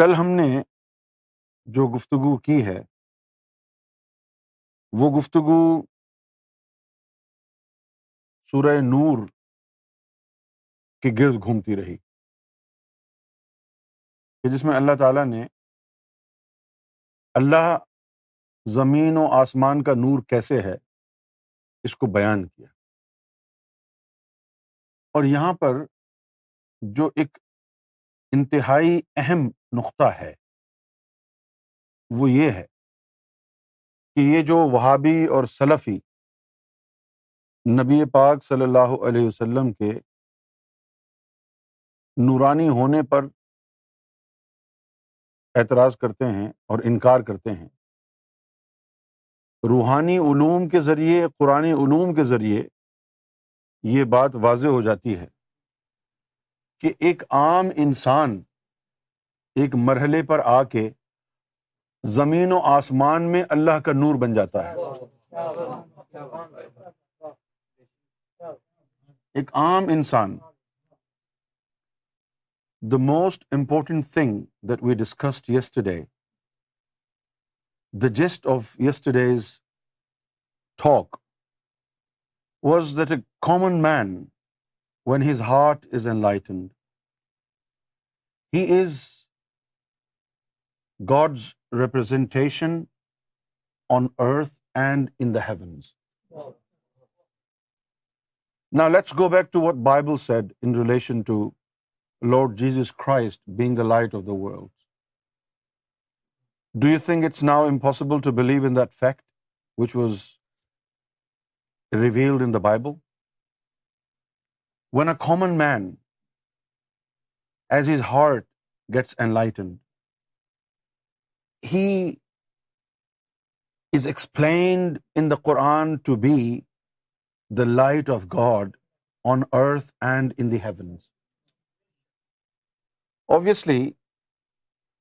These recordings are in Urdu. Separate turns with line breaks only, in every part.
کل ہم نے جو گفتگو کی ہے وہ گفتگو سورہ نور کے گرد گھومتی رہی کہ جس میں اللہ تعالیٰ نے اللہ زمین و آسمان کا نور کیسے ہے اس کو بیان کیا اور یہاں پر جو ایک انتہائی اہم نقطہ ہے وہ یہ ہے کہ یہ جو وہابی اور سلفی نبی پاک صلی اللہ علیہ وسلم کے نورانی ہونے پر اعتراض کرتے ہیں اور انکار کرتے ہیں روحانی علوم کے ذریعے قرآن علوم کے ذریعے یہ بات واضح ہو جاتی ہے کہ ایک عام انسان ایک مرحلے پر آ کے زمین و آسمان میں اللہ کا نور بن جاتا ہے ایک عام انسان the most important thing that we discussed yesterday day the gist of yesterday's is talk was that a common man when his heart is enlightened he is God's representation on earth and in the heavens. Now let's go back to what Bible said in relation to Lord Jesus Christ being the light of the world. Do you think it's now impossible to believe in that fact which was revealed in the Bible? When a common man, as his heart gets enlightened, he is explained in the Quran to be the light of God on earth and in the heavens. Obviously,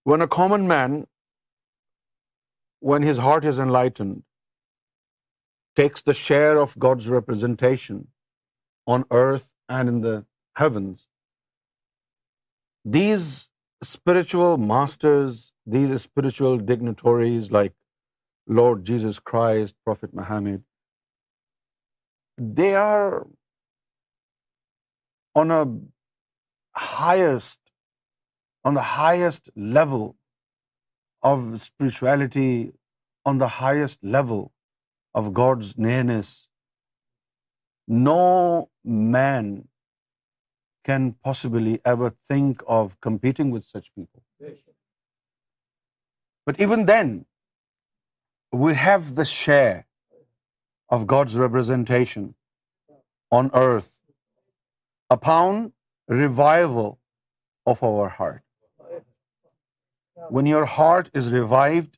when a common man, when his heart is enlightened, takes the share of God's representation on earth and in the heavens, these spiritual masters these spiritual dignitaries like Lord Jesus Christ, Prophet Muhammad, they are on the highest level of spirituality, on the highest level of God's nearness. No man can possibly ever think of competing with such people. But even then we have the share of God's representation on earth upon revival of our heart when your heart is revived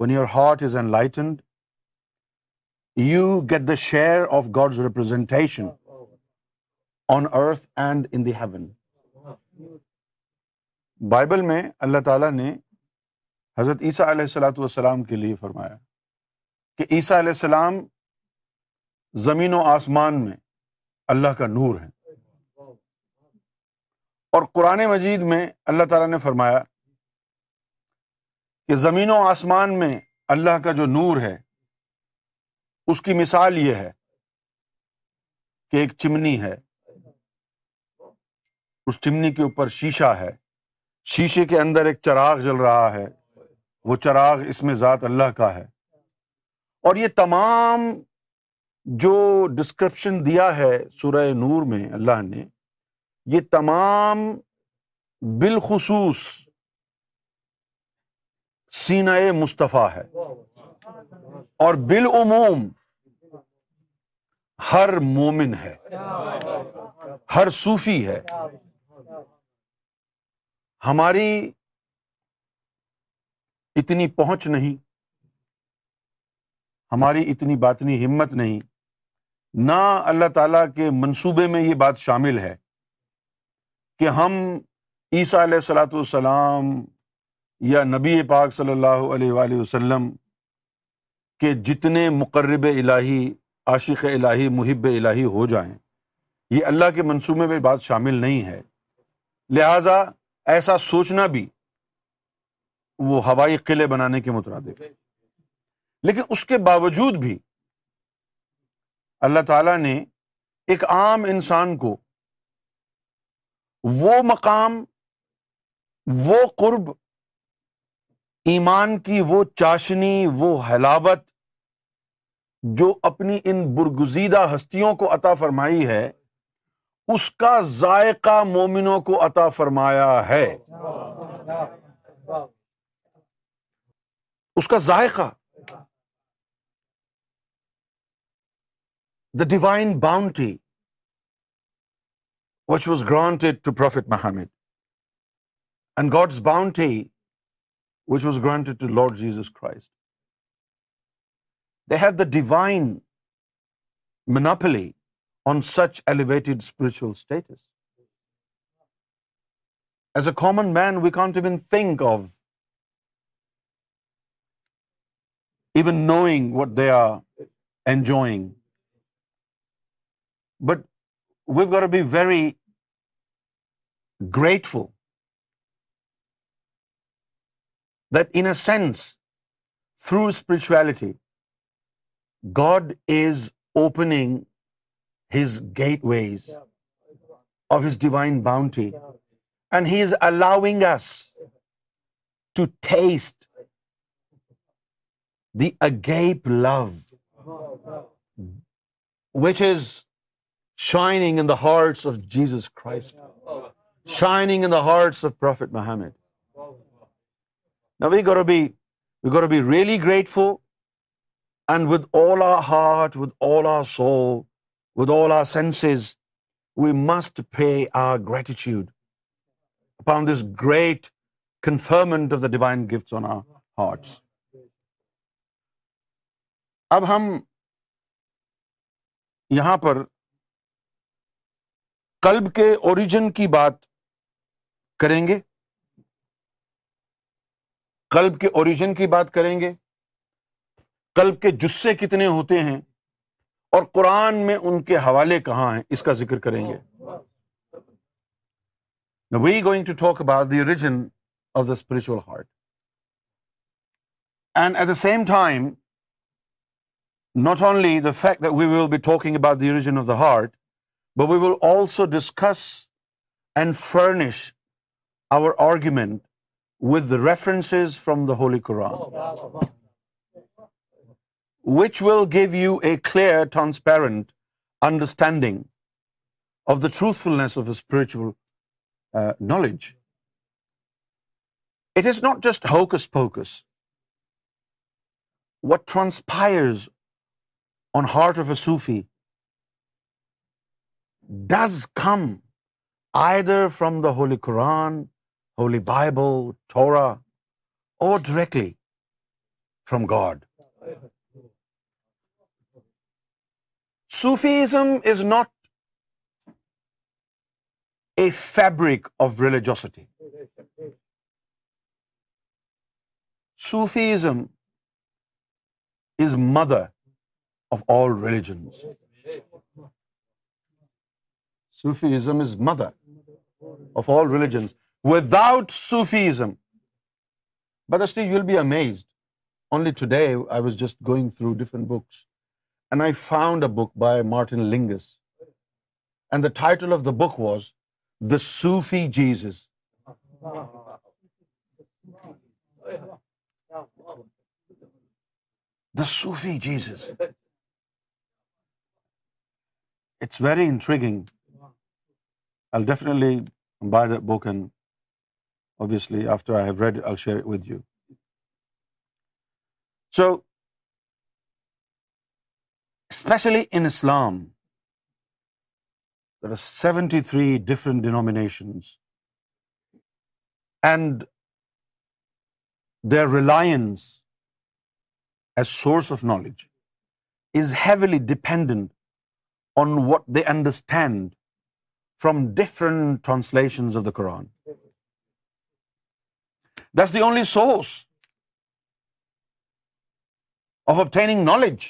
when your heart is enlightened you get the share of God's representation on earth and in the heaven Bible میں اللہ تعالیٰ نے حضرت عیسیٰ علیہ السلاۃ والسلام کے لیے فرمایا کہ عیسیٰ علیہ السلام زمین و آسمان میں اللہ کا نور ہے اور قرآن مجید میں اللہ تعالیٰ نے فرمایا کہ زمین و آسمان میں اللہ کا جو نور ہے اس کی مثال یہ ہے کہ ایک چمنی ہے اس چمنی کے اوپر شیشہ ہے شیشے کے اندر ایک چراغ جل رہا ہے وہ چراغ اس میں ذات اللہ کا ہے اور یہ تمام جو ڈسکرپشن دیا ہے سورہ نور میں اللہ نے یہ تمام بالخصوص سینہ مصطفیٰ ہے اور بالعموم ہر مومن ہے ہر صوفی ہے ہماری اتنی پہنچ نہیں ہماری اتنی باطنی ہمت نہیں نہ اللہ تعالیٰ کے منصوبے میں یہ بات شامل ہے کہ ہم عیسیٰ علیہ السلاۃ والسلام یا نبی پاک صلی اللہ علیہ و سلم کے جتنے مقرب الہی عاشق الہی محب الہی ہو جائیں یہ اللہ کے منصوبے میں بات شامل نہیں ہے لہٰذا ایسا سوچنا بھی وہ ہوائی قلعے بنانے کے متراد لیکن اس کے باوجود بھی اللہ تعالیٰ نے ایک عام انسان کو وہ مقام وہ قرب ایمان کی وہ چاشنی وہ حلاوت جو اپنی ان برگزیدہ ہستیوں کو عطا فرمائی ہے اس کا ذائقہ مومنوں کو عطا فرمایا ہے اس کا ذائقہ the divine boundary which was granted to prophet Muhammad and God's boundary which was granted to lord Jesus Christ they have the divine monopoly on such elevated spiritual status as a common man we can't even think of even knowing what they are enjoying. But we've got to be very grateful that in a sense, through spirituality, God is opening His gateways of His divine bounty, and He is allowing us to taste the agape love, which is shining in the hearts of Jesus Christ, shining in the hearts of Prophet Muhammad. Now we've got to be really grateful, and with all our heart, with all our soul, with all our senses, we must pay our gratitude upon this great conferment of the divine gifts on our hearts. اب ہم یہاں پر قلب کے اوریجن کی بات کریں گے قلب کے اوریجن کی بات کریں گے قلب کے جسے کتنے ہوتے ہیں اور قرآن میں ان کے حوالے کہاں ہیں اس کا ذکر کریں گے we going to talk about the origin of the spiritual heart and at the same time not only the fact that we will be talking about the origin of the heart, but we will also discuss and furnish our argument with the references from the Holy Quran, which will give you a clear, transparent understanding of the truthfulness of a spiritual uh, knowledge. It is not just hocus pocus. What transpires on heart of a Sufi does come either from the Holi Quran Holi Bible تھوڑا اور directly from God Sufism is not a fabric of religiosity Sufism is mother book by Martin Lings and the title of the book was the Jesus It's very intriguing. I'll definitely buy that book, and obviously after I have read it, I'll share it with you. So, especially in Islam, there are 73 different denominations, and their reliance as source of knowledge is heavily dependent on what they understand from different translation of the Quran this the only source of knowledge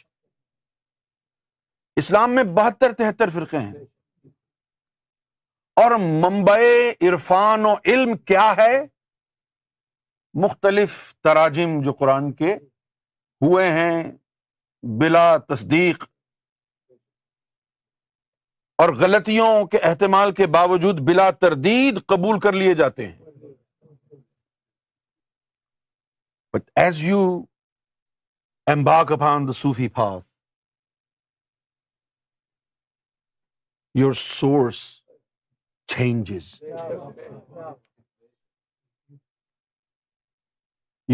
اسلام میں بہتر تہتر فرقے ہیں اور ممبئی عرفان و علم کیا ہے مختلف تراجم جو قرآن کے ہوئے ہیں بلا تصدیق اور غلطیوں کے احتمال کے باوجود بلا تردید قبول کر لیے جاتے ہیں بٹ ایز یو ایم باک the Sufi puff your source changes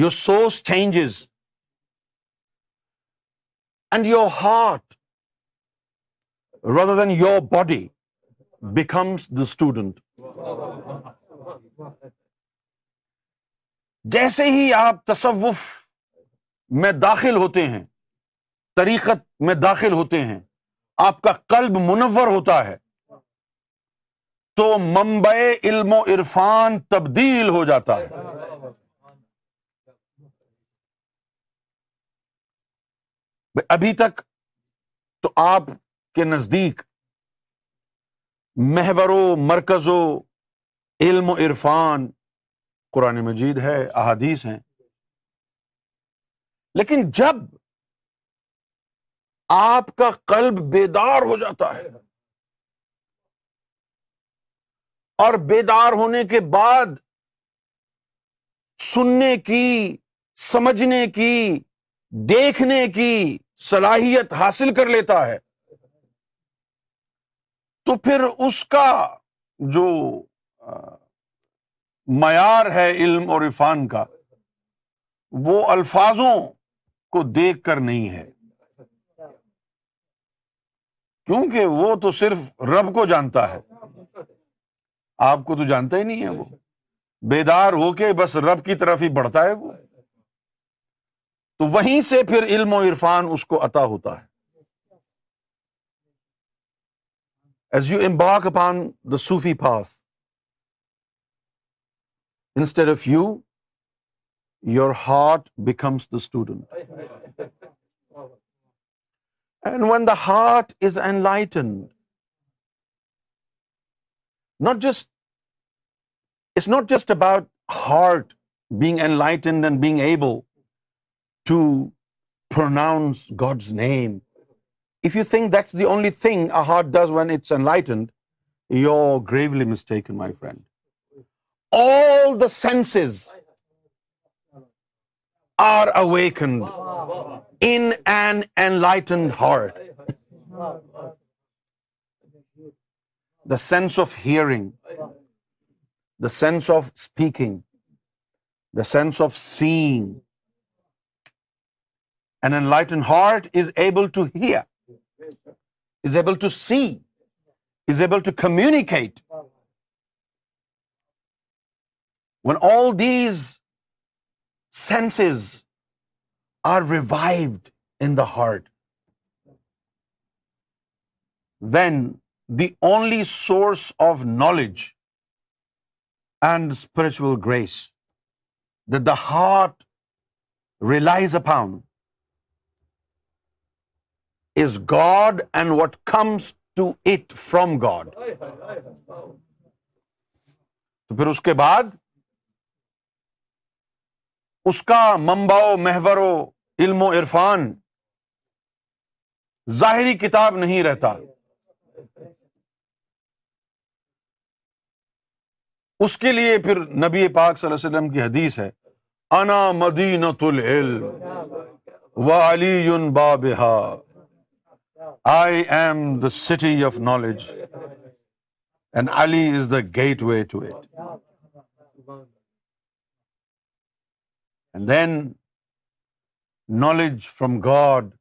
your source changes and your heart rather than your body becomes the student جیسے ہی آپ تصوف میں داخل ہوتے ہیں طریقت میں داخل ہوتے ہیں آپ کا قلب منور ہوتا ہے تو ممبئے علم و عرفان تبدیل ہو جاتا ہے ابھی تک تو آپ کے نزدیک محور و مرکز و علم و عرفان قرآن مجید ہے احادیث ہیں لیکن جب آپ کا قلب بیدار ہو جاتا ہے اور بیدار ہونے کے بعد سننے کی سمجھنے کی دیکھنے کی صلاحیت حاصل کر لیتا ہے تو پھر اس کا جو معیار ہے علم اور عرفان کا وہ الفاظوں کو دیکھ کر نہیں ہے کیونکہ وہ تو صرف رب کو جانتا ہے آپ کو تو جانتا ہی نہیں ہے وہ بیدار ہو کے بس رب کی طرف ہی بڑھتا ہے وہ تو وہیں سے پھر علم و عرفان اس کو عطا ہوتا ہے as you embark upon the Sufi path, instead of you, your heart becomes the student. And when the heart is enlightened, it's not just about heart being enlightened and being able to pronounce God's name if you think that's the only thing a heart does when it's enlightened, you're gravely mistaken, my friend. All the senses are awakened in an enlightened heart. The sense of hearing, the sense of speaking, the sense of seeing. An enlightened heart is able to hear is able to see, is able to communicate. When all these senses are revived in the heart, then the only source of knowledge and spiritual grace that the heart relies upon is God and what comes to it from God تو پھر اس کے بعد اس کا ممبا و علم و عرفان ظاہری کتاب نہیں رہتا اس کے لیے پھر نبی پاک صلی اللہ علیہ وسلم کی حدیث ہے انا مدینت العلم و علی مدین I am the city of knowledge, and Ali is the gateway to it. And then knowledge from God,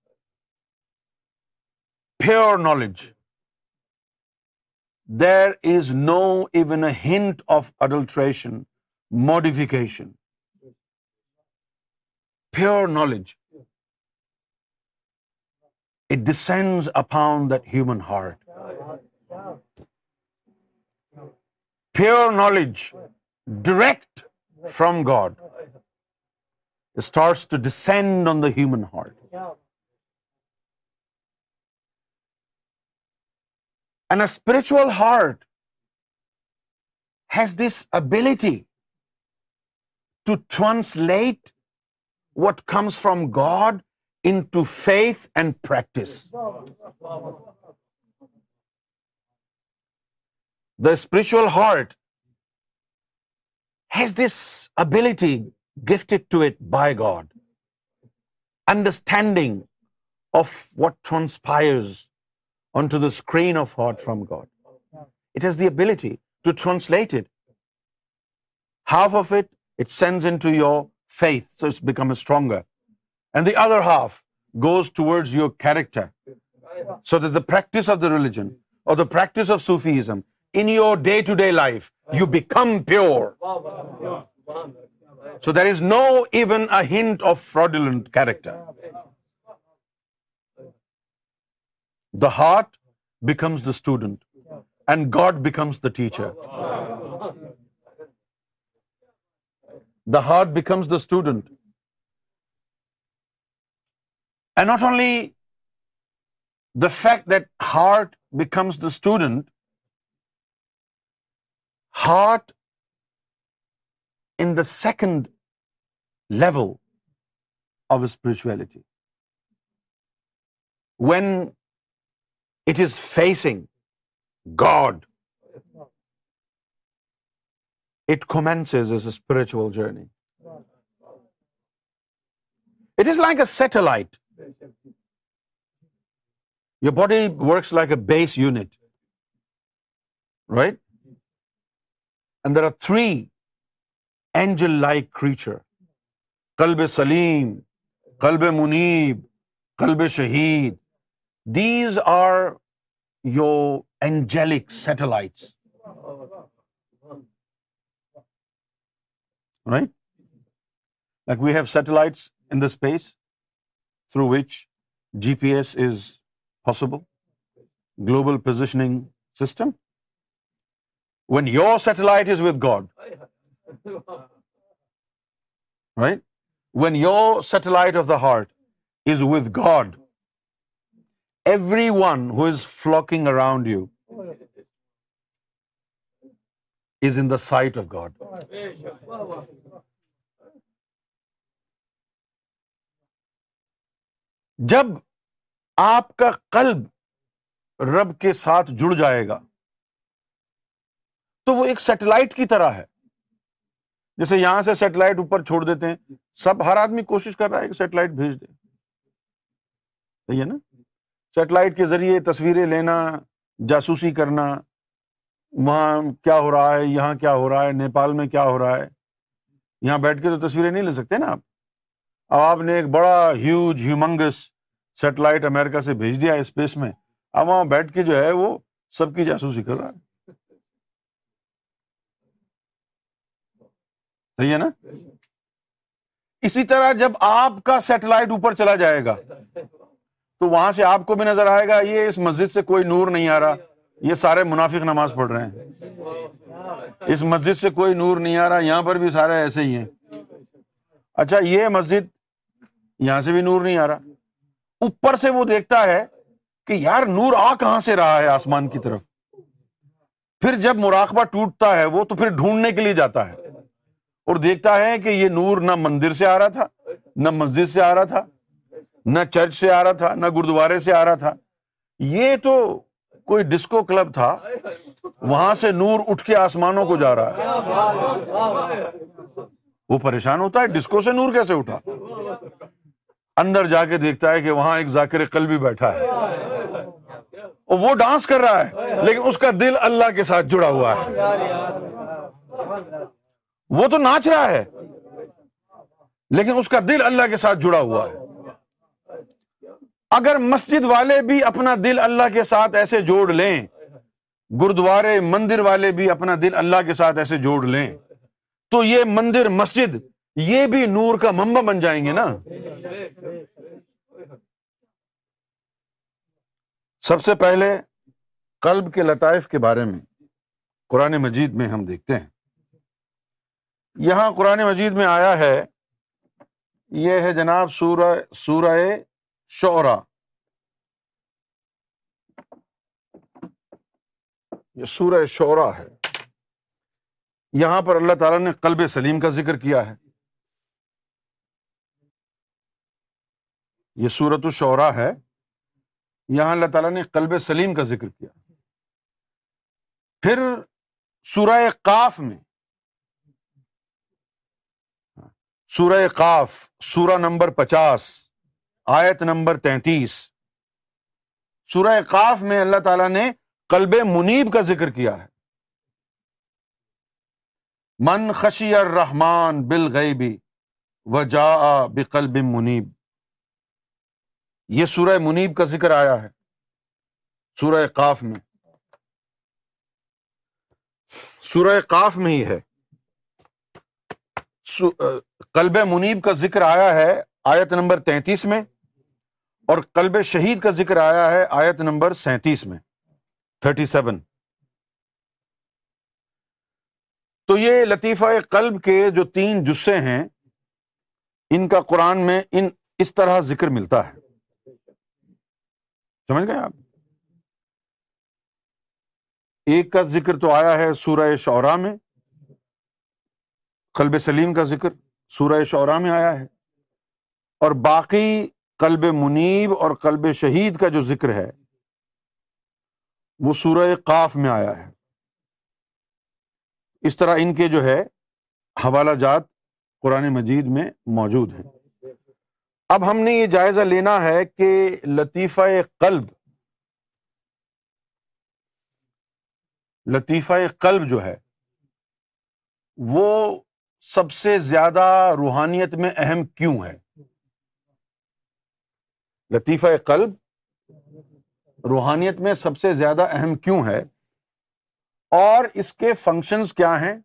pure knowledge. There is no even a hint of adulteration, modification. Pure knowledge. It descends upon that human heart. Pure knowledge, direct from God, starts to descend on the human heart. And a spiritual heart has this ability to translate what comes from God into faith and practice. The spiritual heart has this ability gifted to it by God. Understanding of what transpires onto the screen of heart from God. It has the ability to translate it. Half of it, it sends into your faith, so it's become stronger and the other half goes towards your character. So that the practice of the religion or the practice of Sufism in your day-to-day life, you become pure. So there is no even a hint of fraudulent character. The heart becomes the student and God becomes the teacher. The heart becomes the student and not only the fact that heart becomes the student, heart in the second level of spirituality, when it is facing God, it commences as a spiritual journey. It is like a satellite your body works like a base unit right there are three angel like creature کلب سلیم کلب منیب کلب شہید these are your angelic satellites right like we have satellites in the space through which G P S is Possible? Global positioning system? When your satellite is with God, right? When your satellite of the heart is with God, everyone who is flocking around you is in the sight of God. जब آپ کا قلب رب کے ساتھ جڑ جائے گا تو وہ ایک سیٹلائٹ کی طرح ہے جیسے یہاں سے سیٹلائٹ اوپر چھوڑ دیتے ہیں سب ہر آدمی کوشش کر رہا ہے کہ سیٹلائٹ بھیج دے صحیح ہے نا سیٹلائٹ کے ذریعے تصویریں لینا جاسوسی کرنا وہاں کیا ہو رہا ہے یہاں کیا ہو رہا ہے نیپال میں کیا ہو رہا ہے یہاں بیٹھ کے تو تصویریں نہیں لے سکتے نا آپ اب آپ نے ایک بڑا ہیوج ہیومنگس سیٹلائٹ امیرکا سے بھیج دیا اسپیس میں اب وہاں بیٹھ کے جو ہے وہ سب کی جاسوسی کر رہا ہے صحیح ہے نا اسی طرح جب آپ کا سیٹلائٹ اوپر چلا جائے گا تو وہاں سے آپ کو بھی نظر آئے گا یہ اس مسجد سے کوئی نور نہیں آ رہا یہ سارے منافق نماز پڑھ رہے ہیں اس مسجد سے کوئی نور نہیں آ رہا یہاں پر بھی سارے ایسے ہی ہیں اچھا یہ مسجد یہاں سے بھی نور نہیں آ رہا اوپر سے وہ دیکھتا ہے کہ یار نور آ کہاں سے رہا ہے آسمان کی طرف پھر جب مراقبہ ٹوٹتا ہے وہ تو پھر ڈھونڈنے کے لیے جاتا ہے اور دیکھتا ہے کہ یہ نور نہ مندر سے آ رہا تھا نہ مسجد سے آ رہا تھا نہ چرچ سے آ رہا تھا نہ گردوارے سے آ رہا تھا یہ تو کوئی ڈسکو کلب تھا وہاں سے نور اٹھ کے آسمانوں کو جا رہا ہے وہ پریشان ہوتا ہے ڈسکو سے نور کیسے اٹھا اندر جا کے دیکھتا ہے کہ وہاں ایک ذاکر قلبی بیٹھا ہے اور وہ ڈانس کر رہا ہے لیکن اس کا دل اللہ کے ساتھ جڑا ہوا ہے وہ تو ناچ رہا ہے لیکن اس کا دل اللہ کے ساتھ جڑا ہوا ہے اگر مسجد والے بھی اپنا دل اللہ کے ساتھ ایسے جوڑ لیں گردوارے مندر والے بھی اپنا دل اللہ کے ساتھ ایسے جوڑ لیں تو یہ مندر مسجد یہ بھی نور کا ممبا بن جائیں گے نا سب سے پہلے قلب کے لطائف کے بارے میں قرآن مجید میں ہم دیکھتے ہیں یہاں قرآن مجید میں آیا ہے یہ ہے جناب سورہ سورہ شعرا یہ سورہ شعرا ہے یہاں پر اللہ تعالیٰ نے قلب سلیم کا ذکر کیا ہے صورت ال ہے یہاں اللہ تعالیٰ نے قلب سلیم کا ذکر کیا پھر سورہ کاف میں سورہ کاف سورہ نمبر پچاس آیت نمبر تینتیس سورہ کاف میں اللہ تعالیٰ نے قلب منیب کا ذکر کیا ہے من خشی الرحمن بالغیبی بال غیبی و جا بکلب منیب یہ سورہ منیب کا ذکر آیا ہے سورہ قاف میں سورہ قاف میں ہی ہے قلب منیب کا ذکر آیا ہے آیت نمبر تینتیس میں اور قلب شہید کا ذکر آیا ہے آیت نمبر سینتیس میں تھرٹی سیون تو یہ لطیفہ قلب کے جو تین جسے ہیں ان کا قرآن میں ان اس طرح ذکر ملتا ہے سمجھ گئے آپ ایک کا ذکر تو آیا ہے سورہ شعرا میں قلب سلیم کا ذکر سورہ شعرا میں آیا ہے اور باقی قلب منیب اور قلب شہید کا جو ذکر ہے وہ سورہ قاف میں آیا ہے اس طرح ان کے جو ہے حوالہ جات قرآن مجید میں موجود ہیں اب ہم نے یہ جائزہ لینا ہے کہ لطیفہ قلب لطیفہ قلب جو ہے وہ سب سے زیادہ روحانیت میں اہم کیوں ہے لطیفہ قلب روحانیت میں سب سے زیادہ اہم کیوں ہے اور اس کے فنکشنز کیا ہیں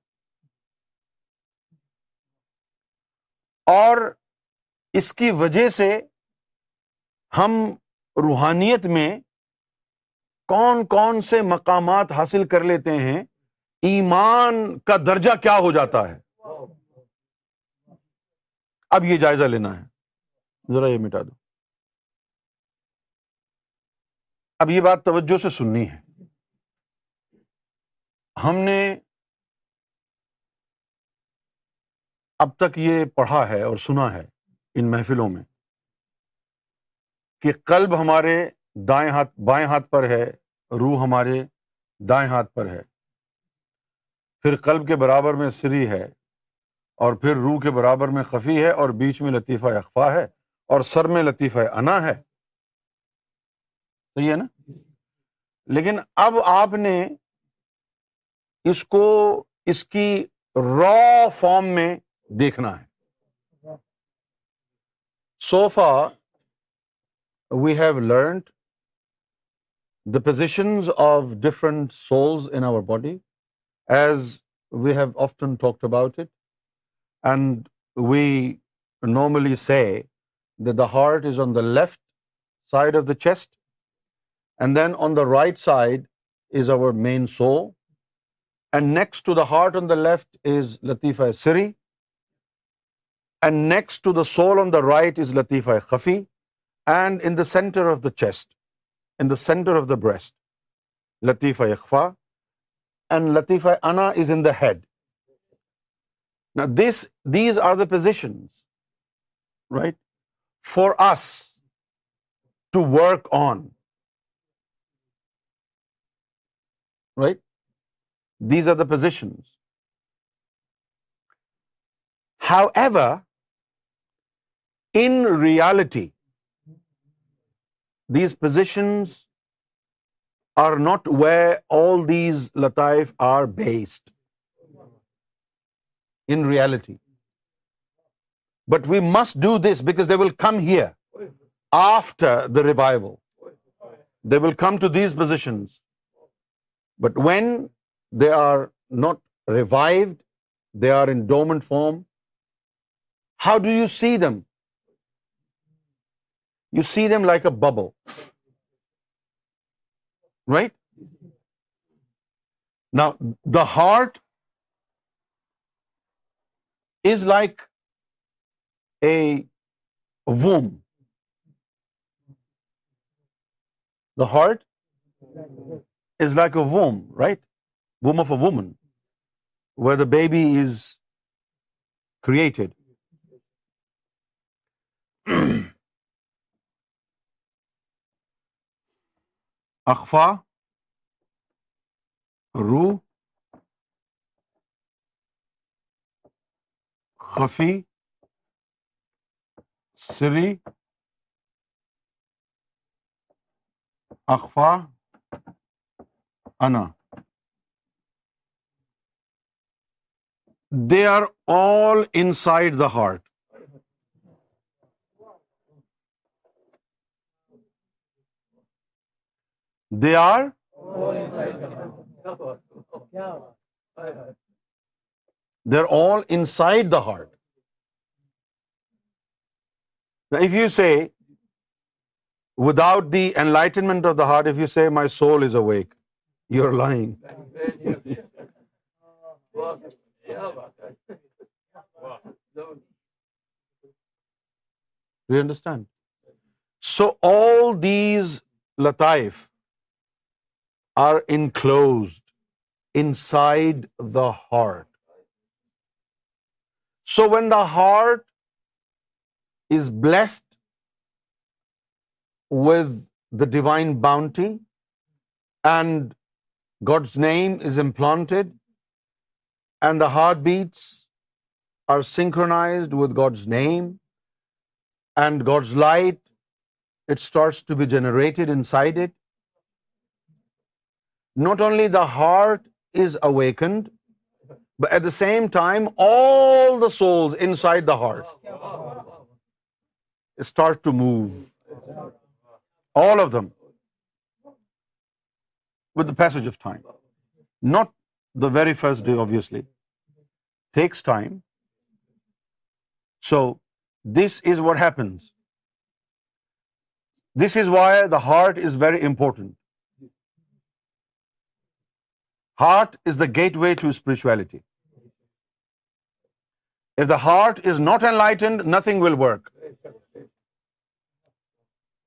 اور اس کی وجہ سے ہم روحانیت میں کون کون سے مقامات حاصل کر لیتے ہیں ایمان کا درجہ کیا ہو جاتا ہے اب یہ جائزہ لینا ہے ذرا یہ مٹا دو اب یہ بات توجہ سے سننی ہے ہم نے اب تک یہ پڑھا ہے اور سنا ہے ان محفلوں میں کہ قلب ہمارے دائیں ہاتھ بائیں ہاتھ پر ہے روح ہمارے دائیں ہاتھ پر ہے پھر قلب کے برابر میں سری ہے اور پھر روح کے برابر میں خفی ہے اور بیچ میں لطیفہ اقفا ہے اور سر میں لطیفہ انا ہے صحیح ہے نا لیکن اب آپ نے اس کو اس کی را فارم میں دیکھنا ہے So far, we have learned the positions of different souls in our body, as we have often talked about it, and we normally say that the heart is on the left side of the chest, and then on the right side is our main soul, and next to the heart on the left is Latifa Sirri, and next to the soul on the right is لطیفہ خفی and in the centre of the chest in the centre of the breast لطیفہ اخفا اینڈ لطیفہ انا از ان دا ہیڈ نا this these are the positions right for us to work on right these are the positions however In reality, these positions are not where all these lataif are based. In reality. But we must do this because they will come here after the revival. They will come to these positions. But when they are not revived, they are in dormant form. How do you see them? you see them like a bubble, right? Now, the heart is like a womb. The heart is like a womb, right? Womb of a woman, where the baby is created. اخفا رو خفی سری اخفا انا they are all inside the heart they are they are all inside the heart if you say without the enlightenment of the heart if you say my soul is a weak you are lying understand so all these لتائف are enclosed inside the heart. So when the heart is blessed with the divine bounty and God's name is implanted and the heartbeats are synchronized with God's name and God's light, it starts to be generated inside it, not only the heart is awakened, but at the same time, all the souls inside the heart start to move. All of them. With the passage of time. Not the very first day, obviously. Takes time. So, this is what happens. This is why the heart is very important. Heart is the gateway to spirituality if the heart is not enlightened nothing nothing will work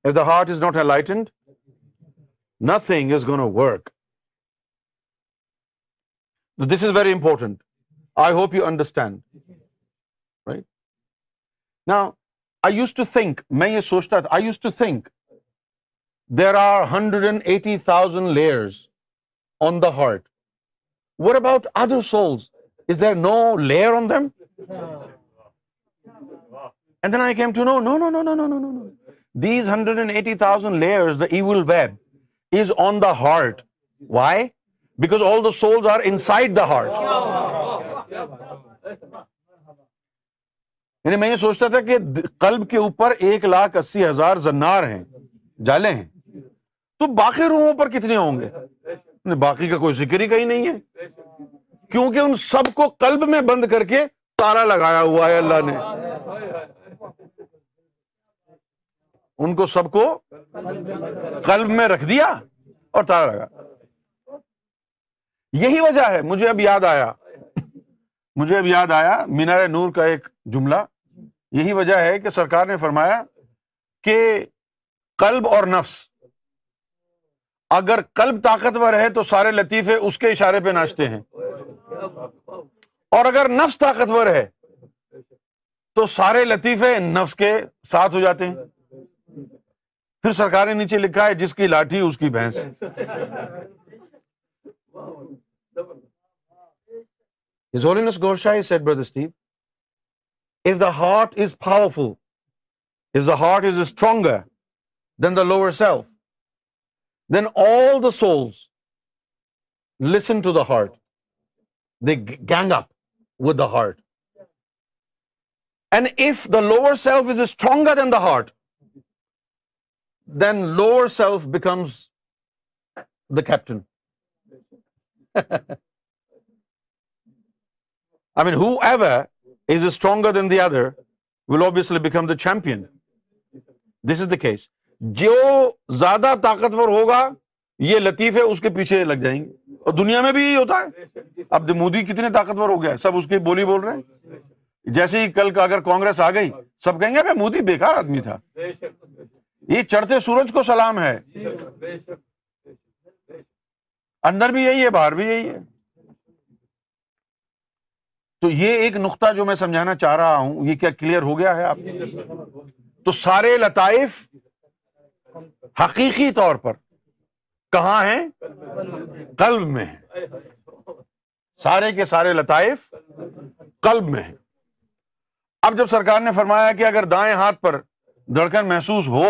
if the heart is not enlightened nothing is gonna work this is very important I hope you understand right نا آئی یوز ٹو تھنک میں یہ سوچتا تھا I use to think there are hundred and eighty thousand layers on the heart what about other soul is there no layer on them and then I came to know know know know know know know know know these hundred and eighty thousand layers the evil web is on the heart why because all the souls are inside the heart یعنی میں یہ سوچتا تھا کہ کلب کے اوپر ایک لاکھ اسی ہزار زنار ہیں جالے ہیں تو باقی روحوں پر کتنے ہوں گے باقی کا کوئی ذکر ہی کہیں نہیں ہے کیونکہ ان سب کو قلب میں بند کر کے تارا لگایا ہوا ہے اللہ نے ان کو سب کو قلب میں رکھ دیا اور تارا لگا یہی وجہ ہے مجھے اب یاد آیا مجھے اب یاد آیا مینار نور کا ایک جملہ یہی وجہ ہے کہ سرکار نے فرمایا کہ قلب اور نفس اگر قلب طاقتور ہے تو سارے لطیفے اس کے اشارے پہ ناچتے ہیں اور اگر نفس طاقتور ہے تو سارے لطیفے نفس کے ساتھ ہو جاتے ہیں پھر سرکار نے نیچے لکھا ہے جس کی لاٹھی اس کی if the heart is if the heart is stronger than the lower self Then all the souls listen to the heart. They gang up with the heart. And if the lower self is stronger than the heart, then lower self becomes the captain. I mean, whoever is stronger than the other will obviously become the champion. This is the case. جو زیادہ طاقتور ہوگا یہ لطیف ہے اس کے پیچھے لگ جائیں گے اور دنیا میں بھی یہی ہوتا ہے اب مودی کتنے طاقتور ہو گیا سب اس کی بولی بول رہے ہیں جیسے ہی کل کا اگر کانگریس آ گئی سب کہیں گے مودی بیکار آدمی تھا یہ چڑھتے سورج کو سلام ہے اندر بھی یہی ہے باہر بھی یہی ہے تو یہ ایک نقطہ جو میں سمجھانا چاہ رہا ہوں یہ کیا کلیئر ہو گیا ہے آپ تو سارے لطائف حقیقی طور پر کہاں ہیں قلب میں ہیں سارے کے سارے لطائف قلب میں ہیں اب جب سرکار نے فرمایا کہ اگر دائیں ہاتھ پر دھڑکن محسوس ہو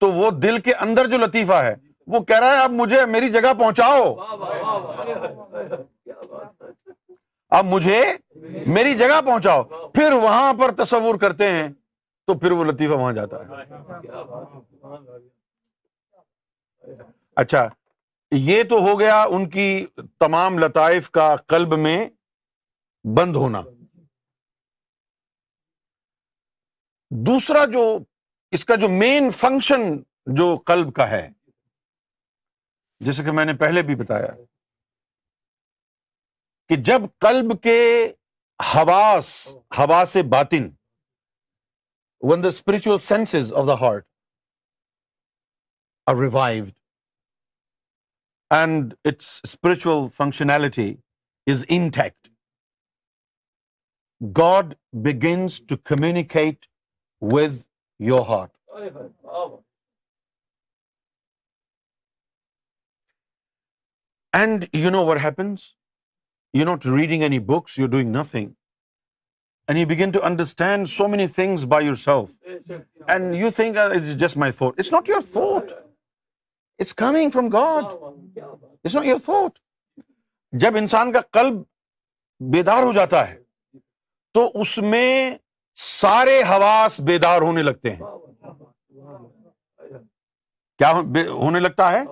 تو وہ دل کے اندر جو لطیفہ ہے وہ کہہ رہا ہے اب مجھے میری جگہ پہنچاؤ اب مجھے میری جگہ پہنچاؤ پھر وہاں پر تصور کرتے ہیں تو پھر وہ لطیفہ وہاں جاتا ہے اچھا یہ تو ہو گیا ان کی تمام لطائف کا قلب میں بند ہونا دوسرا جو اس کا جو مین فنکشن جو قلب کا ہے جیسے کہ میں نے پہلے بھی بتایا کہ جب قلب کے حواس ہوا سے باطن when the spiritual senses of the heart are revived, and its spiritual functionality is intact. God begins to communicate with your heart. And you know what happens? You're not reading any books, you're doing nothing. And you begin to understand so many things by yourself. And you think, oh, it's just my thought. It's not your thought. It's coming from God it's your thought جب انسان کا کلب بیدار ہو جاتا ہے تو اس میں سارے حواس بیدار ہونے لگتے ہیں کیا ہونے لگتا ہے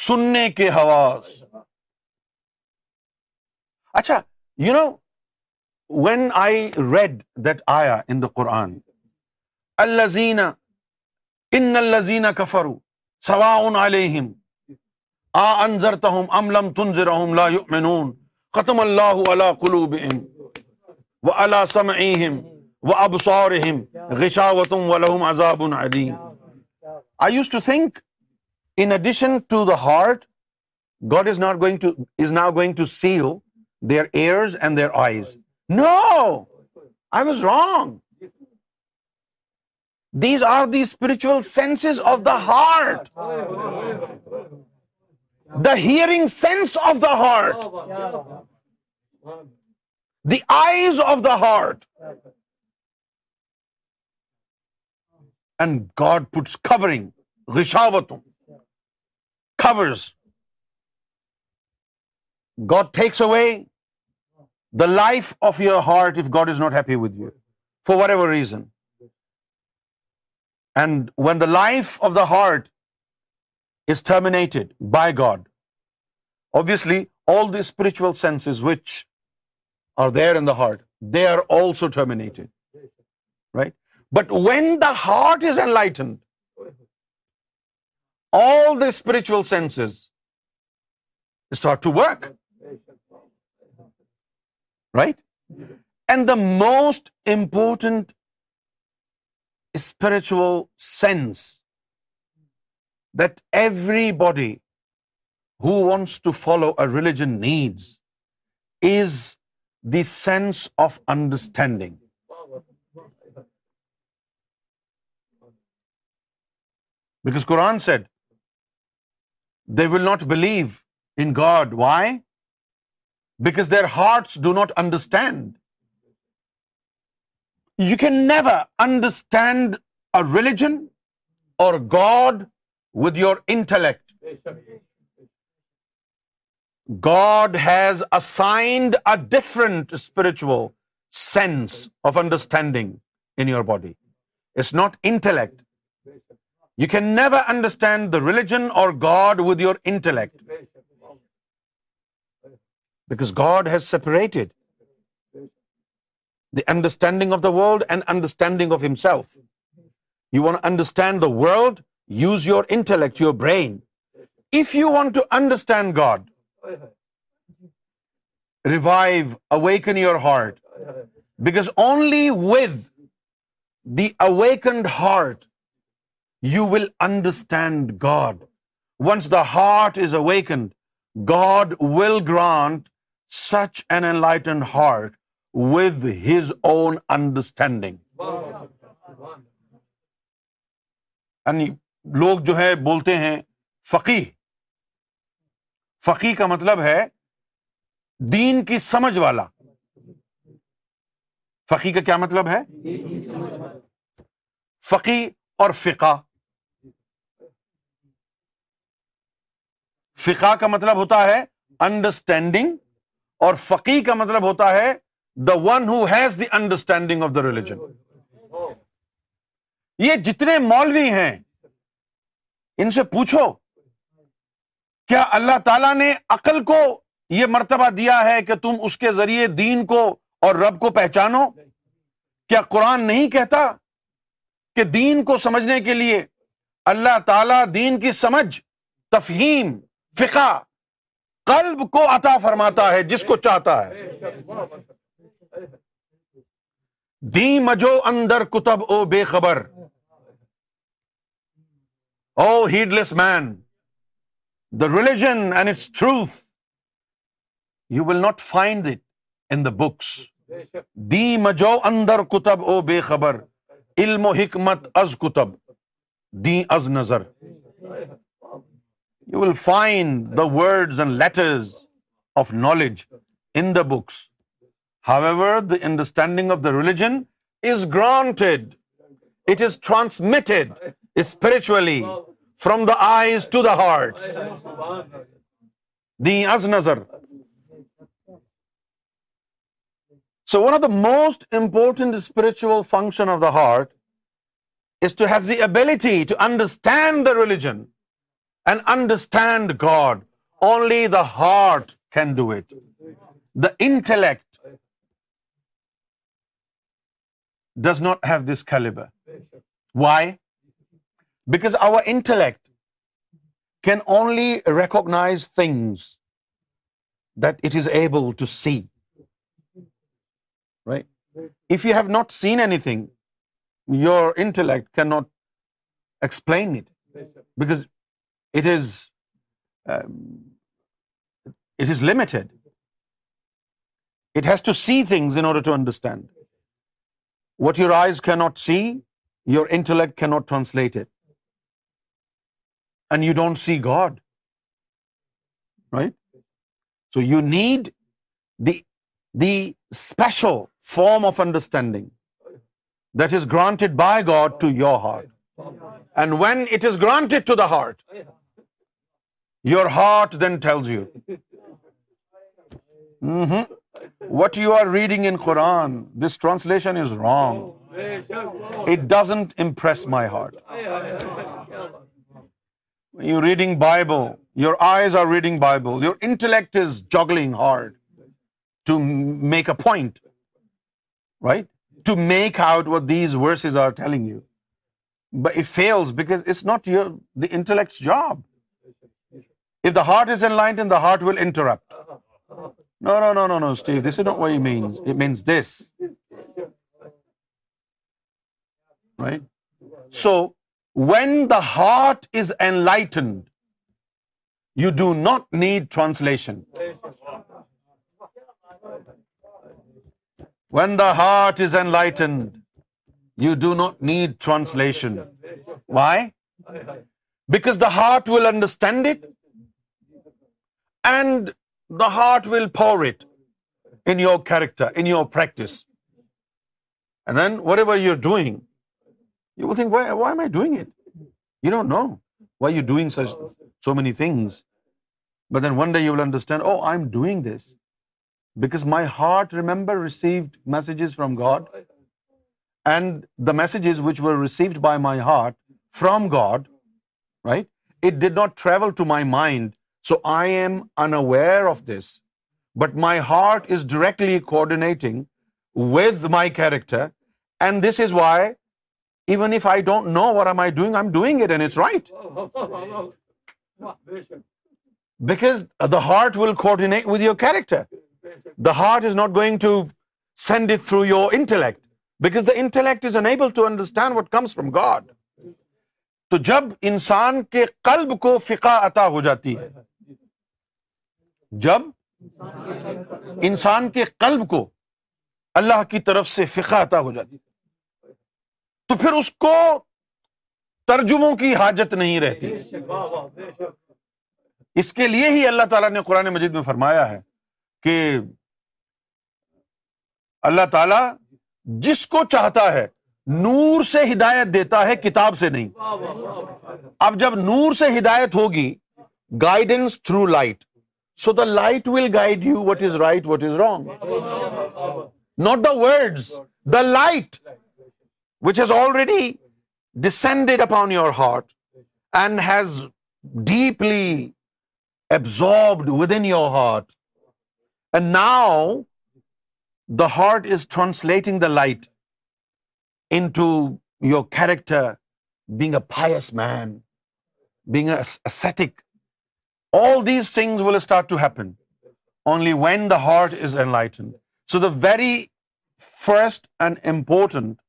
سننے کے حواس اچھا you know when I read that آیا ان دا قرآن الزین ان الزین کفرو سوا علیہم آ انضر تہم ام لم لا تنظر ختم اللہ علا قلوب و علا سم اہم و ابسور غشا و تم و لہم عذاب علیم I use to think in addition to the heart God is not going to is now going to see you their ears and their eyes no I was wrong These are the spiritual senses of the heart. The hearing sense of the heart. The eyes of the heart. And God puts covering, ghishawatum, covers. God takes away the life of your heart if God is not happy with you for whatever reason. And when the life of the heart is terminated by God, obviously all the spiritual senses which are there in the heart, they are also terminated, right? But when the heart is enlightened, all the spiritual senses start to work, right? And the most important spiritual sense that everybody who wants to follow a religion needs is the sense of understanding. Because Quran said, they will not believe in God. Why? Because their hearts do not understand. You can never understand a religion or God with your intellect. God has assigned a different spiritual sense of understanding in your body. It's not intellect. You can never understand the religion or God with your intellect, because God has separated the understanding of the world and understanding of himself. You want to understand the world, use your intellect, your brain. If you want to understand God, revive, awaken your heart. Because only with the awakened heart, you will understand God. Once the heart is awakened, God will grant such an enlightened heart with his own understanding یعنی لوگ جو ہے بولتے ہیں فقی فقی کا مطلب ہے دین کی سمجھ والا فقی کا کیا مطلب ہے فقی اور فقا فقہ کا مطلب ہوتا ہے انڈرسٹینڈنگ اور فقی کا مطلب ہوتا ہے the one who has the understanding of the religion یہ جتنے مولوی ہیں ان سے پوچھو کیا اللہ تعالیٰ نے عقل کو یہ مرتبہ دیا ہے کہ تم اس کے ذریعے دین کو اور رب کو پہچانو کیا قرآن نہیں کہتا کہ دین کو سمجھنے کے لیے اللہ تعالی دین کی سمجھ تفہیم فقہ قلب کو عطا فرماتا ہے جس کو چاہتا ہے دی مجو اندر کتب او بے خبر او had less main the religion and it's truth you will not find it in the books دی مجو اندر کتب او بے خبر علم و حکمت از کتب دی از نظر you will find the words and letters of knowledge in the books However, the understanding of the religion is granted. It is transmitted spiritually from the eyes to the hearts. The Aznazar. So one of the most important spiritual function of the heart is to have the ability to understand the religion and understand God. Only the heart can do it. The intellect does not have this caliber. Why? Because our intellect can only recognize things that it is able to see. Right? If you have not seen anything, your intellect cannot explain it, because um, it is limited. It has to see things in order to understand. What your eyes cannot see, your intellect cannot translate it. And you don't see God. Right? So you need the special form of understanding that is granted by God to your heart. And when it is granted to the heart, your heart then tells you, mm-hmm. What you are reading in Quran, this translation is wrong. It doesn't impress my heart. You're reading Bible, your eyes are reading Bible, your intellect is juggling hard to make a point, right? To make out what these verses are telling you. But it fails because it's not the intellect's job. If the heart is enlightened, the heart will interrupt. So when the heart is enlightened you do not need translation when the heart is enlightened you do not need translation why because the heart will understand it and the heart will pour it in your character, in your practice. And then whatever you're doing, you will think, why am I doing it? You don't know why you're doing so many things. But then one day you will understand, oh, I'm doing this because my heart, remember, received messages from God. And the messages which were received by my heart from God, right? It did not travel to my mind so I am unaware of this but my heart is directly with my character and this is why even I don't know I I doing doing it and it's right because the heart will coordinate with your character the heart is not going to send it through your intellect because the intellect is unable to understand what comes from God تو جب انسان کے قلب کو فقہ عطا ہو جاتی ہے جب انسان کے قلب کو اللہ کی طرف سے فقہ عطا ہو جاتی تو پھر اس کو ترجموں کی حاجت نہیں رہتی اس کے لیے ہی اللہ تعالیٰ نے قرآن مجید میں فرمایا ہے کہ اللہ تعالیٰ جس کو چاہتا ہے نور سے ہدایت دیتا ہے کتاب سے نہیں اب جب نور سے ہدایت ہوگی guidance through light So the light will guide you what is right, what is wrong. Not the words, the light which has already descended upon your heart and has deeply absorbed within your heart. And now the heart is translating the light into your character, being a pious man, being an ascetic all these things will start to happen only when the heart is enlightened. So the very first and important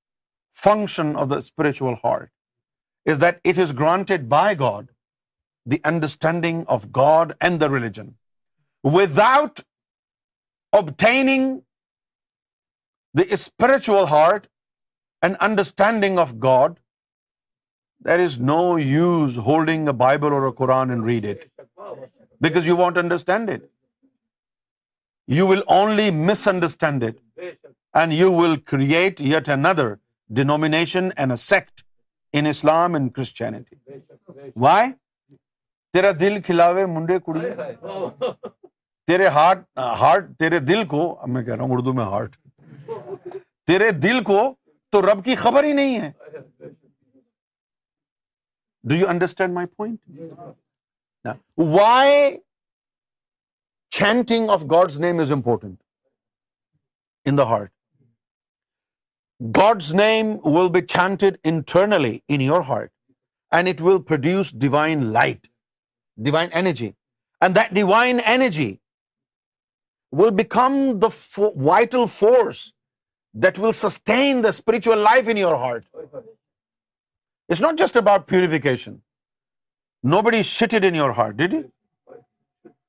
function of the spiritual heart is that it is granted by God the understanding of God and the religion. Without obtaining the spiritual heart and understanding of God, there is no use holding a Bible or a Quran and read it. Because you want understand it you will only misunderstand it and you will create yet another denomination and a sect in Islam Christianity why تیرا دل کھلاوے منڈے کڑی تیرے ہارٹ تیرے دل کو اب میں کہہ رہا ہوں اردو میں ہارٹ تیرے دل کو تو رب کی خبر ہی نہیں ہے do you understand my point Now, why chanting of God's name is important in the heart? God's name will be chanted internally in your heart, and it will produce divine light, divine energy. And that divine energy will become the vital force that will sustain the spiritual life in your heart. It's not just about purification. Nobody shitted in your heart, did he?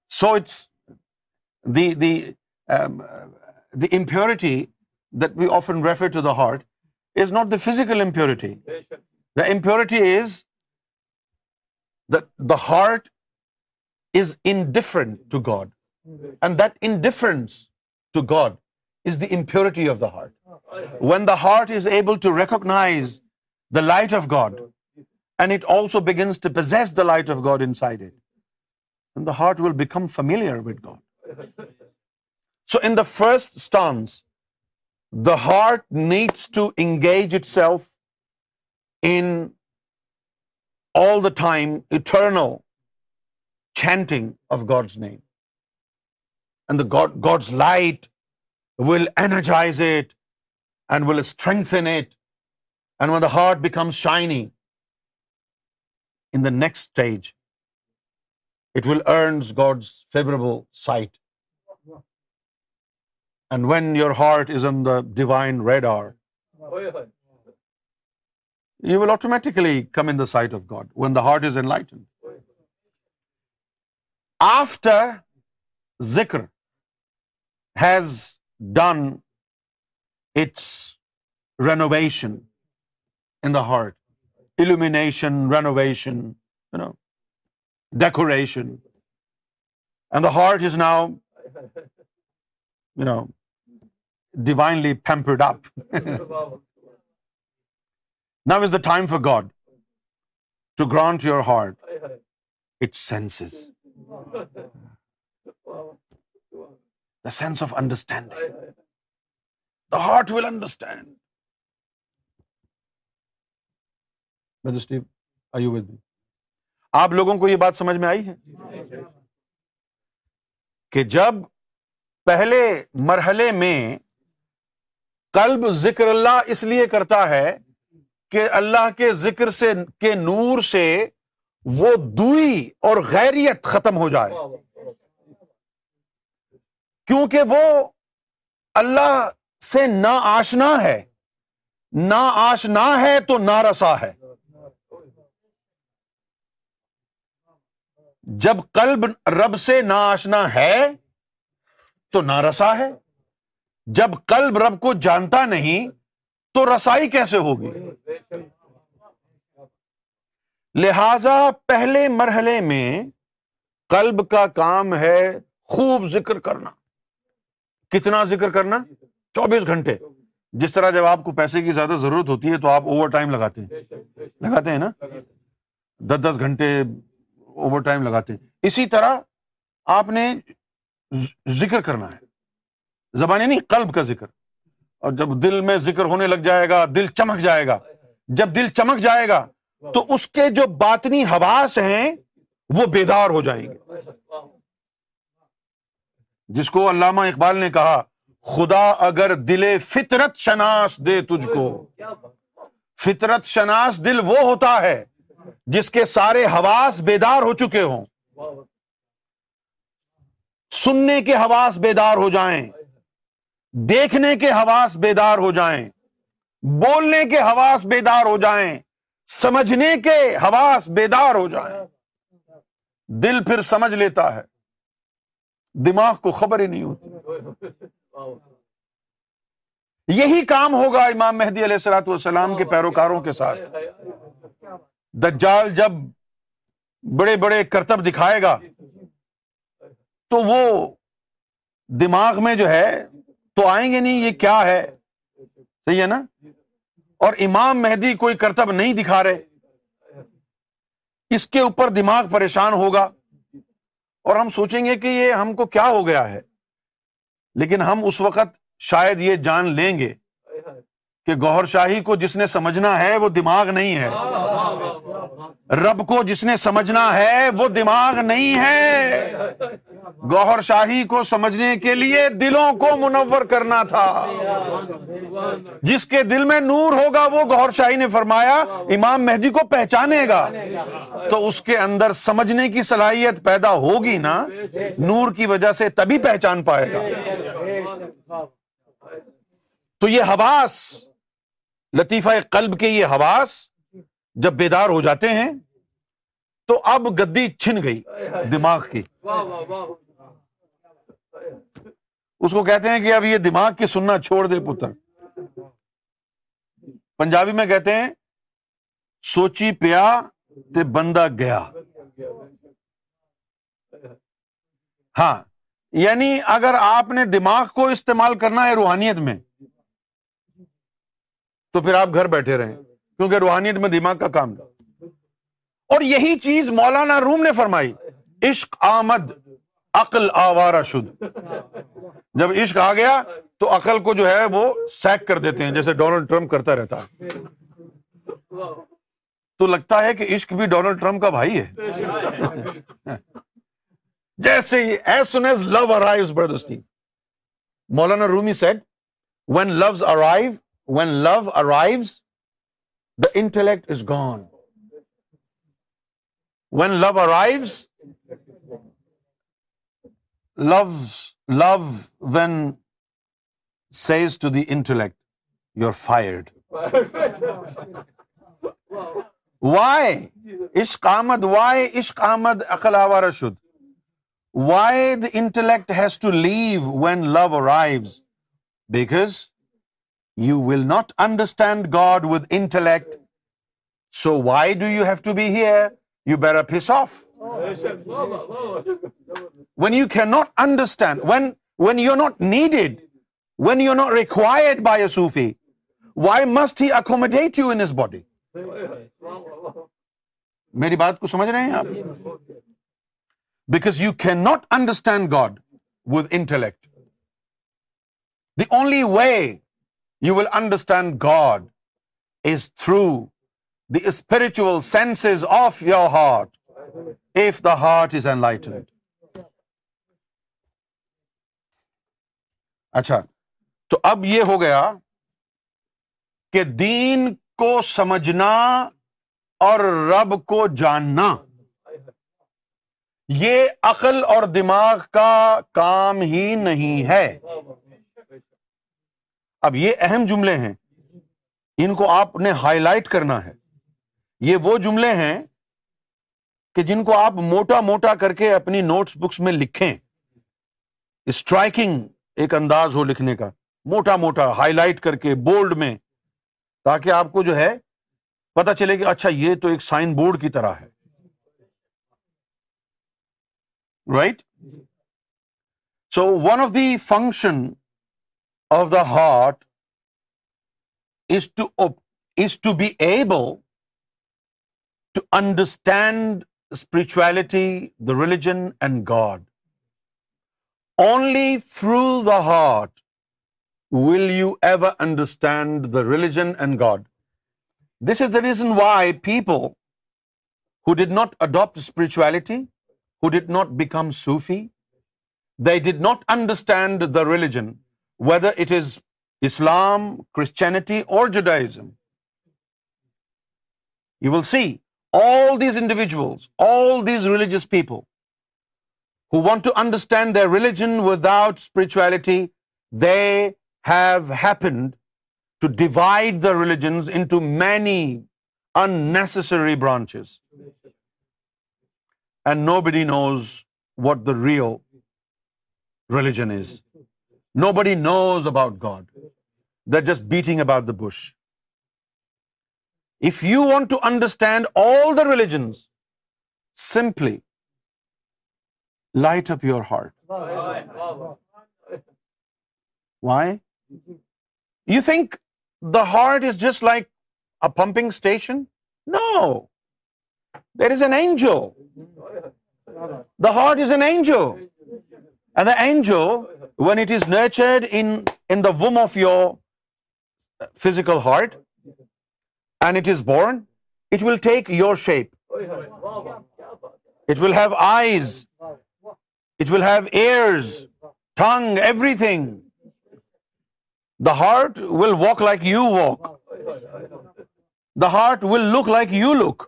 So it's um, the impurity that we often refer to the heart is not the physical impurity. The impurity is that the heart is indifferent to God. And that indifference to God is the impurity of the heart. When the heart is able to recognize the light of God, and it also begins to possess the light of God inside it. And the heart will become familiar with God. So in the first stance, the heart needs to engage itself in all the time eternal chanting of God's name. And the God's light will energize it and will strengthen it. And when the heart becomes shiny, in the next stage, it will earn God's favorable sight. And when your heart is on the divine radar, you will automatically come in the sight of God when the heart is enlightened. After zikr has done its renovation in the heart, illumination, renovation, decoration. And the heart is now, divinely pampered up. Now is the time for God to grant your heart its senses. The sense of understanding. The heart will understand. آپ لوگوں کو یہ بات سمجھ میں آئی ہے کہ جب پہلے مرحلے میں قلب ذکر اللہ اس لیے کرتا ہے کہ اللہ کے ذکر سے کے نور سے وہ دوئی اور غیریت ختم ہو جائے کیونکہ وہ اللہ سے نا آشنا ہے نا آشنا ہے تو نا رسا ہے جب قلب رب سے نہ آشنا ہے تو نہ رسا ہے جب قلب رب کو جانتا نہیں تو رسائی کیسے ہوگی لہذا پہلے مرحلے میں قلب کا کام ہے خوب ذکر کرنا کتنا ذکر کرنا چوبیس گھنٹے جس طرح جب آپ کو پیسے کی زیادہ ضرورت ہوتی ہے تو آپ اوور ٹائم لگاتے ہیں لگاتے ہیں نا دس دس گھنٹے اوور ٹائم لگاتے ہیں اسی طرح آپ نے ذکر کرنا ہے زبان یعنی کا ذکر اور جب دل میں ذکر ہونے لگ جائے گا دل چمک جائے گا جب دل چمک جائے گا تو اس کے جو باطنی حواس ہیں وہ بیدار ہو جائیں گے جس کو علامہ اقبال نے کہا خدا اگر دل فطرت شناس دے تجھ کو فطرت شناس دل وہ ہوتا ہے جس کے سارے حواس بیدار ہو چکے ہوں سننے کے حواس بیدار ہو جائیں دیکھنے کے حواس بیدار ہو جائیں بولنے کے حواس بیدار ہو جائیں سمجھنے کے حواس بیدار ہو جائیں دل پھر سمجھ لیتا ہے دماغ کو خبر ہی نہیں ہوتی یہی کام ہوگا امام مہدی علیہ السلاۃ والسلام کے پیروکاروں کے ساتھ دجال جب بڑے بڑے کرتب دکھائے گا تو وہ دماغ میں جو ہے تو آئیں گے نہیں یہ کیا ہے صحیح ہے نا اور امام مہدی کوئی کرتب نہیں دکھا رہے اس کے اوپر دماغ پریشان ہوگا اور ہم سوچیں گے کہ یہ ہم کو کیا ہو گیا ہے لیکن ہم اس وقت شاید یہ جان لیں گے کہ شاہی کو جس نے سمجھنا ہے وہ دماغ نہیں ہے رب کو جس نے سمجھنا ہے وہ دماغ نہیں ہے گوہر شاہی کو سمجھنے کے لیے دلوں کو منور کرنا تھا جس کے دل میں نور ہوگا وہ گوہر شاہی نے فرمایا امام مہدی کو پہچانے گا تو اس کے اندر سمجھنے کی صلاحیت پیدا ہوگی نا نور کی وجہ سے تبھی پہچان پائے گا تو یہ حواس لطیفہ قلب کے یہ حواس جب بیدار ہو جاتے ہیں تو اب گدی چھن گئی دماغ کی اس کو کہتے ہیں کہ اب یہ دماغ کی سننا چھوڑ دے پتر پنجابی میں کہتے ہیں سوچی پیا تے بندہ گیا ہاں یعنی اگر آپ نے دماغ کو استعمال کرنا ہے روحانیت میں تو پھر آپ گھر بیٹھے رہیں کیونکہ روحانیت میں دماغ کا کام اور یہی چیز مولانا روم نے فرمائی عشق آمد عقل آوارا شد جب عشق آ گیا تو عقل کو جو ہے وہ سیک کر دیتے ہیں جیسے ڈونلڈ ٹرمپ کرتا رہتا ہے تو لگتا ہے کہ عشق بھی ڈونلڈ ٹرمپ کا بھائی ہے جیسے ہی ایز لو بردستی مولانا Rumi said when loves arrive when love arrives the intellect is gone when love arrives love love when says to the intellect you are fired why عشق آمد وائی عشق آمد اخلا رشد why the intellect has to leave when love arrives because you will not understand God with intellect so why do you have to be here you bear of when you can not understand when when you not needed when you not required by a Sufi why must he accommodate you in his body میری بات کو سمجھ رہے ہیں آپ because you can not understand God with intellect the only way you will understand God is through the spiritual senses of your heart if the heart is N light اچھا تو اب یہ ہو گیا کہ دین کو سمجھنا اور رب کو جاننا یہ عقل اور دماغ کا کام ہی نہیں ہے اب یہ اہم جملے ہیں ان کو آپ نے ہائی لائٹ کرنا ہے یہ وہ جملے ہیں کہ جن کو آپ موٹا موٹا کر کے اپنی نوٹس بکس میں لکھیں اسٹرائکنگ ایک انداز ہو لکھنے کا موٹا موٹا ہائی لائٹ کر کے بولڈ میں تاکہ آپ کو جو ہے پتا چلے کہ اچھا یہ تو ایک سائن بورڈ کی طرح ہے right so one of the function of the heart is to be able to understand spirituality, the religion, and God. Only through the heart will you ever understand the religion and God. This is the reason why people who did not adopt spirituality, who did not become Sufi, they did not understand the religion whether it is Islam, Christianity, or Judaism. You will see all these individuals, all these religious people who want to understand their religion without spirituality, they have happened to divide the religions into many unnecessary branches. And nobody knows what the real religion is. Nobody knows about God. They're just beating about the bush. If you want to understand all the religions, simply light up your heart. Why? You think the heart is just like a pumping station? No. There is an angel. The heart is an angel. And the angel when it is nurtured in the womb of your physical heart and it is born it will take your shape it will have eyes it will have ears tongue everything the heart will walk like you walk the heart will look like you look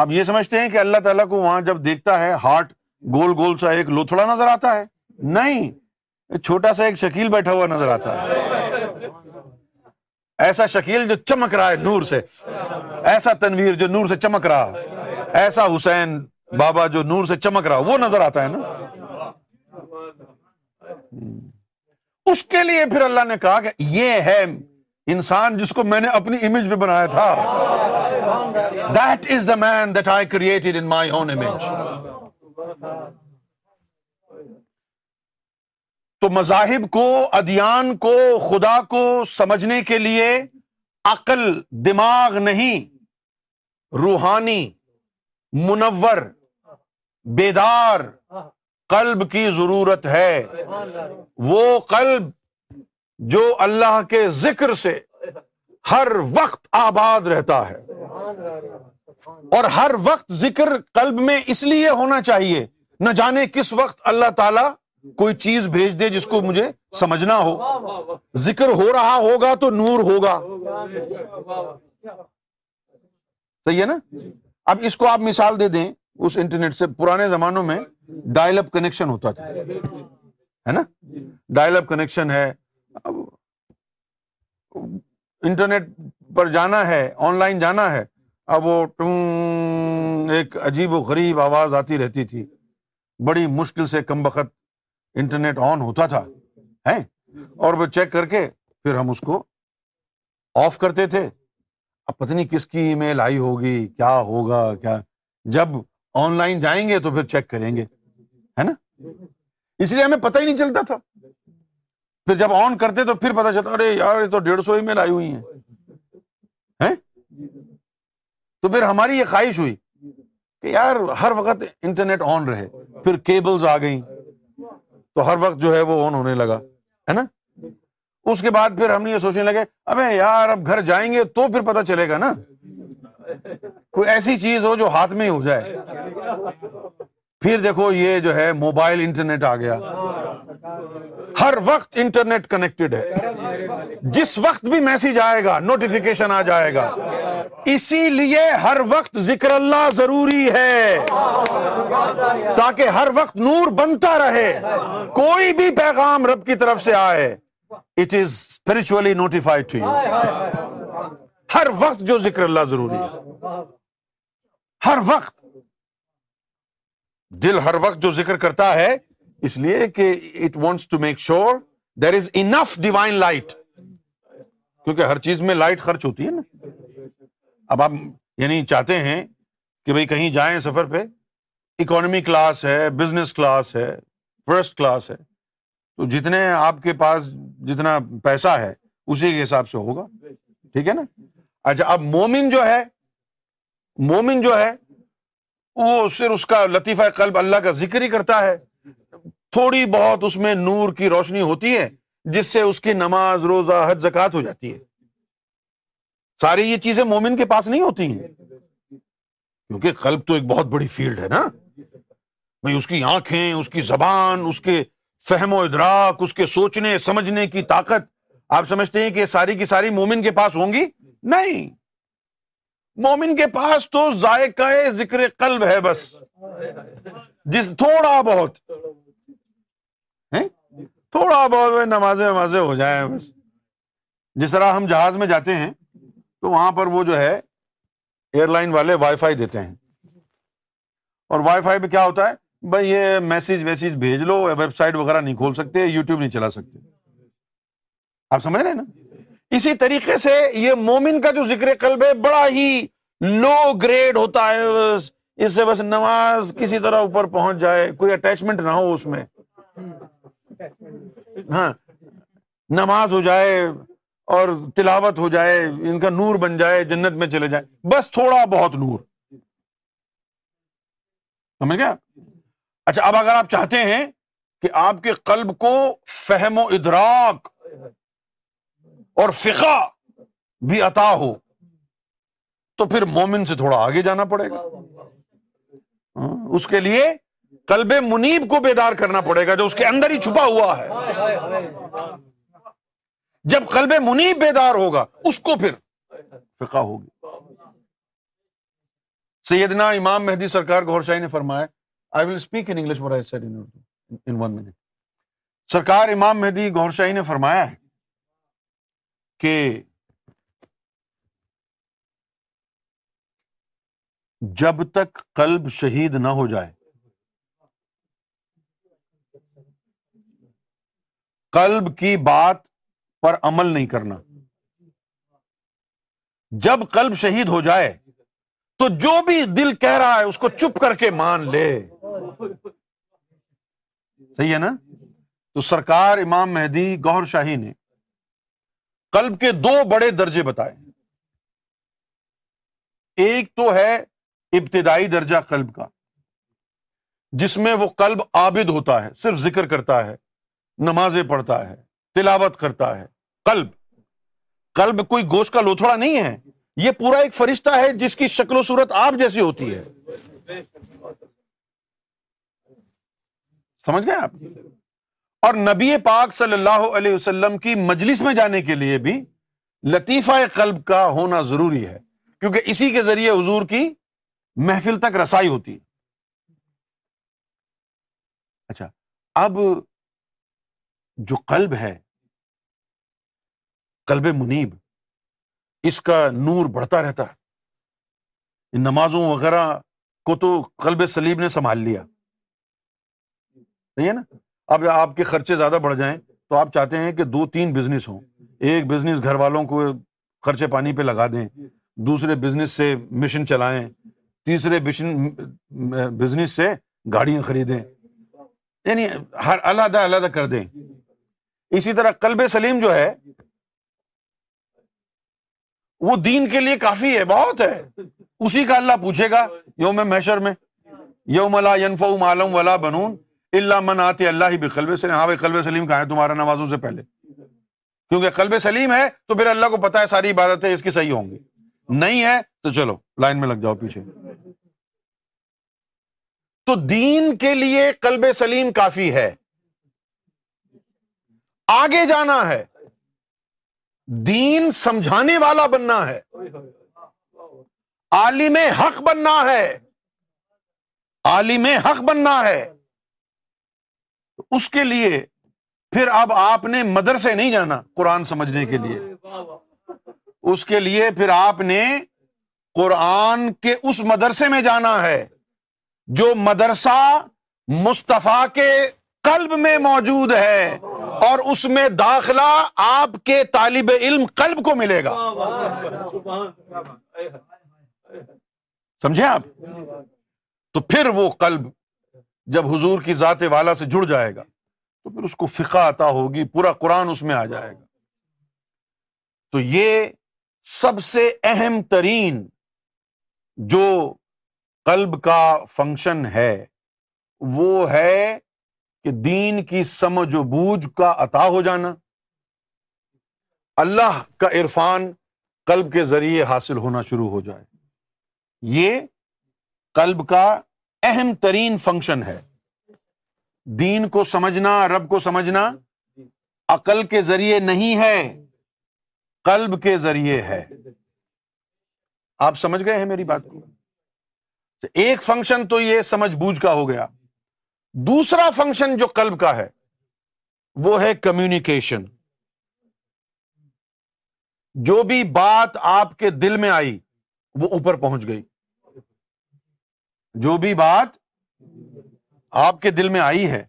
آپ یہ سمجھتے ہیں کہ اللہ تعالیٰ کو وہاں جب دیکھتا ہے ہارٹ گول گول سا ایک لوتھڑا نظر آتا ہے نہیں چھوٹا سا ایک شکیل بیٹھا ہوا نظر آتا ہے ایسا شکیل جو چمک رہا ہے نور سے ایسا تنویر جو نور سے چمک رہا ایسا حسین بابا جو نور سے چمک رہا وہ نظر آتا ہے نا اس کے لیے پھر اللہ نے کہا کہ یہ ہے انسان جس کو میں نے اپنی امیج پہ بنایا تھا that is the man that I created in my own image تو مذاہب کو ادیان کو خدا کو سمجھنے کے لیے عقل دماغ نہیں روحانی منور بیدار قلب کی ضرورت ہے وہ قلب جو اللہ کے ذکر سے ہر وقت آباد رہتا ہے اور ہر وقت ذکر قلب میں اس لیے ہونا چاہیے نہ جانے کس وقت اللہ تعالیٰ کوئی چیز بھیج دے جس کو مجھے سمجھنا ہو ذکر ہو رہا ہوگا تو نور ہوگا صحیح ہے نا اب اس کو آپ مثال دے دیں اس انٹرنیٹ سے پرانے زمانوں میں ڈائل اپ کنیکشن ہوتا تھا ہے نا ڈائل اپ کنیکشن ہے انٹرنیٹ پر جانا ہے آن لائن جانا ہے اب وہ ٹون ایک عجیب و غریب آواز آتی رہتی تھی بڑی مشکل سے کم بخت انٹرنیٹ آن ہوتا تھا اور وہ چیک کر کے پھر ہم اس کو آف کرتے تھے اب پتہ نہیں کس کی ای میل آئی ہوگی کیا ہوگا کیا جب آن لائن جائیں گے تو پھر چیک کریں گے ہے نا اس لیے ہمیں پتہ ہی نہیں چلتا تھا پھر جب آن کرتے تو پھر پتا چلتا ارے یار یہ تو ڈیڑھ سو ای میل آئی ہوئی ہیں تو پھر ہماری یہ خواہش ہوئی کہ یار ہر وقت انٹرنیٹ آن رہے پھر کیبلز آ گئیں تو ہر وقت جو ہے وہ آن ہونے لگا ہے نا اس کے بعد پھر ہم نے یہ سوچنے لگے ابے یار اب گھر جائیں گے تو پھر پتہ چلے گا نا کوئی ایسی چیز ہو جو ہاتھ میں ہی ہو جائے پھر دیکھو یہ جو ہے موبائل انٹرنیٹ آ گیا ہر وقت انٹرنیٹ کنیکٹڈ ہے جس وقت بھی میسج آئے گا نوٹیفیکیشن آ جائے گا اسی لیے ہر وقت ذکر اللہ ضروری ہے تاکہ ہر وقت نور بنتا رہے کوئی بھی پیغام رب کی طرف سے آئے it is spiritually notified to you ہر وقت جو ذکر اللہ ضروری ہے ہر وقت دل ہر وقت جو ذکر کرتا ہے اس لیے کہ it wants to make sure there is enough divine light کیونکہ ہر چیز میں لائٹ خرچ ہوتی ہے نا اب آپ یعنی چاہتے ہیں کہ بھائی کہیں جائیں سفر پہ اکانومی کلاس ہے بزنس کلاس ہے فرسٹ کلاس ہے تو جتنے آپ کے پاس جتنا پیسہ ہے اسی کے حساب سے ہوگا ٹھیک ہے نا اچھا اب مومن جو ہے مومن جو ہے وہ صرف اس کا لطیفہ قلب اللہ کا ذکر ہی کرتا ہے تھوڑی بہت اس میں نور کی روشنی ہوتی ہے جس سے اس کی نماز روزہ حج زکات ہو جاتی ہے ساری یہ چیزیں مومن کے پاس نہیں ہوتی ہیں کیونکہ قلب تو ایک بہت بڑی فیلڈ ہے نا بھائی اس کی آنکھیں اس کی زبان اس کے فہم و ادراک اس کے سوچنے سمجھنے کی طاقت آپ سمجھتے ہیں کہ ساری کی ساری مومن کے پاس ہوں گی نہیں مومن کے پاس تو ذائقہ ذکر قلب ہے بس جس تھوڑا بہت تھوڑا بہت نماز ومازے ہو جائیں بس جس طرح ہم جہاز میں جاتے ہیں تو وہاں پر وہ جو ہے ایئر لائن والے وائی فائی دیتے ہیں اور وائی فائی پہ کیا ہوتا ہے بھائی یہ میسج ویسج بھیج لو ویب سائٹ وغیرہ نہیں کھول سکتے یوٹیوب نہیں چلا سکتے آپ سمجھ رہے ہیں نا اسی طریقے سے یہ مومن کا جو ذکر قلب ہے بڑا ہی لو گریڈ ہوتا ہے اس سے بس نماز کسی طرح اوپر پہنچ جائے کوئی اٹیچمنٹ نہ ہو اس میں ہاں نماز ہو جائے اور تلاوت ہو جائے ان کا نور بن جائے جنت میں چلے جائے بس تھوڑا بہت نور سمجھ گیا اچھا اب اگر آپ چاہتے ہیں کہ آپ کے قلب کو فہم و ادراک اور فقہ بھی عطا ہو تو پھر مومن سے تھوڑا آگے جانا پڑے گا ہاں، اس کے لیے کلب منیب کو بیدار کرنا پڑے گا جو اس کے اندر ہی چھپا ہوا ہے جب کلب منیب بیدار ہوگا اس کو پھر فقہ ہوگی سیدنا امام مہدی سرکار شاہی نے فرمایا I will speak English Sarkar Imam مہدی گور شاہی نے فرمایا ہے کہ جب تک قلب شہید نہ ہو جائے قلب کی بات پر عمل نہیں کرنا جب قلب شہید ہو جائے تو جو بھی دل کہہ رہا ہے اس کو چپ کر کے مان لے صحیح ہے نا تو سرکار امام مہدی گور شاہی نے کے دو بڑے درجے بتائے ایک تو ہے ابتدائی درجہ کا جس میں وہ عابد ہوتا ہے ہے صرف ذکر کرتا نمازیں پڑھتا ہے تلاوت کرتا ہے کلب کلب کوئی گوشت کا لوتھڑا نہیں ہے یہ پورا ایک فرشتہ ہے جس کی شکل و صورت آپ جیسی ہوتی ہے سمجھ گئے آپ اور نبی پاک صلی اللہ علیہ وسلم کی مجلس میں جانے کے لیے بھی لطیفہ قلب کا ہونا ضروری ہے کیونکہ اسی کے ذریعے حضور کی محفل تک رسائی ہوتی ہے اچھا اب جو قلب ہے قلب منیب اس کا نور بڑھتا رہتا ہے نمازوں وغیرہ کو تو قلب سلیب نے سنبھال لیا صحیح ہے نا اب آپ کے خرچے زیادہ بڑھ جائیں تو آپ چاہتے ہیں کہ دو تین بزنس ہوں ایک بزنس گھر والوں کو خرچے پانی پہ لگا دیں دوسرے بزنس سے مشن چلائیں تیسرے بزنس سے گاڑیاں خریدیں یعنی ہر علیحدہ علیحدہ کر دیں اسی طرح کلب سلیم جو ہے وہ دین کے لیے کافی ہے بہت ہے اسی کا اللہ پوچھے گا یوم میشر میں یوم لا مالم ولا بنون اللہ من آتے اللہ ہی بھی سلیم ہاں بھائی کلب سلیم ہے تمہارا نوازوں سے پہلے کیونکہ قلب سلیم ہے تو پھر اللہ کو پتا ہے ساری عبادتیں اس کی صحیح ہوں گی نہیں ہے تو چلو لائن میں لگ جاؤ پیچھے تو دین کے لیے قلب سلیم کافی ہے آگے جانا ہے دین سمجھانے والا بننا ہے عالم حق بننا ہے عالم حق بننا ہے اس کے لیے پھر اب آپ نے مدرسے نہیں جانا قرآن سمجھنے کے لیے اس کے لیے پھر آپ نے قرآن کے اس مدرسے میں جانا ہے جو مدرسہ مصطفیٰ کے قلب میں موجود ہے اور اس میں داخلہ آپ کے طالب علم قلب کو ملے گا سمجھے آپ تو پھر وہ قلب جب حضور کی ذات والا سے جڑ جائے گا تو پھر اس کو فقا عطا ہوگی پورا قرآن اس میں آ جائے گا تو یہ سب سے اہم ترین جو قلب کا فنکشن ہے وہ ہے کہ دین کی سمجھ و بوجھ کا عطا ہو جانا اللہ کا عرفان قلب کے ذریعے حاصل ہونا شروع ہو جائے یہ قلب کا اہم ترین فنکشن ہے دین کو سمجھنا رب کو سمجھنا عقل کے ذریعے نہیں ہے قلب کے ذریعے ہے آپ سمجھ گئے ہیں میری بات کو ایک فنکشن تو یہ سمجھ بوجھ کا ہو گیا دوسرا فنکشن جو قلب کا ہے وہ ہے کمیونیکیشن جو بھی بات آپ کے دل میں آئی وہ اوپر پہنچ گئی جو بھی بات آپ کے دل میں آئی ہے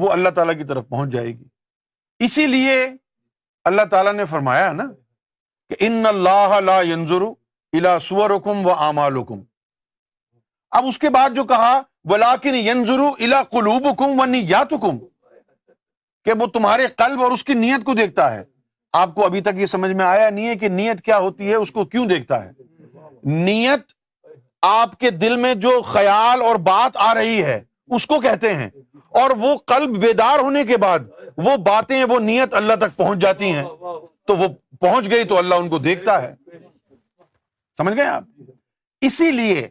وہ اللہ تعالیٰ کی طرف پہنچ جائے گی اسی لیے اللہ تعالیٰ نے فرمایا نا کہ ان اللہ لا ينظر الى صورکم و اعمالکم اب اس کے بعد جو کہا ينظر الى قلوبکم و نیاتکم کہ وہ تمہارے قلب اور اس کی نیت کو دیکھتا ہے آپ کو ابھی تک یہ سمجھ میں آیا نہیں ہے کہ نیت کیا ہوتی ہے اس کو کیوں دیکھتا ہے نیت آپ کے دل میں جو خیال اور بات آ رہی ہے اس کو کہتے ہیں اور وہ قلب بیدار ہونے کے بعد وہ باتیں وہ نیت اللہ تک پہنچ جاتی ہیں تو وہ پہنچ گئی تو اللہ ان کو دیکھتا ہے سمجھ گئے آپ اسی لیے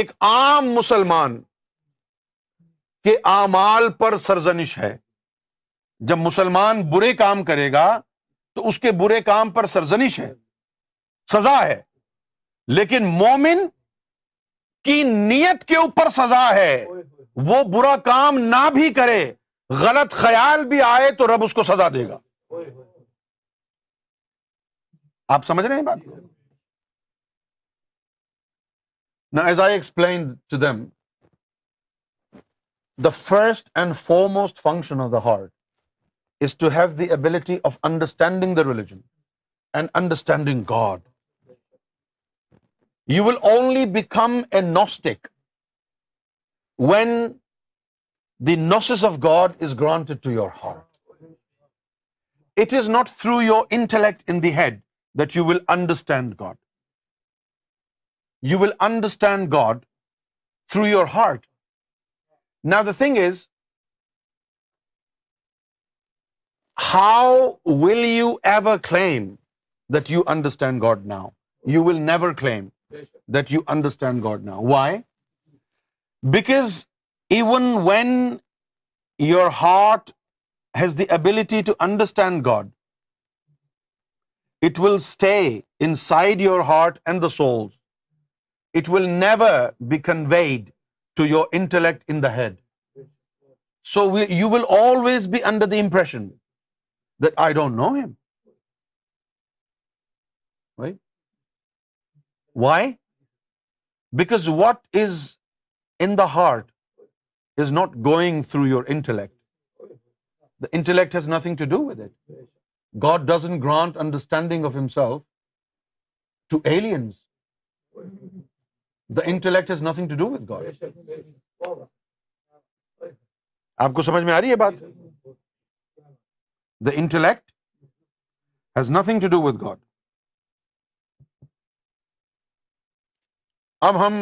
ایک عام مسلمان کے آمال پر سرزنش ہے جب مسلمان برے کام کرے گا تو اس کے برے کام پر سرزنش ہے سزا ہے لیکن مومن کی نیت کے اوپر سزا ہے وہ برا کام نہ بھی کرے غلط خیال بھی آئے تو رب اس کو سزا دے گا آپ سمجھ رہے ہیں بات as I explain to them the first and foremost function of the heart is to have the ability of understanding the religion and understanding God You will only become a Gnostic when the gnosis of God is granted to your heart. It is not through your intellect in the head that you will understand God. You will understand God through your heart. Now the thing is, how will you ever claim that you understand God now? You will never claim that you understand God now. Why? Because even when your heart has the ability to understand God, it will stay inside your heart and the souls. It will never be conveyed to your intellect in the head. So you will always be under the impression that I don't know him. Right? Why? Because what is in the heart is not going through your intellect the intellect has nothing to do with it God doesn't grant understanding of himself to aliens the intellect has nothing to do with God آپ کو سمجھ میں آ رہی ہے بات the intellect has nothing to do with God اب ہم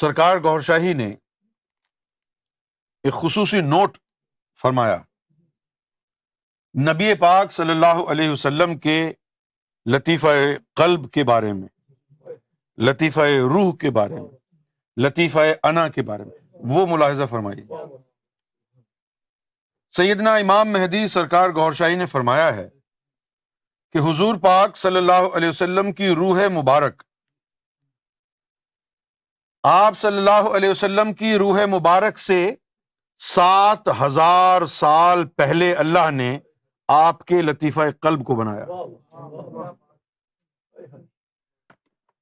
سرکار گور شاہی نے ایک خصوصی نوٹ فرمایا نبی پاک صلی اللہ علیہ وسلم کے لطیفہ قلب کے بارے میں لطیفہ روح کے بارے میں لطیفہ انا کے بارے میں وہ ملاحظہ فرمائی سیدنا امام مہدی سرکار گور شاہی نے فرمایا ہے کہ حضور پاک صلی اللہ علیہ وسلم کی روح مبارک آپ صلی اللہ علیہ وسلم کی روح مبارک سے سات ہزار سال پہلے اللہ نے آپ کے لطیفہ قلب کو بنایا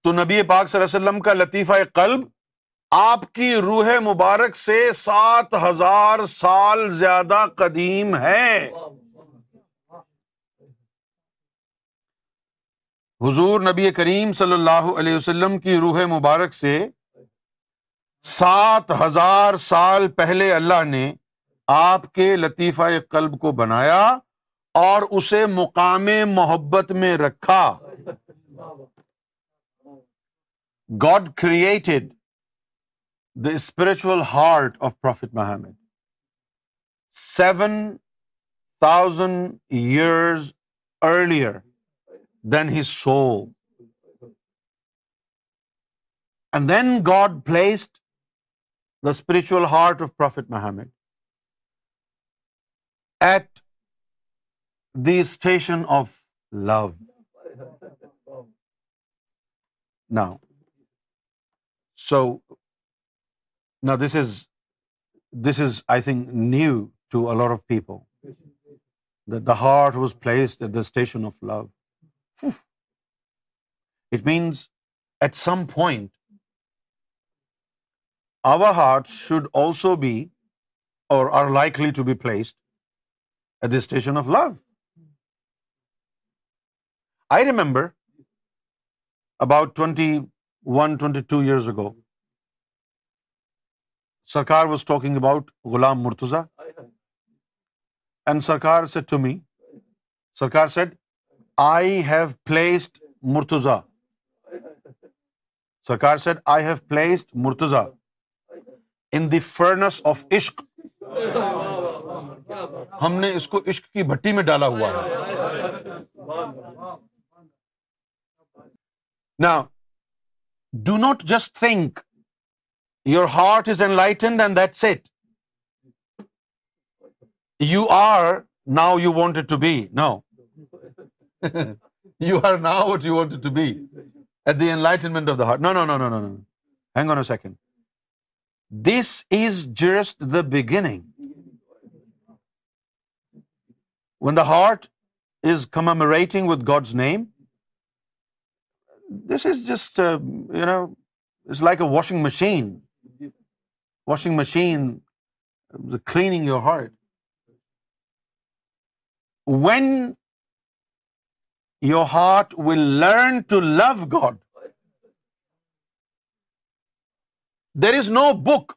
تو نبی پاک صلی اللہ علیہ وسلم کا لطیفہ قلب آپ کی روح مبارک سے سات ہزار سال زیادہ قدیم ہے حضور نبی کریم صلی اللہ علیہ وسلم کی روح مبارک سے سات ہزار سال پہلے اللہ نے آپ کے لطیفہ قلب کو بنایا اور اسے مقام محبت میں رکھا God created the spiritual heart of prophet Muhammad seven thousand years earlier than he so and then God placed the spiritual heart of Prophet Muhammad. At the station of love. Now, this is I think new to a lot of people, that the heart was placed at the station of love. It means at some point our heart should also be or are likely to be placed at the station of love I remember about twenty one twenty two years ago Sarkar was talking about Ghulam Murtaza and سرکار said me Sarkar said I have placed Murtaza Sarkar said I have placed Murtaza in the furnace of عشق ہم نے اس کو عشق کی بھٹی میں ڈالا ہوا ہے نا do not just think your heart is enlightened and you are now you want to be now you are now what you want to be at the enlightenment of the heart no know know know no hang on a second This is just the beginning. When the heart is commemorating with God's name, this is just, uh, it's like a washing machine. Washing machine, cleaning your heart. When your heart will learn to love God, There is no book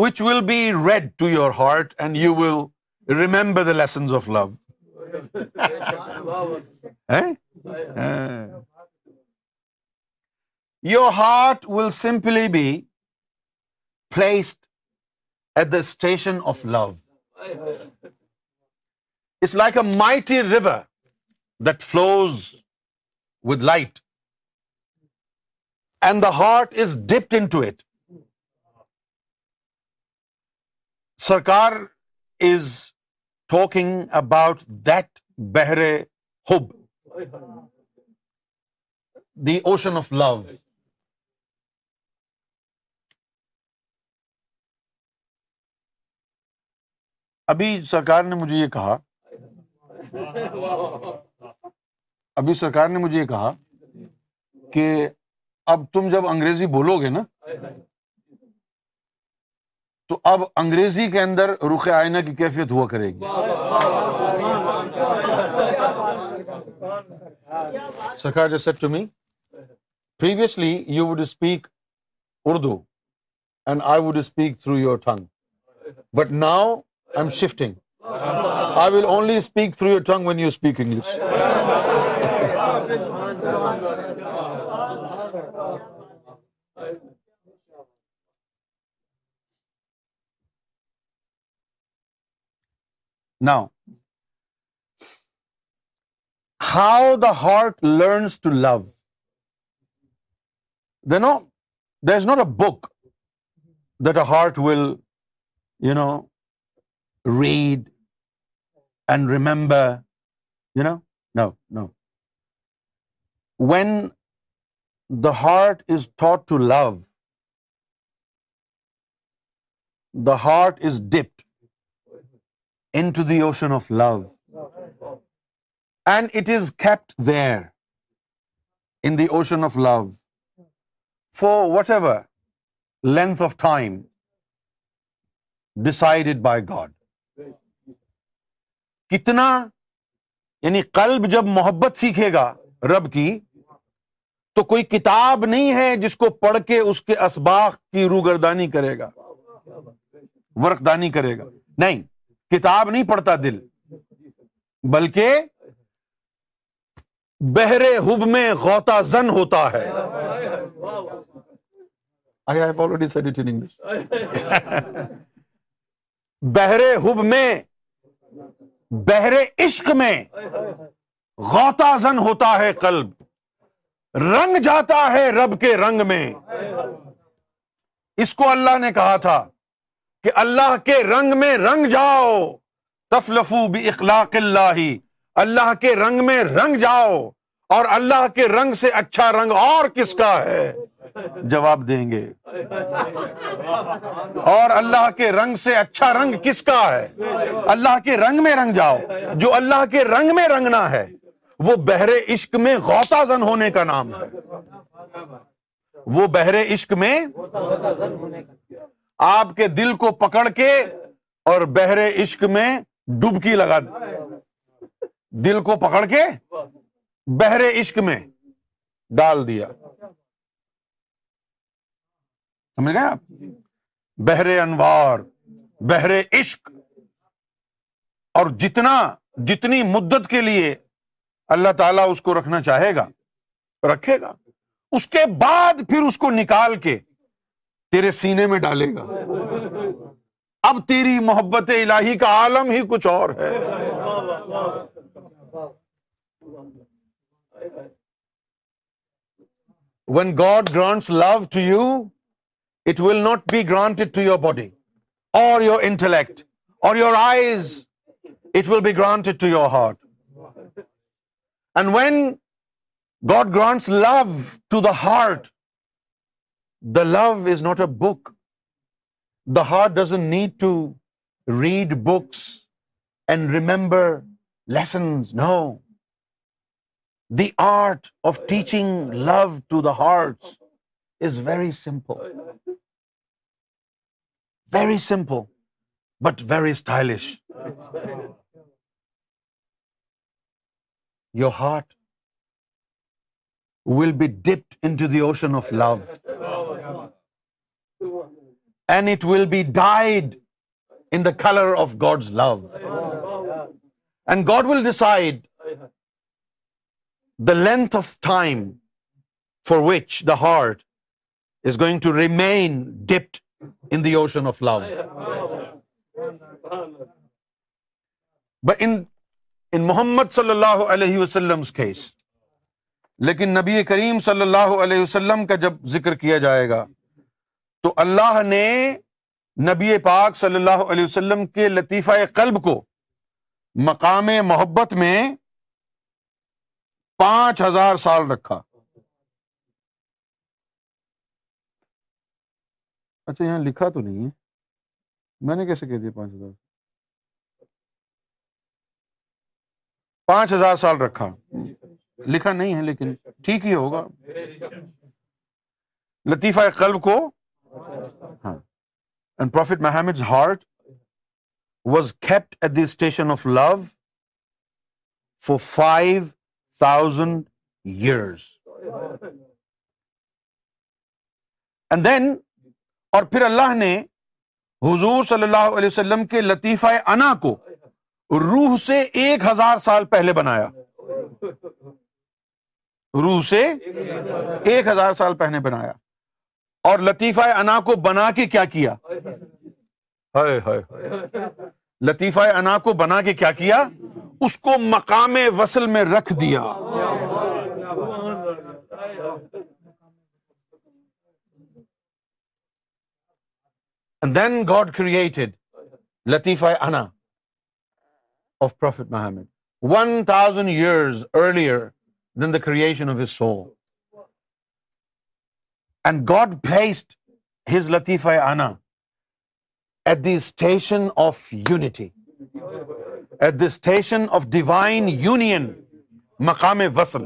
which will be read to your heart and you will remember the lessons of love. Eh? Eh. Your heart will simply be placed at the station of love. It's like a mighty river that flows with light, and the heart is dipped into it. Sarkar is talking about that بہرے ہوب دی اوشن آف لو ابھی سرکار نے مجھے یہ کہا ابھی سرکار نے مجھے یہ کہا کہ اب تم جب انگریزی بولو گے نا تو اب انگریزی کے اندر رخ آئینہ کی کیفیت ہوا کرے گی to me previously you would speak Urdu and I would speak through your tongue but now I am shifting I will only speak through your tongue when you speak English Now, how the heart learns to love. There's not a book that a heart will, read and remember, No. When the heart is taught to love, the heart is dipped into the ocean of love and it is kept there in the ocean of love for whatever length of time decided by God کتنا یعنی کلب جب محبت سیکھے گا رب کی تو کوئی کتاب نہیں ہے جس کو پڑھ کے اس کے اسباق کی روگردانی کرے گا ورقدانی کرے گا نہیں کتاب نہیں پڑھتا دل بلکہ بہرے ہب میں غوطہ زن ہوتا ہے بہرے ہب میں بہرے عشق میں غوطہ زن ہوتا ہے قلب رنگ جاتا ہے رب کے رنگ میں اس کو اللہ نے کہا تھا کہ اللہ کے رنگ میں رنگ جاؤ تفلفو بھی اخلاق اللہ اللہ کے رنگ میں رنگ جاؤ اور اللہ کے رنگ سے اچھا رنگ اور کس کا ہے جواب دیں گے اور اللہ کے رنگ سے اچھا رنگ کس کا ہے اللہ کے رنگ میں رنگ جاؤ جو اللہ کے رنگ میں رنگنا ہے وہ بحر عشق میں غوطہ زن ہونے کا نام ہے وہ بحر عشق میں آپ کے دل کو پکڑ کے اور بہرے عشق میں ڈبکی لگا دل کو پکڑ کے بہرے عشق میں ڈال دیا سمجھ گئے آپ بہرے انوار بحر عشق اور جتنا جتنی مدت کے لیے اللہ تعالیٰ اس کو رکھنا چاہے گا رکھے گا اس کے بعد پھر اس کو نکال کے تیرے سینے میں ڈالے گا اب تیری محبت الہی کا عالم ہی کچھ اور ہے when God grants love to you it will not be granted to your body or your intellect اور your eyes it will be granted to your heart and when God grants love to the heart The love is not a book. The heart doesn't need to read books and remember lessons. No. The art of teaching love to the hearts is very simple. Very simple, but very stylish. Your heart will be dipped into the ocean of love. And it will be dyed in the colour of God's love and God will decide the length of time for which the heart is going to remain in the ocean of love in محمد صلی اللہ علیہ وسلم کیس لیکن نبی کریم صلی اللہ علیہ وسلم کا جب ذکر کیا جائے گا تو اللہ نے نبی پاک صلی اللہ علیہ وسلم کے لطیفہ قلب کو مقام محبت میں پانچ ہزار سال رکھا اچھا یہاں لکھا تو نہیں ہے میں نے کیسے کہہ دیا پانچ ہزار پانچ ہزار سال رکھا لکھا نہیں ہے لیکن ٹھیک ہی ہوگا لطیفہ قلب کو اچھا ہاں and prophet Muhammad heart was kept at the station of love four five thousand years and then اور پھر اللہ نے حضور صلی اللہ علیہ وسلم کے لطیفہ انا کو روح سے ایک ہزار سال پہلے بنایا روح سے ایک ہزار سال پہلے بنایا اور لطیفہ انا کو بنا کے کیا کیا لطیفہ انا کو بنا کے کیا کیا اس کو مقام وصل میں رکھ دیا دین گاڈ کریٹڈ لطیفہ انا of prophet Muhammad one thousand years earlier than the creation of soul and God blessed his لطیفہ آنا at the station of unity at the station of divine union مقام وسل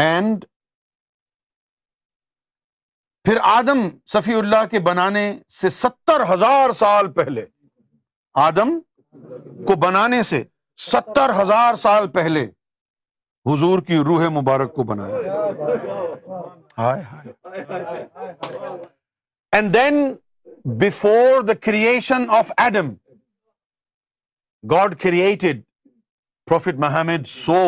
اینڈ پھر آدم سفی اللہ کے بنانے سے ستر ہزار سال پہلے آدم کو بنانے سے ستر ہزار سال پہلے حضور کی روح مبارک کو بنایا ہائے and then before the creation of Adam God created prophet Muhammad so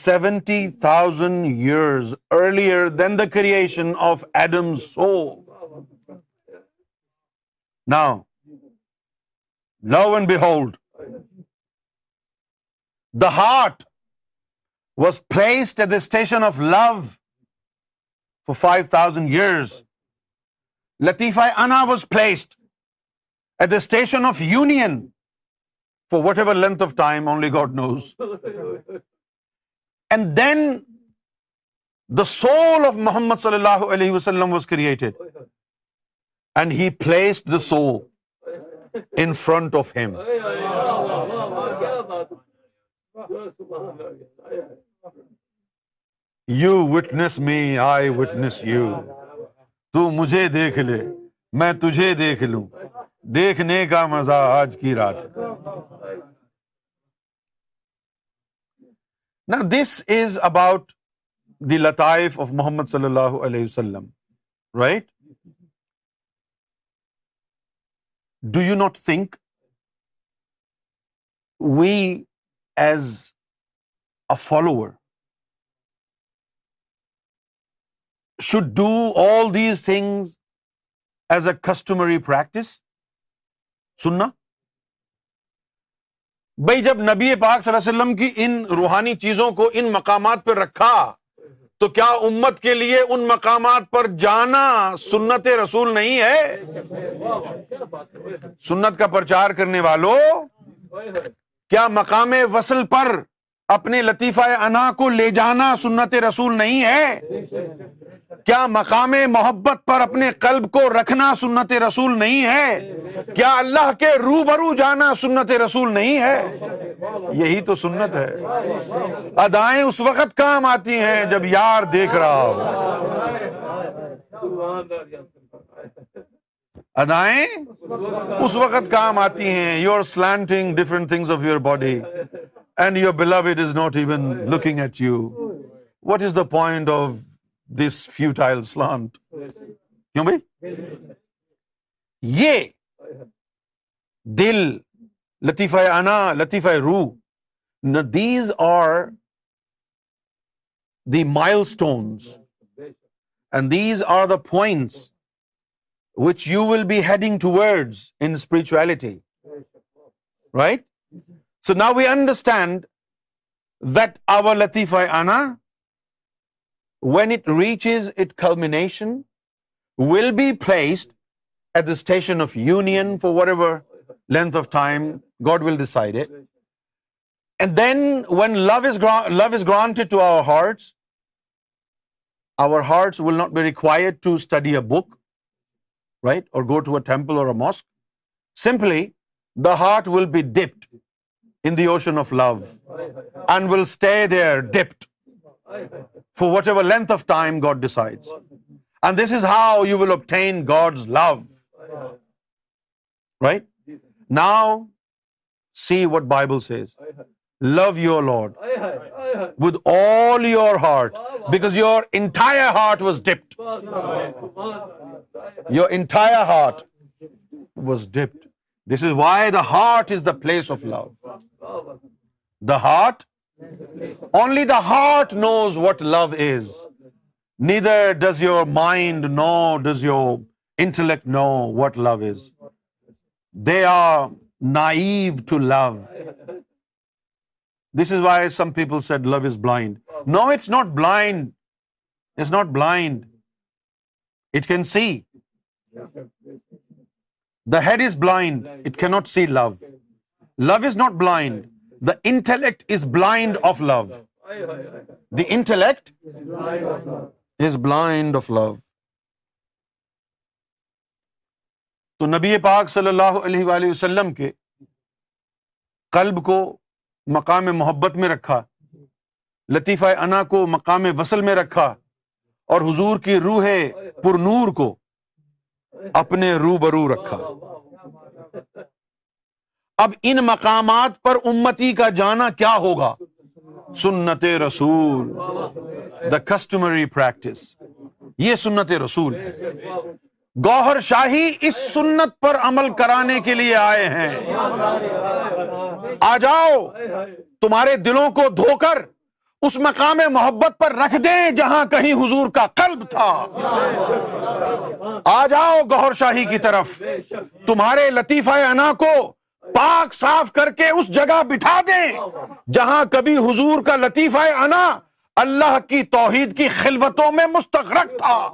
seventy thousand years earlier than the creation of Adam so now love and hold the heart was placed at the station of love four five thousand years لطیفہ انا was placed at the station of union for whatever length of time only God knows and then the soul of محمد صلی اللہ علیہ وسلم was created and he placed the soul in front of him you witness me I witness you تو مجھے دیکھ لے میں تجھے دیکھ لوں دیکھنے کا مزہ آج کی رات نا دس از اباؤٹ دی لطائف آف محمد صلی اللہ علیہ وسلم right do you not think we as follower should do all these thing as a customary practice سننا بھائی جب نبی پاک صلی اللہ علیہ وسلم کی ان روحانی چیزوں کو ان مقامات پہ رکھا تو کیا امت کے لیے ان مقامات پر جانا سنت رسول نہیں ہے سنت کا پرچار کرنے والوں کیا مقام وصل پر اپنے لطیفہ انا کو لے جانا سنت رسول نہیں ہے کیا مقام محبت پر اپنے قلب کو رکھنا سنت رسول نہیں ہے کیا اللہ کے روبرو جانا سنت رسول نہیں ہے یہی تو سنت ہے ادائیں اس وقت کام آتی ہیں جب یار دیکھ رہا ہو ادائیں اس وقت کام آتی ہیں you are slanting different things of your body and your blow it is not even looking at you what is the point of this futile slant کیوں بھائی یہ دل لطیفہ انا لطیفہ روح these are the milestones and these are the points which you will be heading towards in spirituality. Right? So now we understand that our Latifa Ana, when it reaches its culmination, will be placed at the station of union for whatever length of time God will decide it. And then when love is granted to our hearts will not be required to study a book right, or go to a temple or a mosque, simply the heart will be dipped in the ocean of love and will stay there dipped for whatever length of time God decides. And this is how you will obtain God's love. Right? Now, see what Bible says. Love your Lord with all your heart, because your entire heart was dipped. Your entire heart was dipped. This is why the heart is the place of love. The heart, only the heart knows what love is. Neither does your mind know, does your intellect know what love is. They are naive to love. This is why some people set love is blind no it's not blind it's not blind it can see the head is blind it کی not see love love is not blind the intellect is blind of love the intellect is blind of love تو نبی پاک صلی اللہ علیہ وسلم کے قلب کو مقام محبت میں رکھا لطیفہ انا کو مقام وصل میں رکھا اور حضور کی روح پر نور کو اپنے روبرو رکھا اب ان مقامات پر امتی کا جانا کیا ہوگا سنت رسول دا کسٹمری پریکٹس یہ سنت رسول گوہر شاہی اس سنت پر عمل کرانے کے لیے آئے ہیں آ جاؤ تمہارے دلوں کو دھو کر اس مقام محبت پر رکھ دیں جہاں کہیں حضور کا قلب تھا آ جاؤ گوہر شاہی کی طرف تمہارے لطیفہ انا کو پاک صاف کر کے اس جگہ بٹھا دیں جہاں کبھی حضور کا لطیفہ انا اللہ کی توحید کی خلوتوں میں مستغرق تھا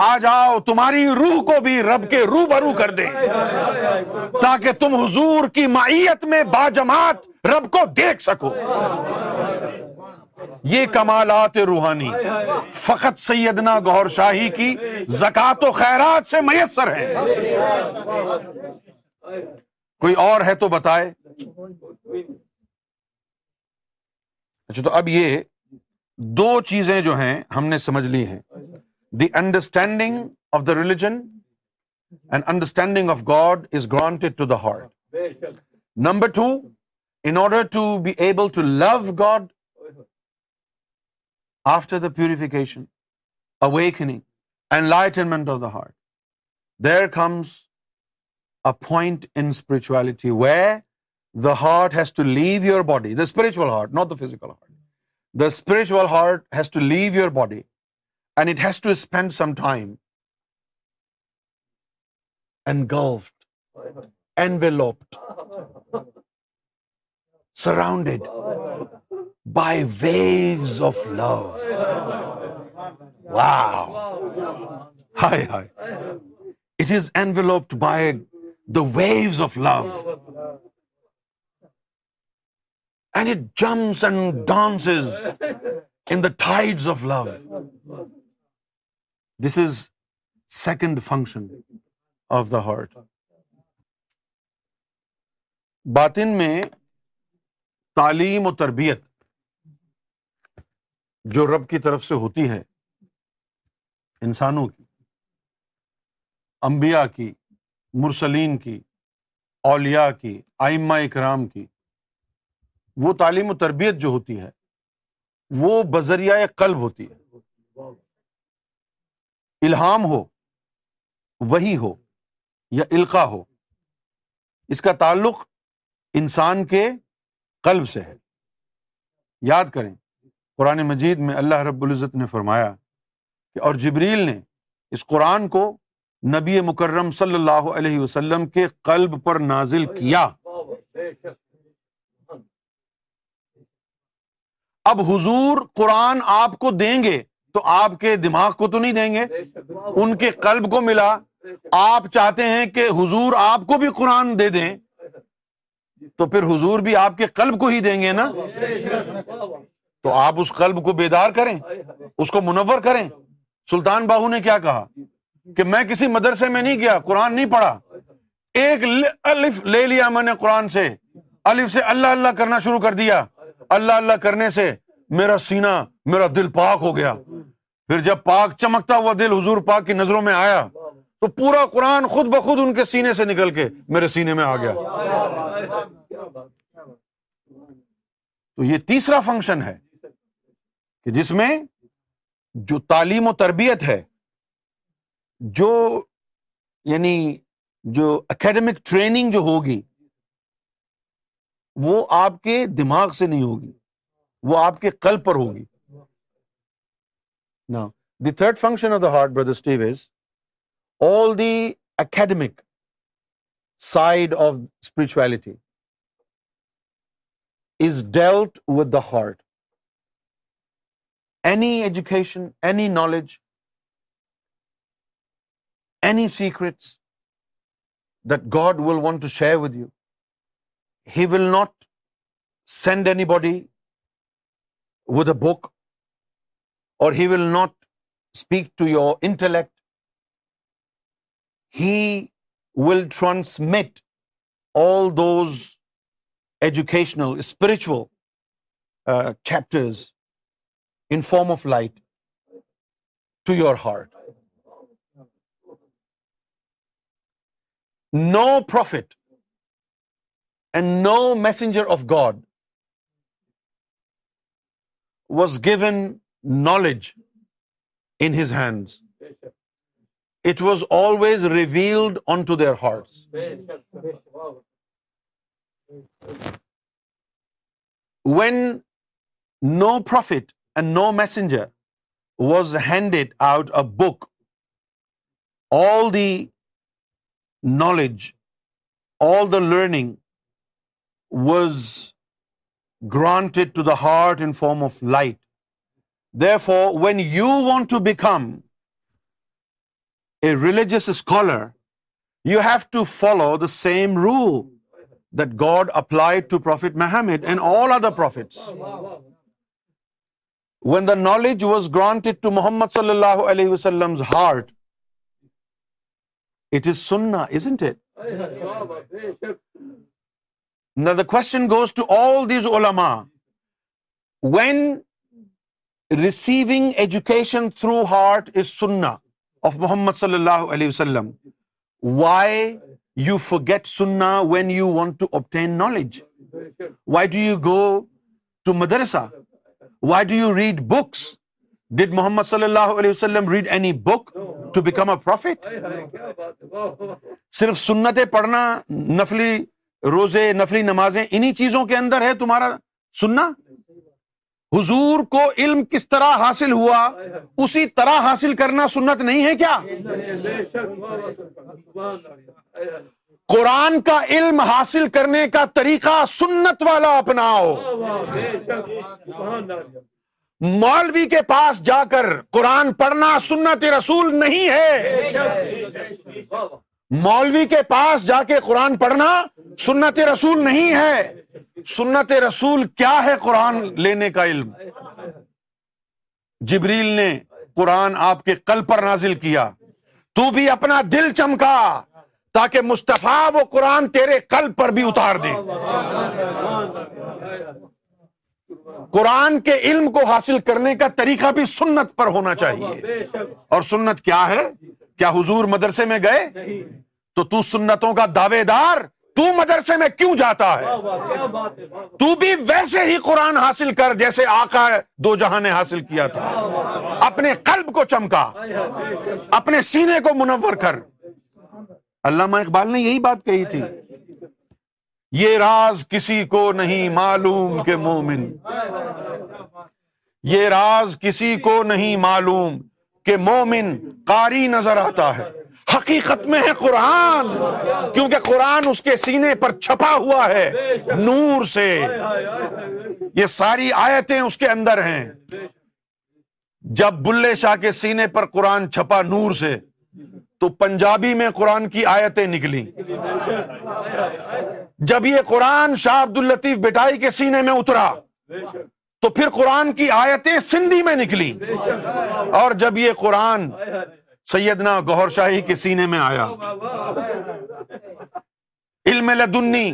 آ جاؤ تمہاری روح کو بھی رب کے رو برو کر دیں تاکہ تم حضور کی معیت میں باجماعت رب کو دیکھ سکو یہ کمالات روحانی فقط سیدنا گور شاہی کی زکات و خیرات سے میسر ہے کوئی اور ہے تو بتائے اچھا تو اب یہ دو چیزیں جو ہیں ہم نے سمجھ لی ہیں the understanding of the religion and understanding of God is granted to the heart number two in order to be able to love God after the purification and enlightenment of the heart there comes a point in spirituality way the heart has to leave your body, the spiritual heart, not the physical heart. The spiritual heart has to leave your body and it has to spend some time engulfed, enveloped, surrounded by waves of love. Wow. Hi. It is enveloped by the waves of love. And it jumps and dances in the tides of love this is second function of the heart بات ان میں تعلیم و تربیت جو رب کی طرف سے ہوتی ہے انسانوں کی امبیا کی مرسلین کی اولیا کی آئمہ اکرام کی وہ تعلیم و تربیت جو ہوتی ہے وہ بذریعہ قلب ہوتی ہے الہام ہو وہی ہو یا القا ہو اس کا تعلق انسان کے قلب سے ہے یاد کریں قرآن مجید میں اللہ رب العزت نے فرمایا کہ اور جبریل نے اس قرآن کو نبی مکرم صلی اللہ علیہ وسلم کے قلب پر نازل کیا اب حضور قرآن آپ کو دیں گے تو آپ کے دماغ کو تو نہیں دیں گے ان کے قلب کو ملا آپ چاہتے ہیں کہ حضور آپ کو بھی قرآن دے دیں تو پھر حضور بھی آپ کے قلب کو ہی دیں گے نا تو آپ اس قلب کو بیدار کریں اس کو منور کریں سلطان باہو نے کیا کہا کہ میں کسی مدرسے میں نہیں گیا قرآن نہیں پڑھا ایک الف لے لیا میں نے قرآن سے الف سے اللہ اللہ کرنا شروع کر دیا اللہ اللہ کرنے سے میرا سینا میرا دل پاک ہو گیا پھر جب پاک چمکتا ہوا دل حضور پاک کی نظروں میں آیا تو پورا قرآن خود بخود ان کے سینے سے نکل کے میرے سینے میں آ گیا تو یہ تیسرا فنکشن ہے کہ جس میں جو تعلیم و تربیت ہے جو یعنی جو اکیڈمک ٹریننگ جو ہوگی وہ آپ کے دماغ سے نہیں ہوگی وہ آپ کے قلب پر ہوگی نا the third function of the heart brother Steve is all the academic side of spirituality is dealt with the heart any education any knowledge any secrets that God will want to share with you He will not send anybody with a book, or he will not speak to your intellect. He will transmit all those educational, spiritual uh, chapters in form of light to your heart. No prophet and no messenger of God was given knowledge in his hands. It was always revealed unto their hearts. When no prophet and no messenger was handed out a book, all the knowledge, all the learning was granted to the heart in form of light for when you want to become a religious scholar you have to follow the same rule that God applied to prophet Muhammad and all other prophets when the knowledge was granted to Muhammad صلی اللہ علیہ وسلم ہارٹ اٹ از سننا is it the question goes to all these اولاما when receiving education through heart is سننا آف محمد صلی اللہ علیہ وسلم وائی یو فو گیٹ سننا when you want to obtain knowledge why do you go to مدرسہ why do you read books did Muhammad صلی اللہ علیہ وسلم read any book to become a prophet صرف سنتیں پڑھنا نفلی روزے نفلی نمازیں انہی چیزوں کے اندر ہے تمہارا سننا حضور کو علم کس طرح حاصل ہوا اسی طرح حاصل کرنا سنت نہیں ہے کیا قرآن کا علم حاصل کرنے کا طریقہ سنت والا اپناؤ مولوی کے پاس جا کر قرآن پڑھنا سنت رسول نہیں ہے مولوی کے پاس جا کے قرآن پڑھنا سنت رسول نہیں ہے سنت رسول کیا ہے قرآن لینے کا علم جبریل نے قرآن آپ کے کل پر نازل کیا تو بھی اپنا دل چمکا تاکہ مستفیٰ وہ قرآن تیرے کل پر بھی اتار دے قرآن کے علم کو حاصل کرنے کا طریقہ بھی سنت پر ہونا چاہیے اور سنت کیا ہے کیا حضور مدرسے میں گئے تو تو سنتوں کا دعوے دار تو مدرسے میں کیوں جاتا ہے تو بھی ویسے ہی قرآن حاصل کر جیسے آقا دو جہاں نے حاصل کیا تھا اپنے قلب کو چمکا اپنے سینے کو منور کر علامہ اقبال نے یہی بات کہی تھی یہ راز کسی کو نہیں معلوم کہ مومن یہ راز کسی کو نہیں معلوم کہ مومن قاری نظر آتا ہے حقیقت میں ہے قرآن کیونکہ قرآن اس کے سینے پر چھپا ہوا ہے نور سے یہ ساری آیتیں اس کے اندر ہیں جب بلے شاہ کے سینے پر قرآن چھپا نور سے تو پنجابی میں قرآن کی آیتیں نکلی جب یہ قرآن شاہ الطیف بٹائی کے سینے میں اترا تو پھر قرآن کی آیتیں سندھی میں نکلی اور جب یہ قرآن سیدنا گہر شاہی کے سینے میں آیا علم لدنی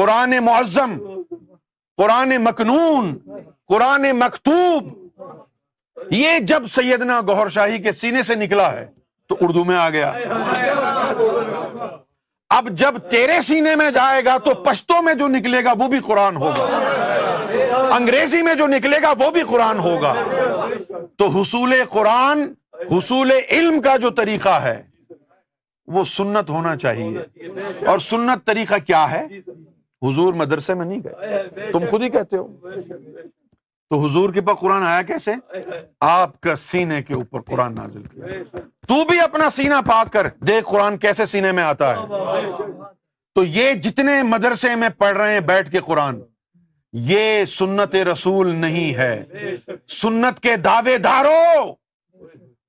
قرآن معظم قرآن مکنون قرآن مکتوب یہ جب سیدنا گہر شاہی کے سینے سے نکلا ہے تو اردو میں آ گیا اب جب تیرے سینے میں جائے گا تو پشتوں میں جو نکلے گا وہ بھی قرآن ہوگا انگریزی میں جو نکلے گا وہ بھی قرآن ہوگا تو حصول قرآن حصول علم کا جو طریقہ ہے وہ سنت ہونا چاہیے اور سنت طریقہ کیا ہے حضور مدرسے میں نہیں گئے تم خود ہی کہتے ہو تو حضور کے پاس قرآن آیا کیسے آپ کا سینے کے اوپر قرآن نازل کیا تو بھی اپنا سینہ پاک کر دیکھ قرآن کیسے سینے میں آتا ہے تو یہ جتنے مدرسے میں پڑھ رہے ہیں بیٹھ کے قرآن یہ سنت رسول نہیں ہے سنت کے دعوے دارو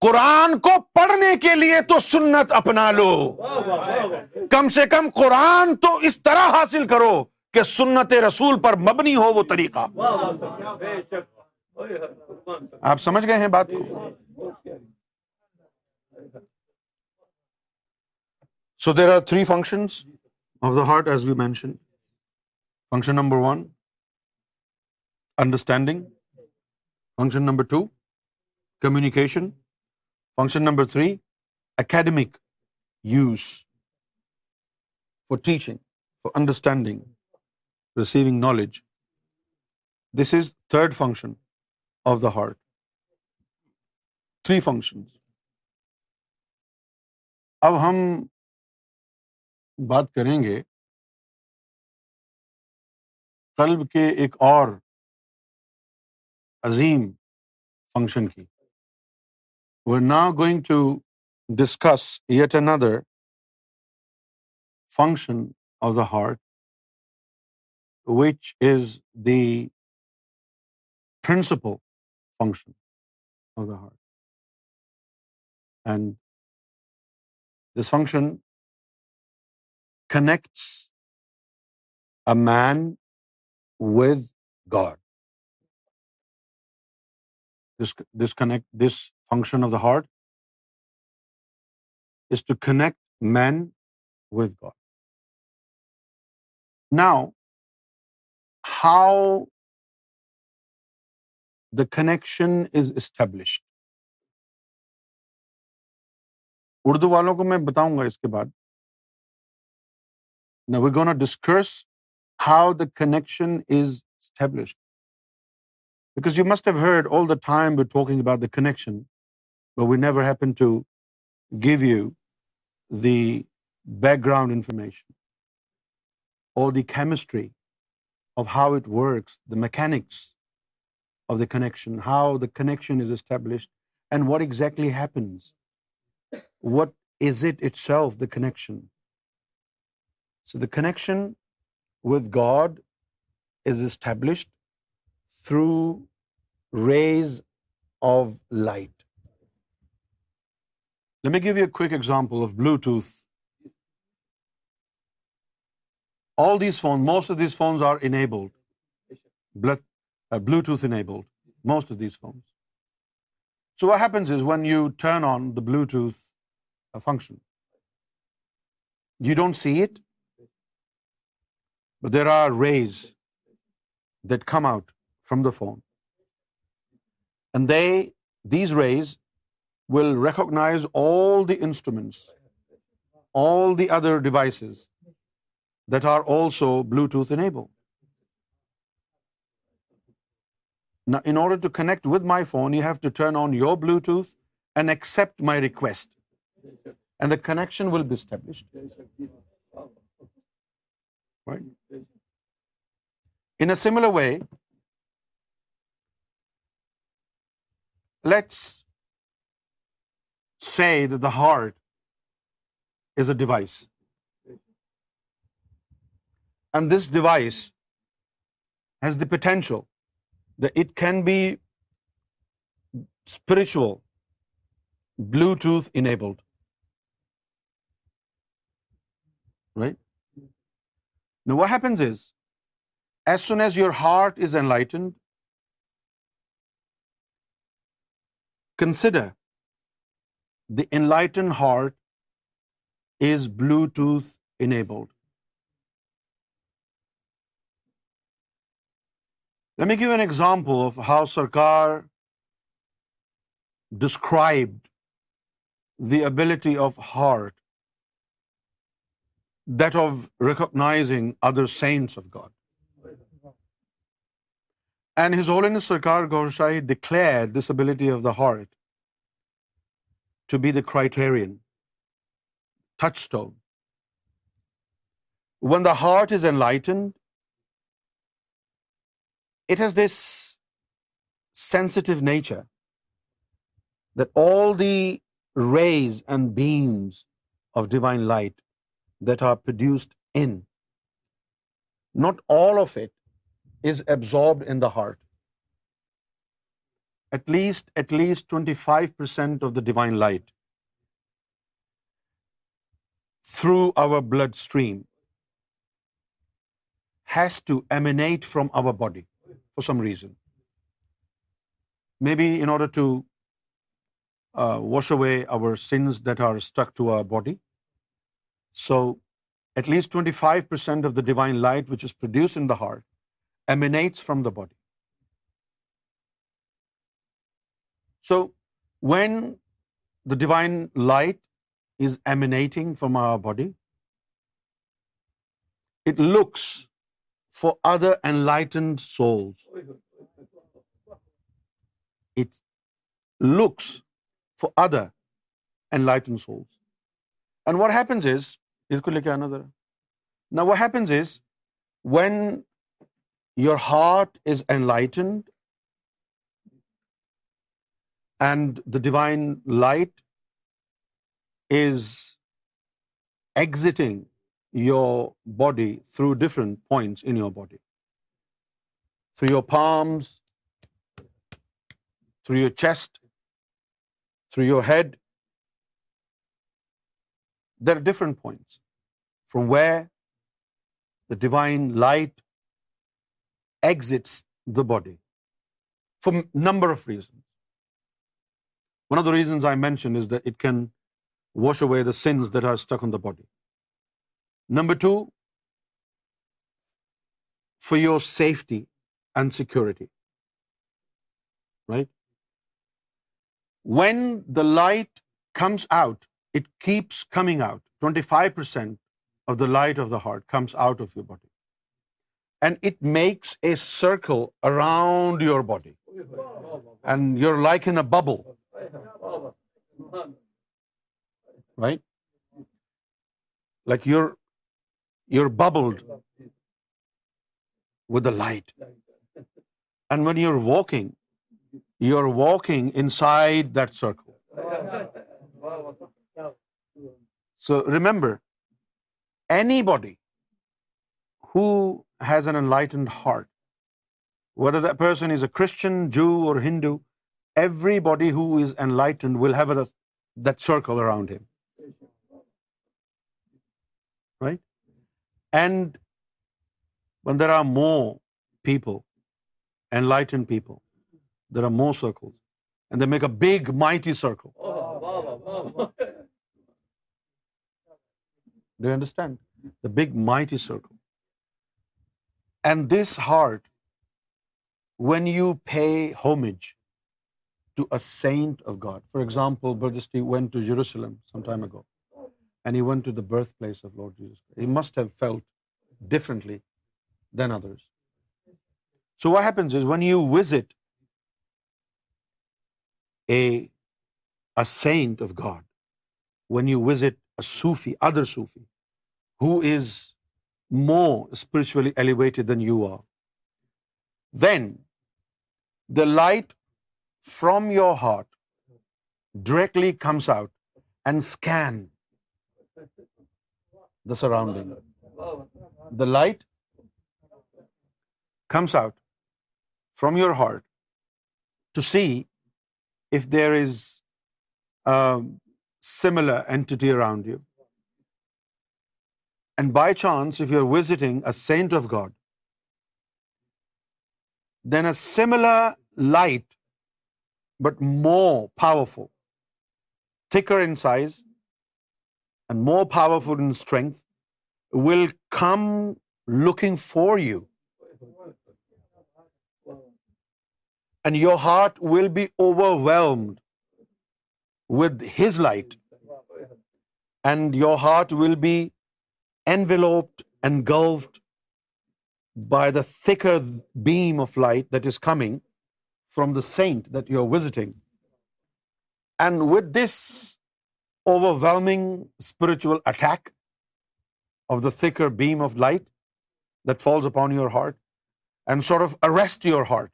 قرآن کو پڑھنے کے لیے تو سنت اپنا لو کم سے کم قرآن تو اس طرح حاصل کرو کہ سنت رسول پر مبنی ہو وہ طریقہ آپ سمجھ گئے ہیں بات کو so there are three function of the heart as we mention function number one understanding function number two communication function number three academic use for teaching for understanding receiving knowledge this is third function of the heart three function اب ہم بات کریں گے قلب کے ایک اور عظیم فنکشن کی we are now going to discuss yet another function of the heart which is the principal function of the heart and this function connects a man with God disconnect this function of the heart is to connect man with God now how the connection is established Urdu والوں کو میں بتاؤں گا اس کے بعد نا we gonna discuss how the connection is established Because you must have heard all the time we're talking about the connection, but we never happen to give you the background information or the chemistry of how it works, the mechanics of the connection, how the connection is established, and what exactly happens. What is it itself, the connection? So the connection with God is established through rays of light. Let me give you a quick example of Bluetooth. All these phones, most of these phones are enabled, uh, Bluetooth enabled, most of these phones. So what happens is when you turn on the Bluetooth uh, function, you don't see it, but there are rays that come out from the phone they recognise all the other that in order to connect my phone you have to turn on your Bluetooth and accept my connection will be stable similar way Let's say that the heart is a device. And this device has the potential that it can be spiritual, Bluetooth enabled. Right? Now what happens is, as soon as your heart is enlightened, Consider, the enlightened heart is Bluetooth enabled. Let me give an example of how Sarkar described the ability of heart, that of recognizing other saints of God. And His Holiness Sarkar Gaur Shahi declared this ability of the heart to be the criterion, touchstone. When the heart is enlightened, it has this sensitive nature that all the rays and beams of divine light that are produced in, not all of it is absorbed in the heart. At least 25% of the divine light through our bloodstream has to emanate from our body for some reason. Maybe in order to uh, wash away our sins that are stuck to our body. So at least 25% of the divine light which is produced in the heart emanates from the body so when the divine light is emanating from a body it looks for other and lightened souls it looks for other and lightened souls and what happens is اس کو لے کے آنا ذرا نا what happens is when your heart is enlightened and the divine light is exiting your body through different points in your body, through your palms, through your chest, through your head. There are different points from where the divine light exits the body for a number of reasons. One of the reasons I mentioned is that it can wash away the sins that are stuck on the body. Number two, for your safety and security. Right? When the light comes out, it keeps coming out. 25% of the light of the heart comes out of your body and it makes a circle around your body. And you're like in a bubble. Right? Like you're bubbled with the light. And when you're walking inside that circle. So remember, anybody who Hindu everybody who is have that circle there are more big mighty circle And this heart, when you pay homage to a saint of God, for example, Burdusty went to Jerusalem some time ago, and he went to the birthplace of Lord Jesus Christ. He must have felt differently than others. So what happens is when you visit a saint of God, when you visit a Sufi, other Sufi, who is more spiritually elevated than you are. Then the light from your heart directly comes out and scan the surrounding. The light comes out from your heart to see if there is a similar entity around you. And by chance, if you're visiting a saint of God, then a similar light, but more powerful, thicker in size and more powerful in strength, will come looking for you. And your heart will be overwhelmed with his light. And your heart will be enveloped, engulfed by the thicker beam of light that is coming from the saint that you are visiting. And with this overwhelming spiritual attack of the thicker beam of light that falls upon your heart and sort of arrest your heart.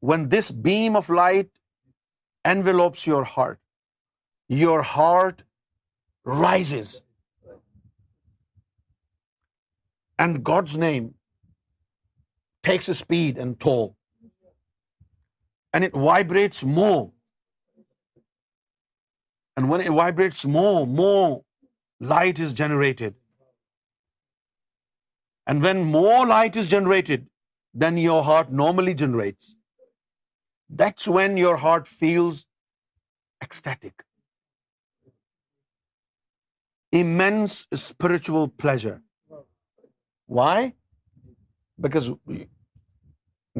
When this beam of light envelopes your heart rises. And God's name takes a speed and toll. And it vibrates more. And when it vibrates more light is generated. And when more light is generated than your heart normally generates, that's when your heart feels ecstatic immense spiritual pleasure. Why? Because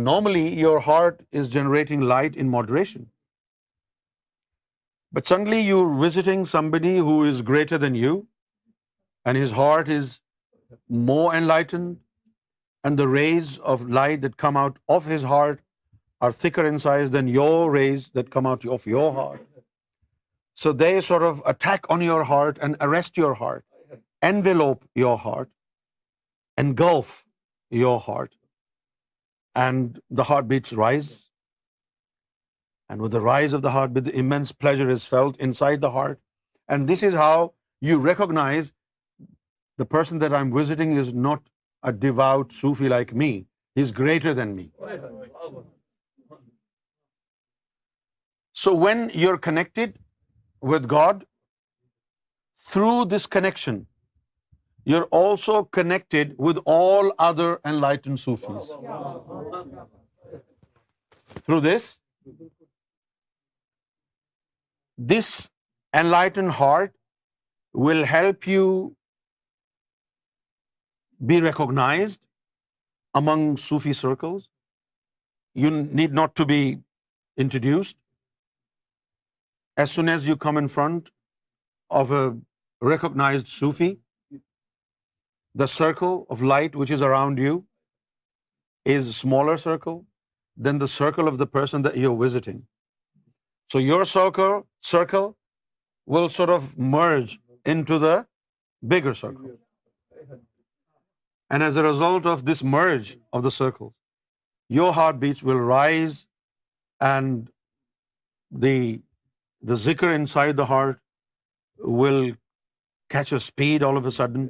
normally your heart is generating light in moderation. But suddenly you're visiting somebody who is greater than you, and his heart is more enlightened, and the rays of light that come out of his heart are thicker in size than your rays that come out of your heart. So they sort of attack on your heart and arrest your heart, envelope your heart, engulf your heart, and the heartbeats rise. And with the rise of the heartbeat, the immense pleasure is felt inside the heart. And this is how you recognize the person that I'm visiting is not a devout Sufi like me. He's greater than me. So when you're connected with God, through this connection, you're also connected with all other enlightened Sufis. Through this enlightened heart will help you be recognized among Sufi circles. You need not to be introduced. As soon as you come in front of a recognized Sufi, the circle of light which is around you is a smaller circle than the circle of the person that you're visiting. So your circle will sort of merge into the bigger circle. And as a result of this merge of the circles, your heartbeats will rise and the the ذکر inside the heart will catch a speed all of a sudden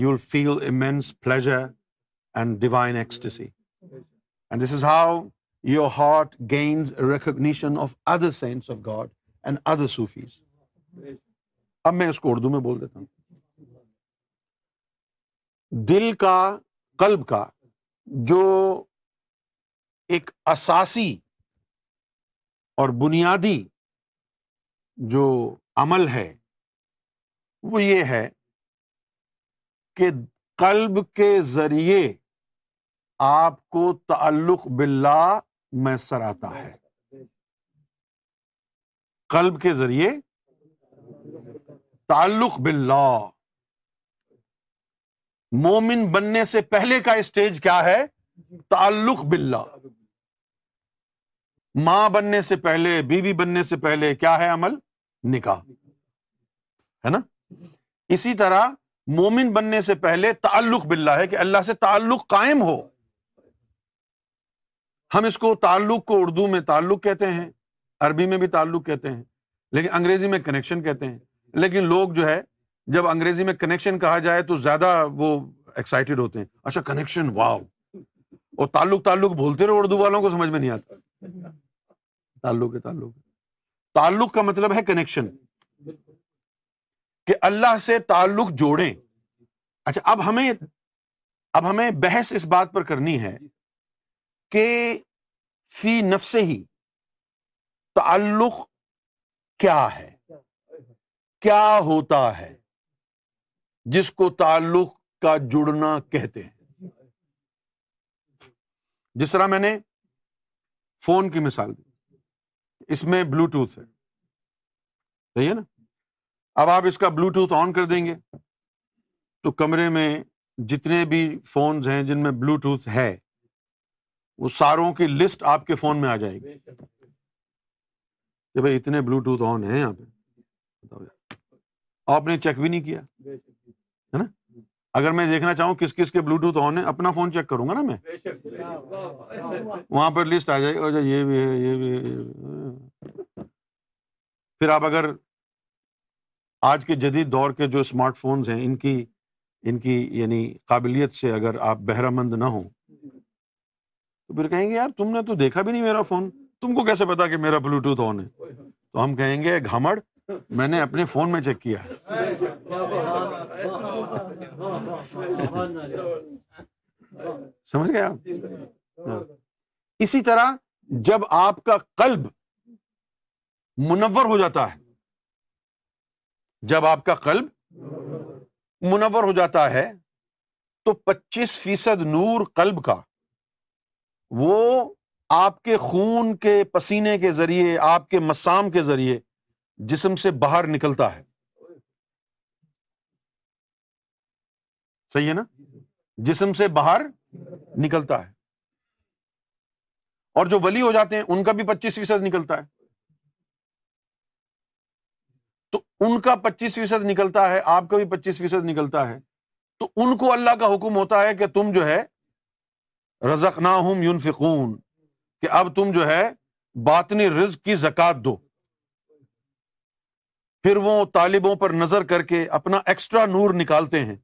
you will feel immense pleasure and divine ecstasy and this is how your heart gains recognition of other sense of God and other Sufis اب میں اس کو اردو میں بول دیتا ہوں دل کا قلب کا جو ایک اساسی اور بنیادی جو عمل ہے وہ یہ ہے کہ قلب کے ذریعے آپ کو تعلق باللہ میسر آتا ہے قلب کے ذریعے تعلق باللہ مومن بننے سے پہلے کا اسٹیج کیا ہے تعلق بلا ماں بننے سے پہلے بیوی بننے سے پہلے کیا ہے عمل نکاح ہے نا اسی طرح مومن بننے سے پہلے تعلق بلّہ ہے کہ اللہ سے تعلق قائم ہو ہم اس کو تعلق کو اردو میں تعلق کہتے ہیں عربی میں بھی تعلق کہتے ہیں لیکن انگریزی میں کنیکشن کہتے ہیں لیکن لوگ جو ہے جب انگریزی میں کنیکشن کہا جائے تو زیادہ وہ ایکسائٹیڈ ہوتے ہیں اچھا کنیکشن واؤ اور تعلق تعلق بھولتے رہو اردو والوں کو سمجھ میں نہیں آتا تعلق ہے تعلق تعلق کا مطلب ہے کنیکشن کہ اللہ سے تعلق جوڑیں اچھا اب ہمیں اب ہمیں بحث اس بات پر کرنی ہے کہ فی نفس ہی تعلق کیا ہے کیا ہوتا ہے جس کو تعلق کا جڑنا کہتے ہیں جس طرح میں نے فون کی مثال دی اس میں بلوٹوتھ ہے صحیح ہے نا اب آپ اس کا بلوٹوتھ آن کر دیں گے تو کمرے میں جتنے بھی فونز ہیں جن میں بلوٹوتھ ہے وہ ساروں کی لسٹ آپ کے فون میں آ جائے گی کہ بھائی اتنے بلوٹوتھ آن ہیں یہاں پہ آپ نے چیک بھی نہیں کیا اگر میں دیکھنا چاہوں کس کس کے بلوٹوتھ آن ہے اپنا فون چیک کروں گا نا میں وہاں پر لسٹ آ جائے یہ یہ بھی بھی ہے ہے پھر آپ اگر آج کے جدید دور کے جو اسمارٹ فونس ہیں ان کی ان کی یعنی قابلیت سے اگر آپ مند نہ ہوں تو پھر کہیں گے یار تم نے تو دیکھا بھی نہیں میرا فون تم کو کیسے پتا کہ میرا بلوٹوتھ آن ہے تو ہم کہیں گے گھمڑ میں نے اپنے فون میں چیک کیا سمجھ گئے آپ ہاں۔ اسی طرح جب آپ کا قلب منور ہو جاتا ہے جب آپ کا قلب منور ہو جاتا ہے تو پچیس فیصد نور قلب کا وہ آپ کے خون کے پسینے کے ذریعے آپ کے مسام کے ذریعے جسم سے باہر نکلتا ہے صحیح ہے نا جسم سے باہر نکلتا ہے اور جو ولی ہو جاتے ہیں ان کا بھی پچیس فیصد نکلتا ہے تو ان کا پچیس فیصد نکلتا ہے آپ کا بھی پچیس فیصد نکلتا ہے تو ان کو اللہ کا حکم ہوتا ہے کہ تم جو ہے رزق نہ کہ اب تم جو ہے باطنی رزق کی زکات دو پھر وہ طالبوں پر نظر کر کے اپنا ایکسٹرا نور نکالتے ہیں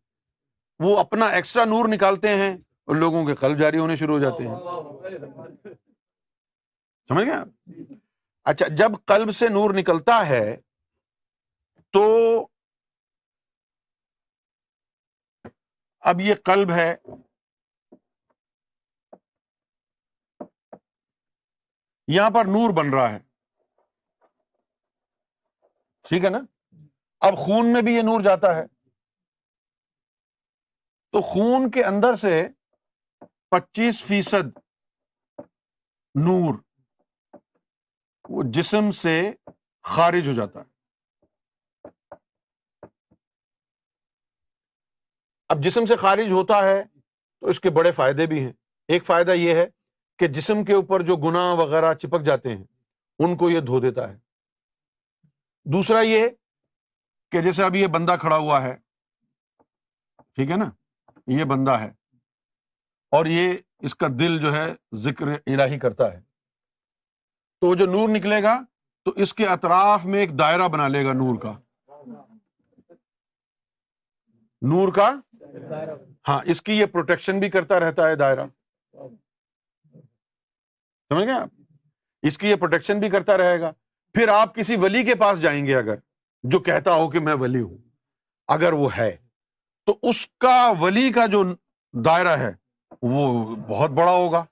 وہ اپنا ایکسٹرا نور نکالتے ہیں اور لوگوں کے قلب جاری ہونے شروع ہو جاتے ہیں سمجھ گیا اچھا جب قلب سے نور نکلتا ہے تو اب یہ قلب ہے یہاں پر نور بن رہا ہے ٹھیک ہے نا اب خون میں بھی یہ نور جاتا ہے تو خون کے اندر سے پچیس فیصد نور وہ جسم سے خارج ہو جاتا ہے اب جسم سے خارج ہوتا ہے تو اس کے بڑے فائدے بھی ہیں ایک فائدہ یہ ہے کہ جسم کے اوپر جو گنا وغیرہ چپک جاتے ہیں ان کو یہ دھو دیتا ہے دوسرا یہ کہ جیسے اب یہ بندہ کھڑا ہوا ہے ٹھیک ہے نا یہ بندہ ہے اور یہ اس کا دل جو ہے ذکر الہی کرتا ہے تو وہ جو نور نکلے گا تو اس کے اطراف میں ایک دائرہ بنا لے گا نور کا نور کا ہاں اس کی یہ پروٹیکشن بھی کرتا رہتا ہے دائرہ سمجھ گئے آپ اس کی یہ پروٹیکشن بھی کرتا رہے گا پھر آپ کسی ولی کے پاس جائیں گے اگر جو کہتا ہو کہ میں ولی ہوں اگر وہ ہے تو اس کا ولی کا جو دائرہ ہے وہ بہت بڑا ہوگا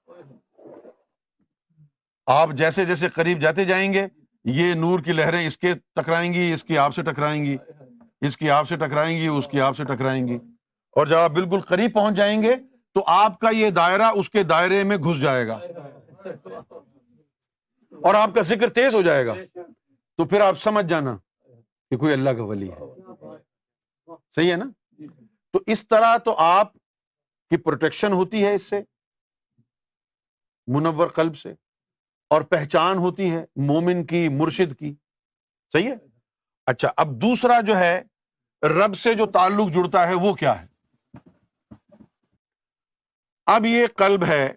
آپ جیسے جیسے قریب جاتے جائیں گے یہ نور کی لہریں اس کے ٹکرائیں گی اس کی آپ سے ٹکرائیں گی اس کی آپ سے ٹکرائیں گی اس کی آپ سے ٹکرائیں گی اور جب آپ بالکل قریب پہنچ جائیں گے تو آپ کا یہ دائرہ اس کے دائرے میں گھس جائے گا اور آپ کا ذکر تیز ہو جائے گا تو پھر آپ سمجھ جانا کہ کوئی اللہ کا ولی ہے صحیح ہے نا تو اس طرح تو آپ کی پروٹیکشن ہوتی ہے اس سے منور قلب سے اور پہچان ہوتی ہے مومن کی مرشد کی صحیح ہے اچھا اب دوسرا جو ہے رب سے جو تعلق جڑتا ہے وہ کیا ہے اب یہ قلب ہے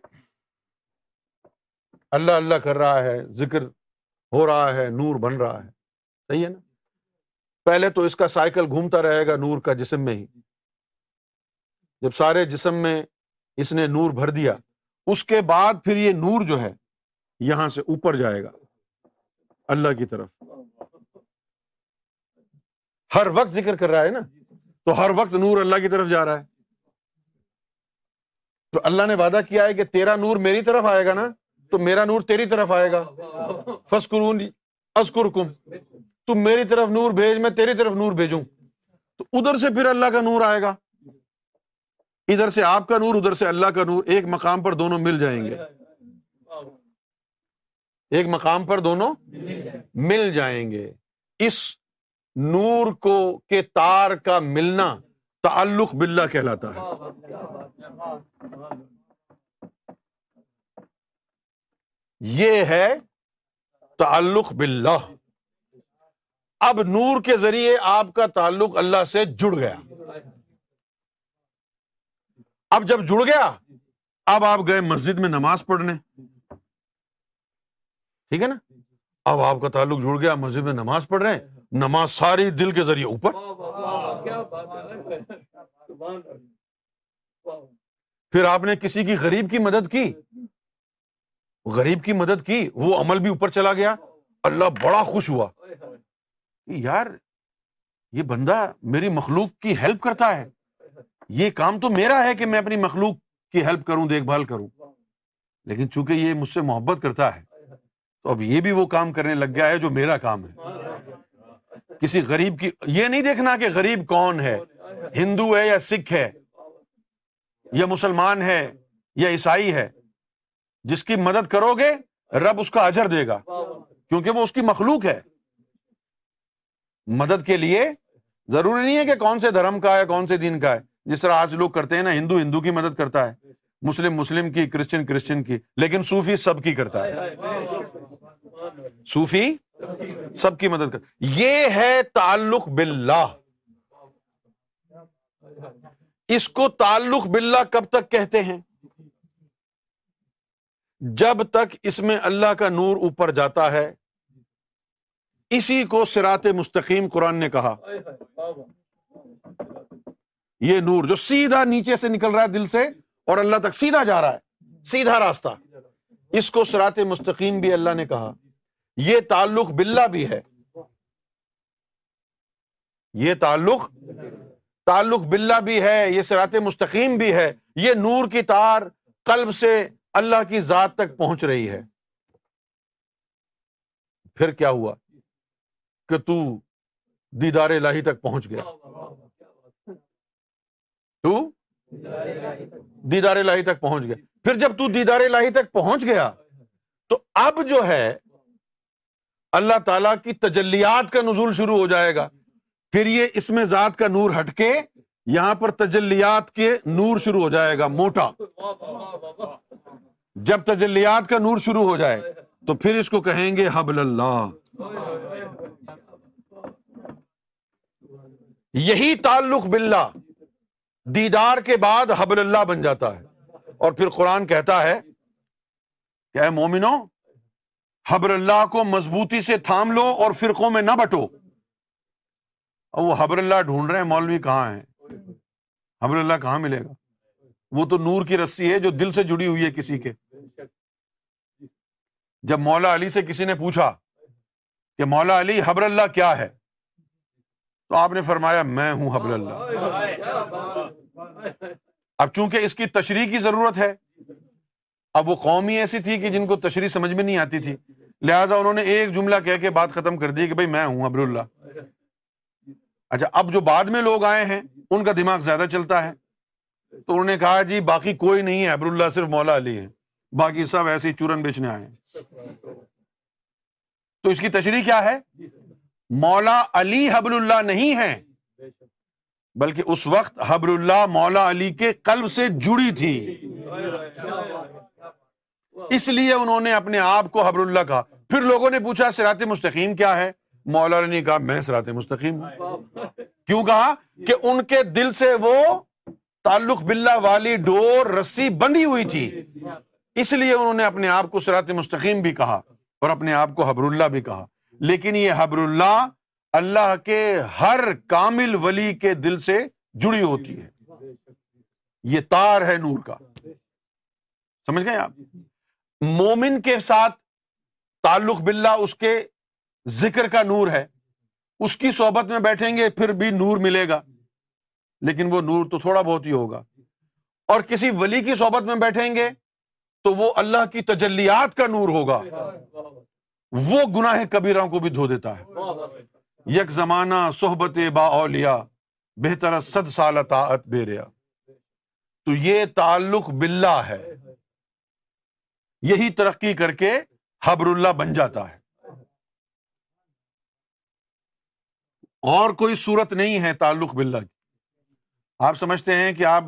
اللہ اللہ کر رہا ہے ذکر ہو رہا ہے نور بن رہا ہے صحیح ہے نا پہلے تو اس کا سائیکل گھومتا رہے گا نور کا جسم میں ہی جب سارے جسم میں اس نے نور بھر دیا اس کے بعد پھر یہ نور جو ہے یہاں سے اوپر جائے گا اللہ کی طرف ہر وقت ذکر کر رہا ہے نا تو ہر وقت نور اللہ کی طرف جا رہا ہے تو اللہ نے وعدہ کیا ہے کہ تیرا نور میری طرف آئے گا نا تو میرا نور تیری طرف آئے گا تم میری طرف نور بھیج میں تیری طرف نور بھیجوں تو ادھر سے پھر اللہ کا نور آئے گا ادھر سے آپ کا نور ادھر سے اللہ کا نور ایک مقام پر دونوں مل جائیں گے ایک مقام پر دونوں مل جائیں گے اس نور کو کے تار کا ملنا تعلق باللہ کہلاتا ہے یہ ہے تعلق باللہ اب نور کے ذریعے آپ کا تعلق اللہ سے جڑ گیا اب جب جڑ گیا اب آپ گئے مسجد میں نماز پڑھنے ٹھیک ہے نا اب آپ کا تعلق جڑ گیا مسجد میں نماز پڑھ رہے ہیں نماز ساری دل کے ذریعے اوپر پھر آپ نے کسی کی غریب کی مدد کی غریب کی مدد کی وہ عمل بھی اوپر چلا گیا اللہ بڑا خوش ہوا یار یہ بندہ میری مخلوق کی ہیلپ کرتا ہے یہ کام تو میرا ہے کہ میں اپنی مخلوق کی ہیلپ کروں دیکھ بھال کروں لیکن چونکہ یہ مجھ سے محبت کرتا ہے تو اب یہ بھی وہ کام کرنے لگ گیا ہے جو میرا کام ہے کسی غریب کی یہ نہیں دیکھنا کہ غریب کون ہے ہندو ہے یا سکھ ہے یا مسلمان ہے یا عیسائی ہے جس کی مدد کرو گے رب اس کا اجر دے گا کیونکہ وہ اس کی مخلوق ہے مدد کے لیے ضروری نہیں ہے کہ کون سے دھرم کا ہے کون سے دین کا ہے جس طرح آج لوگ کرتے ہیں نا ہندو ہندو کی مدد کرتا ہے مسلم مسلم کی کرسچن کرسچن کی لیکن سوفی سب کی کرتا ہے سوفی سب کی مدد کرتا یہ ہے تعلق باللہ اس کو تعلق باللہ کب تک کہتے ہیں جب تک اس میں اللہ کا نور اوپر جاتا ہے اسی کو سرات مستقیم قرآن نے کہا یہ نور جو سیدھا نیچے سے نکل رہا ہے دل سے اور اللہ تک سیدھا جا رہا ہے سیدھا راستہ اس کو سرات مستقیم بھی اللہ نے کہا یہ تعلق باللہ بھی ہے یہ تعلق تعلق باللہ بھی ہے یہ سرات مستقیم بھی ہے یہ نور کی تار قلب سے اللہ کی ذات تک پہنچ رہی ہے پھر کیا ہوا کہ تو دیدار الہی تک پہنچ گیا تو دیدار تک پہنچ گیا پھر جب تو دیدار تک پہنچ گیا تو اب جو ہے اللہ تعالی کی تجلیات کا نزول شروع ہو جائے گا پھر یہ اس میں ذات کا نور ہٹ کے یہاں پر تجلیات کے نور شروع ہو جائے گا موٹا جب تجلیات کا نور شروع ہو جائے تو پھر اس کو کہیں گے حبل اللہ یہی تعلق دیدار کے بعد حبل اللہ بن جاتا ہے اور پھر قرآن کہتا ہے کہ مومنو حبر اللہ کو مضبوطی سے تھام لو اور فرقوں میں نہ بٹو اور وہ حبر اللہ ڈھونڈ رہے ہیں مولوی کہاں ہے حبر اللہ کہاں ملے گا وہ تو نور کی رسی ہے جو دل سے جڑی ہوئی ہے کسی کے جب مولا علی سے کسی نے پوچھا کہ مولا علی حبر اللہ کیا ہے تو آپ نے فرمایا میں ہوں حبر اللہ اب چونکہ اس کی تشریح کی ضرورت ہے اب وہ قوم ہی ایسی تھی کہ جن کو تشریح سمجھ میں نہیں آتی تھی لہٰذا انہوں نے ایک جملہ کہہ کے بات ختم کر دی کہ بھائی میں ہوں حبر اللہ اچھا اب جو بعد میں لوگ آئے ہیں ان کا دماغ زیادہ چلتا ہے تو انہوں نے کہا جی باقی کوئی نہیں ہے حبر اللہ صرف مولا علی ہے باقی سب ایسے چورن بیچنے آئے تو اس کی تشریح کیا ہے مولا علی حبر اللہ نہیں ہے بلکہ اس وقت حبر اللہ مولا علی کے قلب سے جڑی تھی اس لیے انہوں نے اپنے آپ کو حبر اللہ کہا پھر لوگوں نے پوچھا سرات مستقیم کیا ہے مولا علی نے کہا میں سرات مستقیم ہوں کیوں کہا کہ ان کے دل سے وہ تعلق بلّہ والی ڈور رسی بندھی ہوئی تھی اس لیے انہوں نے اپنے آپ کو سرات مستقیم بھی کہا اور اپنے آپ کو حبر اللہ بھی کہا لیکن یہ حبر اللہ اللہ کے ہر کامل ولی کے دل سے جڑی ہوتی ہے یہ تار ہے نور کا سمجھ گئے آپ مومن کے ساتھ تعلق بلّہ اس کے ذکر کا نور ہے اس کی صحبت میں بیٹھیں گے پھر بھی نور ملے گا لیکن وہ نور تو تھوڑا بہت ہی ہوگا اور کسی ولی کی صحبت میں بیٹھیں گے تو وہ اللہ کی تجلیات کا نور ہوگا وہ گناہ کبیروں کو بھی دھو دیتا ہے یک زمانہ صحبت با اولیا بہتر صد سال طاعت تو یہ تعلق باللہ ہے یہی ترقی کر کے حبر اللہ بن جاتا ہے اور کوئی صورت نہیں ہے تعلق بلّہ آپ سمجھتے ہیں کہ آپ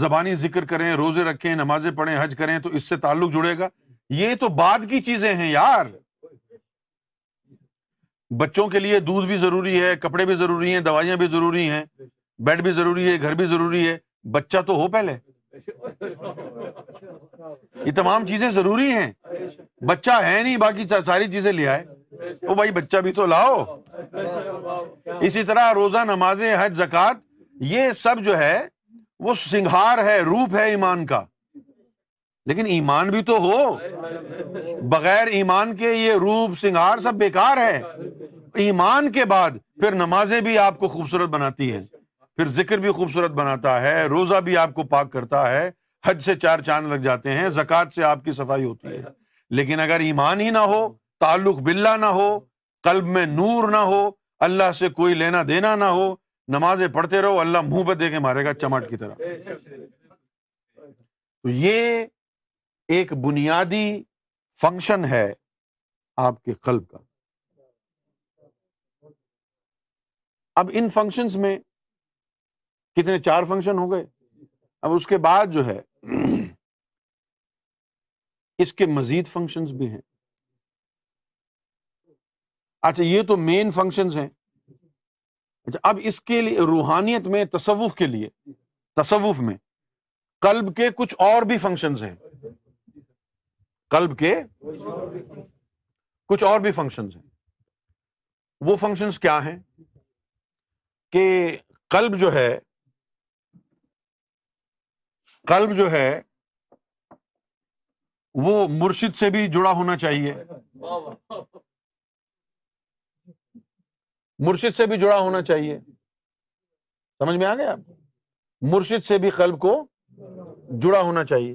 زبانی ذکر کریں روزے رکھیں نمازیں پڑھیں حج کریں تو اس سے تعلق جڑے گا یہ تو بعد کی چیزیں ہیں یار بچوں کے لیے دودھ بھی ضروری ہے کپڑے بھی ضروری ہیں دوائیاں بھی ضروری ہیں بیڈ بھی ضروری ہے گھر بھی ضروری ہے بچہ تو ہو پہلے یہ تمام چیزیں ضروری ہیں بچہ ہے نہیں باقی ساری چیزیں لے آئے او بھائی بچہ بھی تو لاؤ اسی طرح روزہ نمازیں حج زکات یہ سب جو ہے وہ سنگھار ہے روپ ہے ایمان کا لیکن ایمان بھی تو ہو بغیر ایمان کے یہ روپ سنگھار سب بیکار ہے ایمان کے بعد پھر نمازیں بھی آپ کو خوبصورت بناتی ہے پھر ذکر بھی خوبصورت بناتا ہے روزہ بھی آپ کو پاک کرتا ہے حج سے چار چاند لگ جاتے ہیں زکوٰۃ سے آپ کی صفائی ہوتی ہے لیکن اگر ایمان ہی نہ ہو تعلق باللہ نہ ہو قلب میں نور نہ ہو اللہ سے کوئی لینا دینا نہ ہو نمازیں پڑھتے رہو اللہ منہ پہ دے کے مارے گا چمٹ کی طرح تو یہ ایک بنیادی فنکشن ہے آپ کے قلب کا اب ان فنکشنس میں کتنے چار فنکشن ہو گئے اب اس کے بعد جو ہے اس کے مزید فنکشنس بھی ہیں اچھا یہ تو مین فنکشنز ہیں اچھا اب اس کے لیے روحانیت میں تصوف کے لیے تصوف میں کلب کے کچھ اور بھی فنکشن کلب کے کچھ اور بھی فنکشنز ہیں وہ فنکشنز کیا ہیں کہ کلب جو ہے کلب جو ہے وہ مرشد سے بھی جڑا ہونا چاہیے مرشد سے بھی جڑا ہونا چاہیے سمجھ میں آ گیا آپ مرشد سے بھی قلب کو جڑا ہونا چاہیے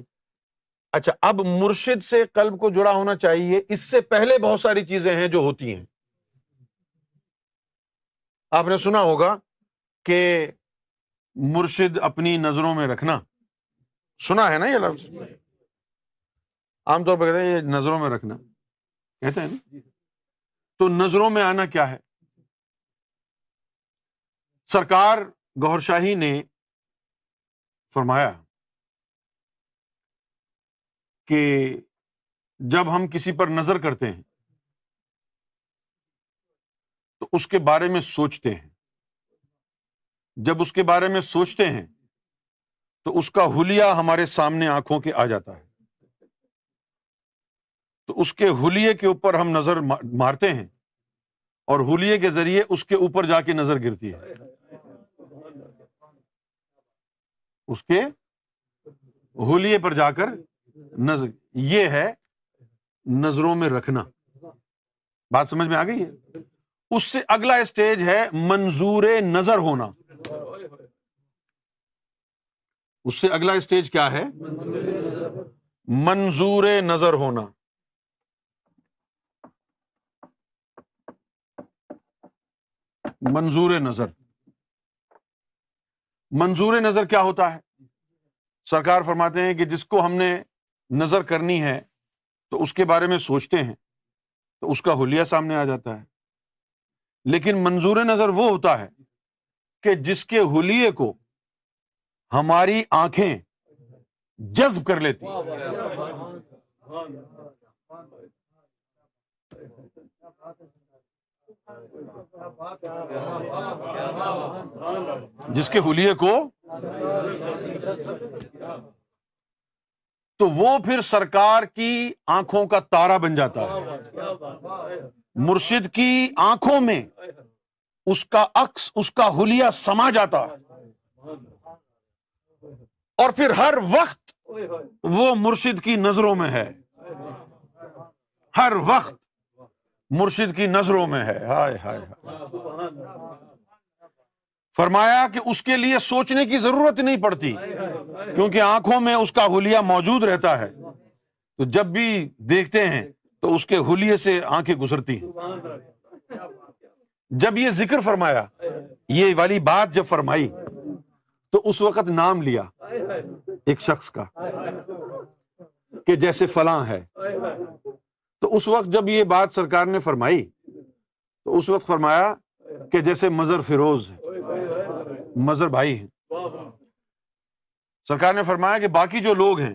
اچھا اب مرشد سے قلب کو جڑا ہونا چاہیے اس سے پہلے بہت ساری چیزیں ہیں جو ہوتی ہیں آپ نے سنا ہوگا کہ مرشد اپنی نظروں میں رکھنا سنا ہے نا یہ لفظ عام طور پہ کہتے ہیں یہ نظروں میں رکھنا کہتے ہیں نا تو نظروں میں آنا کیا ہے سرکار گور شاہی نے فرمایا کہ جب ہم کسی پر نظر کرتے ہیں تو اس کے بارے میں سوچتے ہیں جب اس کے بارے میں سوچتے ہیں تو اس کا ہولیا ہمارے سامنے آنکھوں کے آ جاتا ہے تو اس کے ہولیے کے اوپر ہم نظر مارتے ہیں اور حلیے کے ذریعے اس کے اوپر جا کے نظر گرتی ہے اس کے ہولیے پر جا کر نظر یہ ہے نظروں میں رکھنا بات سمجھ میں آ گئی ہے اس سے اگلا اسٹیج ہے منظور نظر ہونا اس سے اگلا اسٹیج کیا ہے منظور نظر ہونا منظور نظر منظور نظر کیا ہوتا ہے سرکار فرماتے ہیں کہ جس کو ہم نے نظر کرنی ہے تو اس کے بارے میں سوچتے ہیں تو اس کا حلیہ سامنے آ جاتا ہے لیکن منظور نظر وہ ہوتا ہے کہ جس کے حلیے کو ہماری آنکھیں جذب کر لیتی ہیں جس کے حلیے کو تو وہ پھر سرکار کی آنکھوں کا تارا بن جاتا ہے مرشد کی آنکھوں میں اس کا عکس اس کا ہولیا سما جاتا اور پھر ہر وقت وہ مرشد کی نظروں میں ہے ہر وقت مرشد کی نظروں میں ہے ہائے ہائے فرمایا کہ اس کے لیے سوچنے کی ضرورت نہیں پڑتی کیونکہ آنکھوں میں اس کا موجود رہتا ہے تو جب بھی دیکھتے ہیں تو اس کے حلیے سے آنکھیں گزرتی ہیں جب یہ ذکر فرمایا یہ والی بات جب فرمائی تو اس وقت نام لیا ایک شخص کا کہ جیسے فلاں ہے تو اس وقت جب یہ بات سرکار نے فرمائی تو اس وقت فرمایا کہ جیسے مظہر فیروز ہے مظہر بھائی ہیں سرکار نے فرمایا کہ باقی جو لوگ ہیں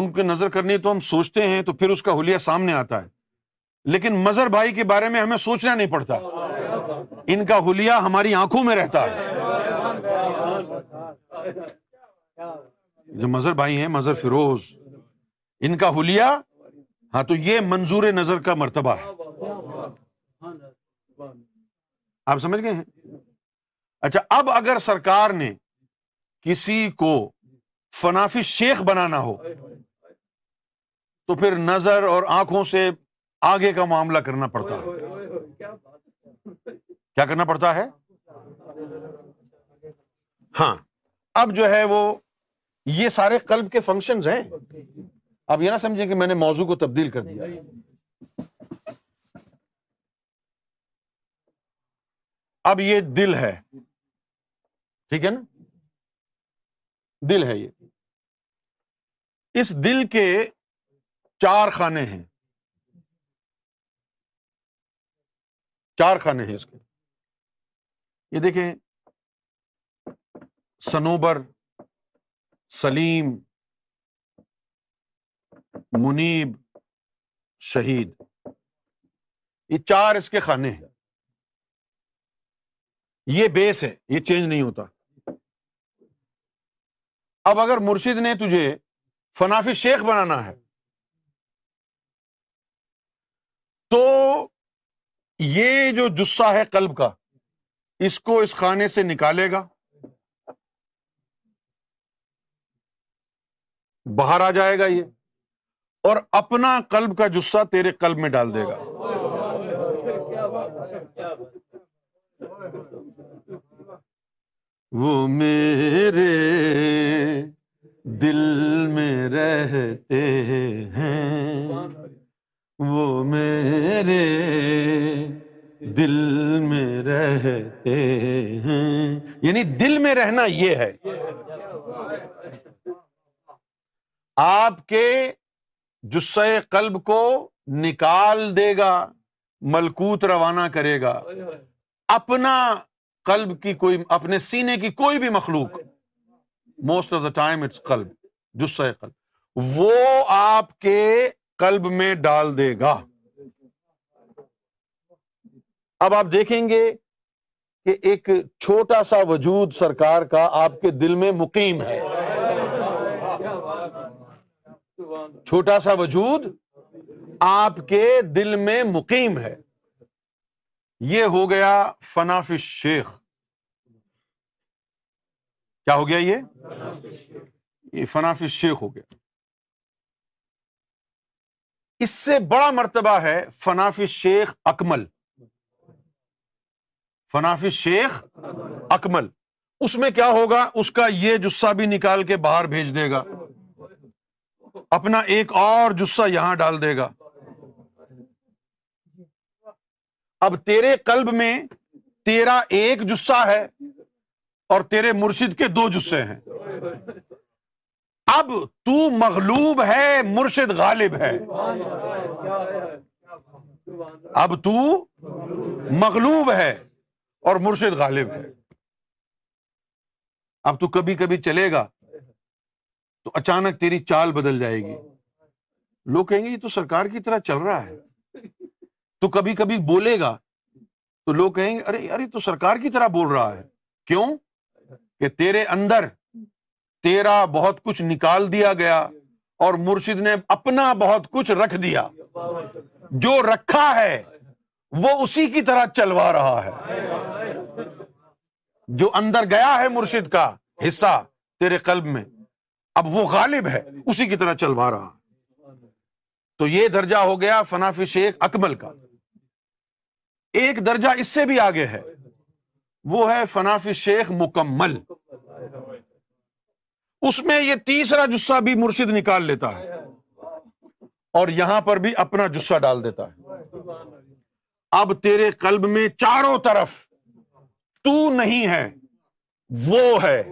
ان کی نظر کرنی تو ہم سوچتے ہیں تو پھر اس کا حلیہ سامنے آتا ہے لیکن بھائی کے بارے میں ہمیں سوچنا نہیں پڑتا ان کا حلیہ ہماری آنکھوں میں رہتا ہے جو بھائی ہیں مظہر فیروز ان کا حلیہ ہاں تو یہ منظور نظر کا مرتبہ ہے آپ سمجھ گئے ہیں اچھا اب اگر سرکار نے کسی کو فنافی شیخ بنانا ہو تو پھر نظر اور آنکھوں سے آگے کا معاملہ کرنا پڑتا ہے کیا کرنا پڑتا ہے ہاں اب جو ہے وہ یہ سارے قلب کے فنکشنز ہیں آپ یہ نہ سمجھیں کہ میں نے موضوع کو تبدیل کر دیا اب یہ دل ہے ٹھیک ہے نا دل ہے یہ اس دل کے چار خانے ہیں چار خانے ہیں اس کے یہ دیکھیں سنوبر سلیم منیب شہید یہ چار اس کے خانے ہیں یہ بیس ہے یہ چینج نہیں ہوتا اب اگر مرشد نے تجھے فنافی شیخ بنانا ہے تو یہ جو جسا ہے کلب کا اس کو اس خانے سے نکالے گا باہر آ جائے گا یہ اور اپنا قلب کا جسہ تیرے قلب میں ڈال دے گا وہ میرے دل میں رہتے ہیں وہ میرے دل میں رہتے ہیں یعنی دل میں رہنا یہ ہے آپ کے جسے قلب کو نکال دے گا ملکوت روانہ کرے گا اپنا قلب کی کوئی اپنے سینے کی کوئی بھی مخلوق most of the time it's قلب جسے قلب وہ آپ کے قلب میں ڈال دے گا اب آپ دیکھیں گے کہ ایک چھوٹا سا وجود سرکار کا آپ کے دل میں مقیم ہے چھوٹا سا وجود آپ کے دل میں مقیم ہے یہ ہو گیا فناف شیخ کیا ہو گیا یہ فناف شیخ ہو گیا اس سے بڑا مرتبہ ہے فناف شیخ اکمل فناف شیخ اکمل اس میں کیا ہوگا اس کا یہ جسا بھی نکال کے باہر بھیج دے گا اپنا ایک اور جسا یہاں ڈال دے گا اب تیرے کلب میں تیرا ایک جسا ہے اور تیرے مرشد کے دو جسے ہیں اب تو مغلوب ہے مرشد غالب ہے اب تو مغلوب ہے اور مرشد غالب ہے اب تو کبھی کبھی چلے گا تو اچانک تیری چال بدل جائے گی لوگ کہیں گے یہ تو سرکار کی طرح چل رہا ہے تو کبھی کبھی بولے گا تو لوگ کہیں گے ارے ارے تو سرکار کی طرح بول رہا ہے کیوں کہ تیرے اندر تیرا بہت کچھ نکال دیا گیا اور مرشد نے اپنا بہت کچھ رکھ دیا جو رکھا ہے وہ اسی کی طرح چلوا رہا ہے جو اندر گیا ہے مرشد کا حصہ تیرے قلب میں اب وہ غالب ہے اسی کی طرح چلوا رہا تو یہ درجہ ہو گیا فنافی شیخ اکمل کا ایک درجہ اس سے بھی آگے ہے وہ ہے فنافی شیخ مکمل اس میں یہ تیسرا جسہ بھی مرشد نکال لیتا ہے اور یہاں پر بھی اپنا جسہ ڈال دیتا ہے اب تیرے قلب میں چاروں طرف تو نہیں ہے وہ ہے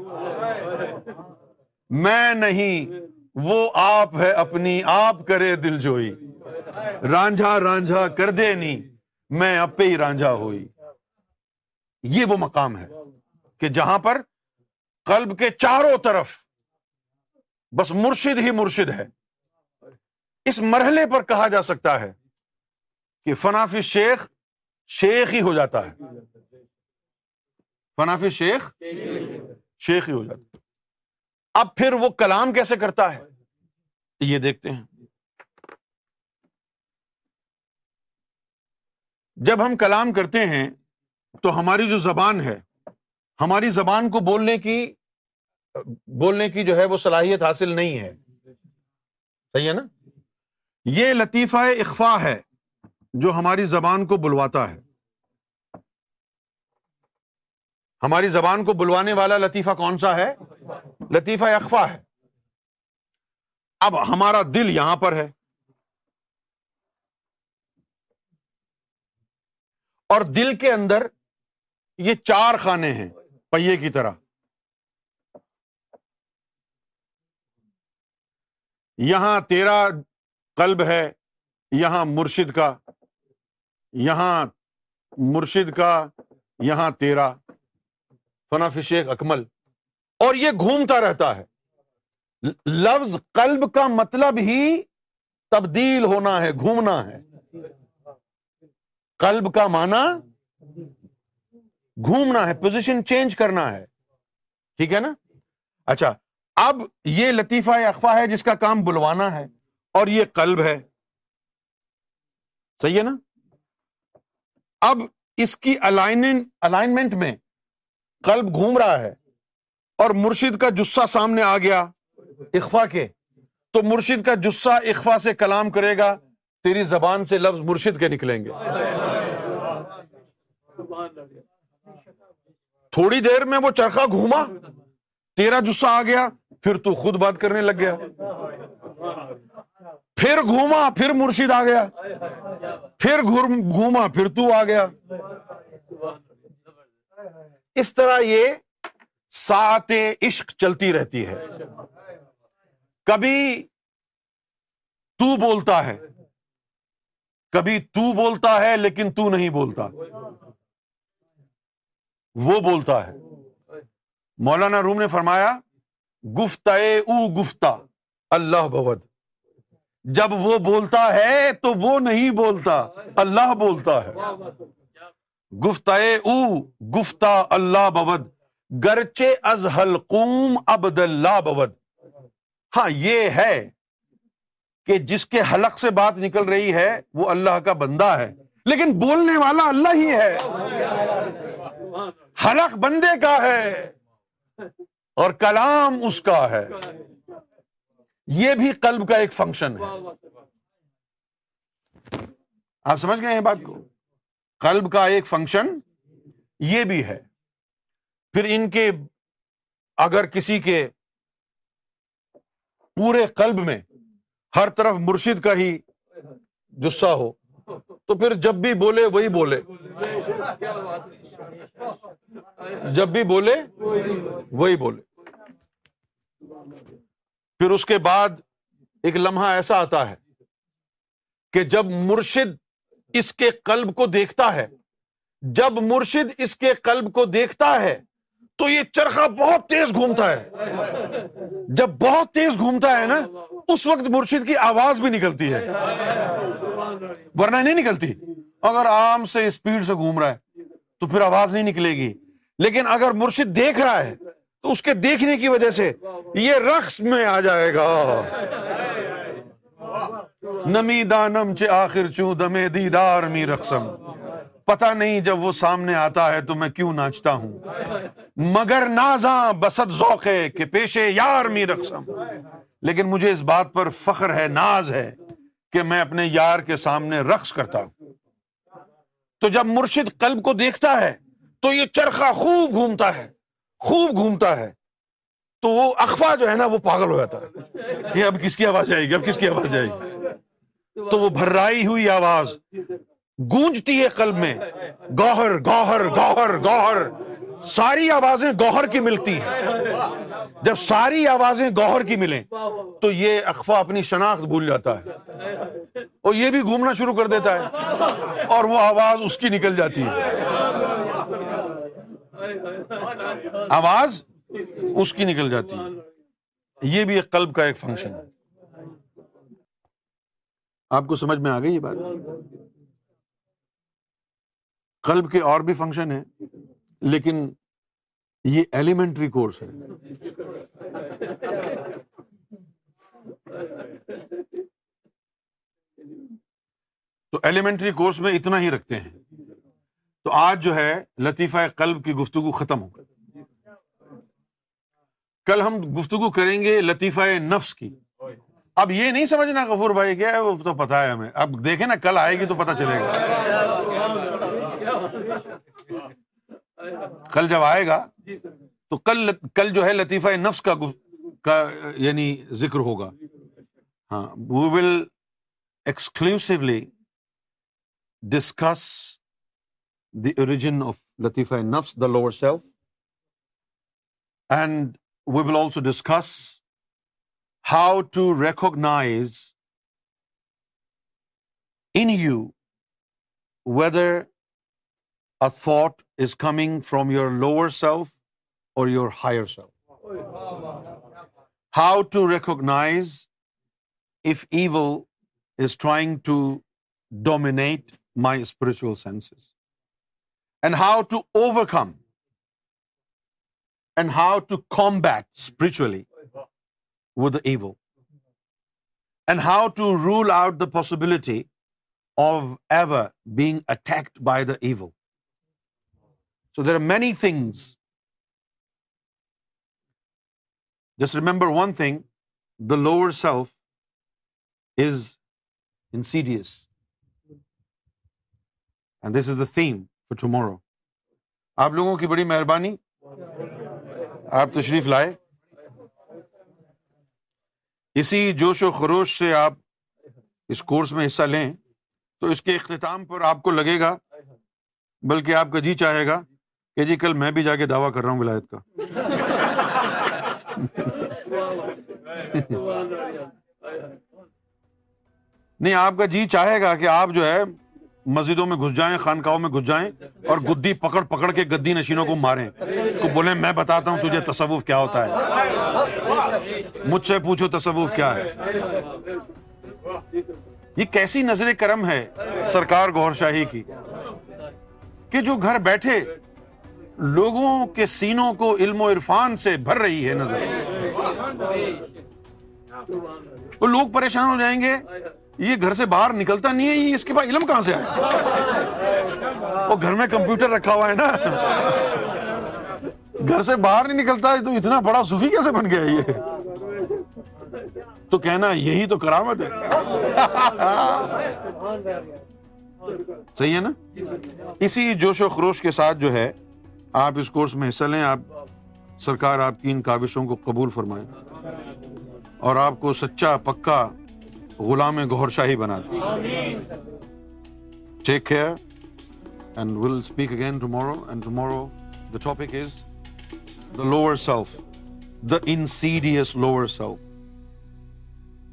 میں نہیں وہ آپ ہے اپنی آپ کرے دل جوئی رانجھا رانجھا کر دے نہیں میں اپ رانجھا ہوئی یہ وہ مقام ہے کہ جہاں پر قلب کے چاروں طرف بس مرشد ہی مرشد ہے اس مرحلے پر کہا جا سکتا ہے کہ فنافی شیخ شیخ ہی ہو جاتا ہے فنافی شیخ شیخ ہی ہو جاتا ہے اب پھر وہ کلام کیسے کرتا ہے یہ دیکھتے ہیں جب ہم کلام کرتے ہیں تو ہماری جو زبان ہے ہماری زبان کو بولنے کی بولنے کی جو ہے وہ صلاحیت حاصل نہیں ہے صحیح ہے نا یہ لطیفہ اخفا ہے جو ہماری زبان کو بلواتا ہے ہماری زبان کو بلوانے والا لطیفہ کون سا ہے لطیفہ اخوا ہے اب ہمارا دل یہاں پر ہے اور دل کے اندر یہ چار خانے ہیں پہیے کی طرح یہاں تیرا قلب ہے یہاں مرشد کا یہاں مرشد کا یہاں تیرا فنا شیخ اکمل اور یہ گھومتا رہتا ہے لفظ قلب کا مطلب ہی تبدیل ہونا ہے گھومنا ہے قلب کا مانا گھومنا ہے پوزیشن چینج کرنا ہے ٹھیک ہے نا اچھا اب یہ لطیفہ اخوا ہے جس کا کام بلوانا ہے اور یہ قلب ہے صحیح ہے نا اب اس کی الائنمنٹ میں کلب گھوم رہا ہے اور مرشد کا جسہ سامنے آ گیا اخفا کے تو مرشد کا جسہ اخوا سے کلام کرے گا تیری زبان سے لفظ مرشد کے نکلیں گے تھوڑی دیر میں وہ چرخا گھوما تیرا جسہ آ گیا پھر تو خود بات کرنے لگ گیا پھر گھوما پھر مرشد آ گیا پھر گھوما پھر تو آ گیا اس طرح یہ سات عشق چلتی رہتی ہے کبھی تو بولتا ہے کبھی تو بولتا ہے لیکن تو نہیں بولتا وہ بولتا ہے مولانا روم نے فرمایا او گفتا اللہ بود جب وہ بولتا ہے تو وہ نہیں بولتا اللہ بولتا ہے او گفتا اللہ بود گرچے از حلقوم ابد اللہ بود ہاں یہ ہے کہ جس کے حلق سے بات نکل رہی ہے وہ اللہ کا بندہ ہے لیکن بولنے والا اللہ ہی ہے حلق بندے کا ہے اور کلام اس کا ہے یہ بھی قلب کا ایک فنکشن ہے آپ سمجھ گئے ہیں بات کو قلب کا ایک فنکشن یہ بھی ہے پھر ان کے اگر کسی کے پورے قلب میں ہر طرف مرشد کا ہی جسا ہو تو پھر جب بھی بولے وہی بولے جب بھی بولے وہی بولے پھر اس کے بعد ایک لمحہ ایسا آتا ہے کہ جب مرشد اس کے قلب کو دیکھتا ہے جب مرشد اس کے قلب کو دیکھتا ہے تو یہ چرخا بہت تیز گھومتا ہے جب بہت تیز گھومتا ہے نا اس وقت مرشد کی آواز بھی نکلتی ہے ورنہ نہیں نکلتی اگر اسپیڈ سے گھوم رہا ہے تو پھر آواز نہیں نکلے گی لیکن اگر مرشد دیکھ رہا ہے تو اس کے دیکھنے کی وجہ سے یہ رقص میں آ جائے گا نمی دانم آخر دمے دیدار می رقص پتا نہیں جب وہ سامنے آتا ہے تو میں کیوں ناچتا ہوں مگر بسد ذوق ہے کہ پیشے یار لیکن مجھے اس بات پر فخر ہے ناز ہے کہ میں اپنے یار کے سامنے رقص کرتا ہوں تو جب مرشد قلب کو دیکھتا ہے تو یہ چرخا خوب گھومتا ہے خوب گھومتا ہے تو وہ اخوا جو ہے نا وہ پاگل ہو جاتا ہے کہ اب کس کی آواز آئے گی اب کس کی آواز آئے گی تو وہ بھرائی ہوئی آواز گونجتی ہے قلب میں گوہر گوہر گوہر گوہر ساری آوازیں گوہر کی ملتی ہیں جب ساری آوازیں گوہر کی ملیں تو یہ اخوا اپنی شناخت بھول جاتا ہے اور یہ بھی گھومنا شروع کر دیتا ہے اور وہ آواز اس کی نکل جاتی ہے آواز اس کی نکل جاتی ہے یہ بھی ایک قلب کا ایک فنکشن ہے آپ کو سمجھ میں آ گئی یہ بات قلب کے اور بھی فنکشن ہیں لیکن یہ ایلیمنٹری کورس ہے تو ایلیمنٹری کورس میں اتنا ہی رکھتے ہیں تو آج جو ہے لطیفہ قلب کی گفتگو ختم ہو گئی کل ہم گفتگو کریں گے لطیفہ نفس کی اب یہ نہیں سمجھنا غفور بھائی کیا ہے وہ تو پتا ہے ہمیں اب دیکھیں نا کل آئے گی تو پتا چلے گا کل جب آئے گا جی تو کل کل جو ہے لطیفہ نفس کا یعنی ذکر ہوگا ہاں we will exclusively discuss the origin of لطیفہ نفس the lower self and we will also discuss how to recognise in you whether a thought is coming from your lower self or your higher self. How to recognize if evil is trying to dominate my spiritual senses, and how to overcome and how to combat spiritually with the evil, and how to rule out the possibility of ever being attacked by the evil. So there are many things just remember one thing the lower self is in serious and this is the thing for tomorrow آپ لوگوں کی بڑی مہربانی آپ تشریف لائے اسی جوش و خروش سے آپ اس کورس میں حصہ لیں تو اس کے اختتام پر آپ کو لگے گا بلکہ آپ کا جی چاہے گا کہ جی کل میں بھی جا کے دعویٰ کر رہا ہوں ولایت کا نہیں آپ کا جی چاہے گا کہ آپ جو ہے مسجدوں میں گھس جائیں خانقاہوں میں گھس جائیں اور گدی پکڑ پکڑ کے گدی نشینوں کو ماریں تو بولیں میں بتاتا ہوں تجھے تصوف کیا ہوتا ہے مجھ سے پوچھو تصوف کیا ہے یہ کیسی نظر کرم ہے سرکار گور شاہی کی کہ جو گھر بیٹھے لوگوں کے سینوں کو علم و عرفان سے بھر رہی ہے نظر وہ لوگ پریشان ہو جائیں گے یہ گھر سے باہر نکلتا نہیں ہے یہ اس کے پاس علم کہاں سے آئے وہ گھر میں کمپیوٹر رکھا ہوا ہے نا گھر سے باہر نہیں نکلتا ہے تو اتنا بڑا صوفی کیسے بن گیا یہ تو کہنا یہی تو کرامت ہے صحیح ہے نا اسی جوش و خروش کے ساتھ جو ہے آپ اس کورس میں حصہ لیں آپ سرکار آپ کی ان کاوشوں کو قبول فرمائے اور آپ کو سچا پکا غلام گہر شاہی بنا دیں take care and will speak again tomorrow and tomorrow the topic is the lower self the insidious lower self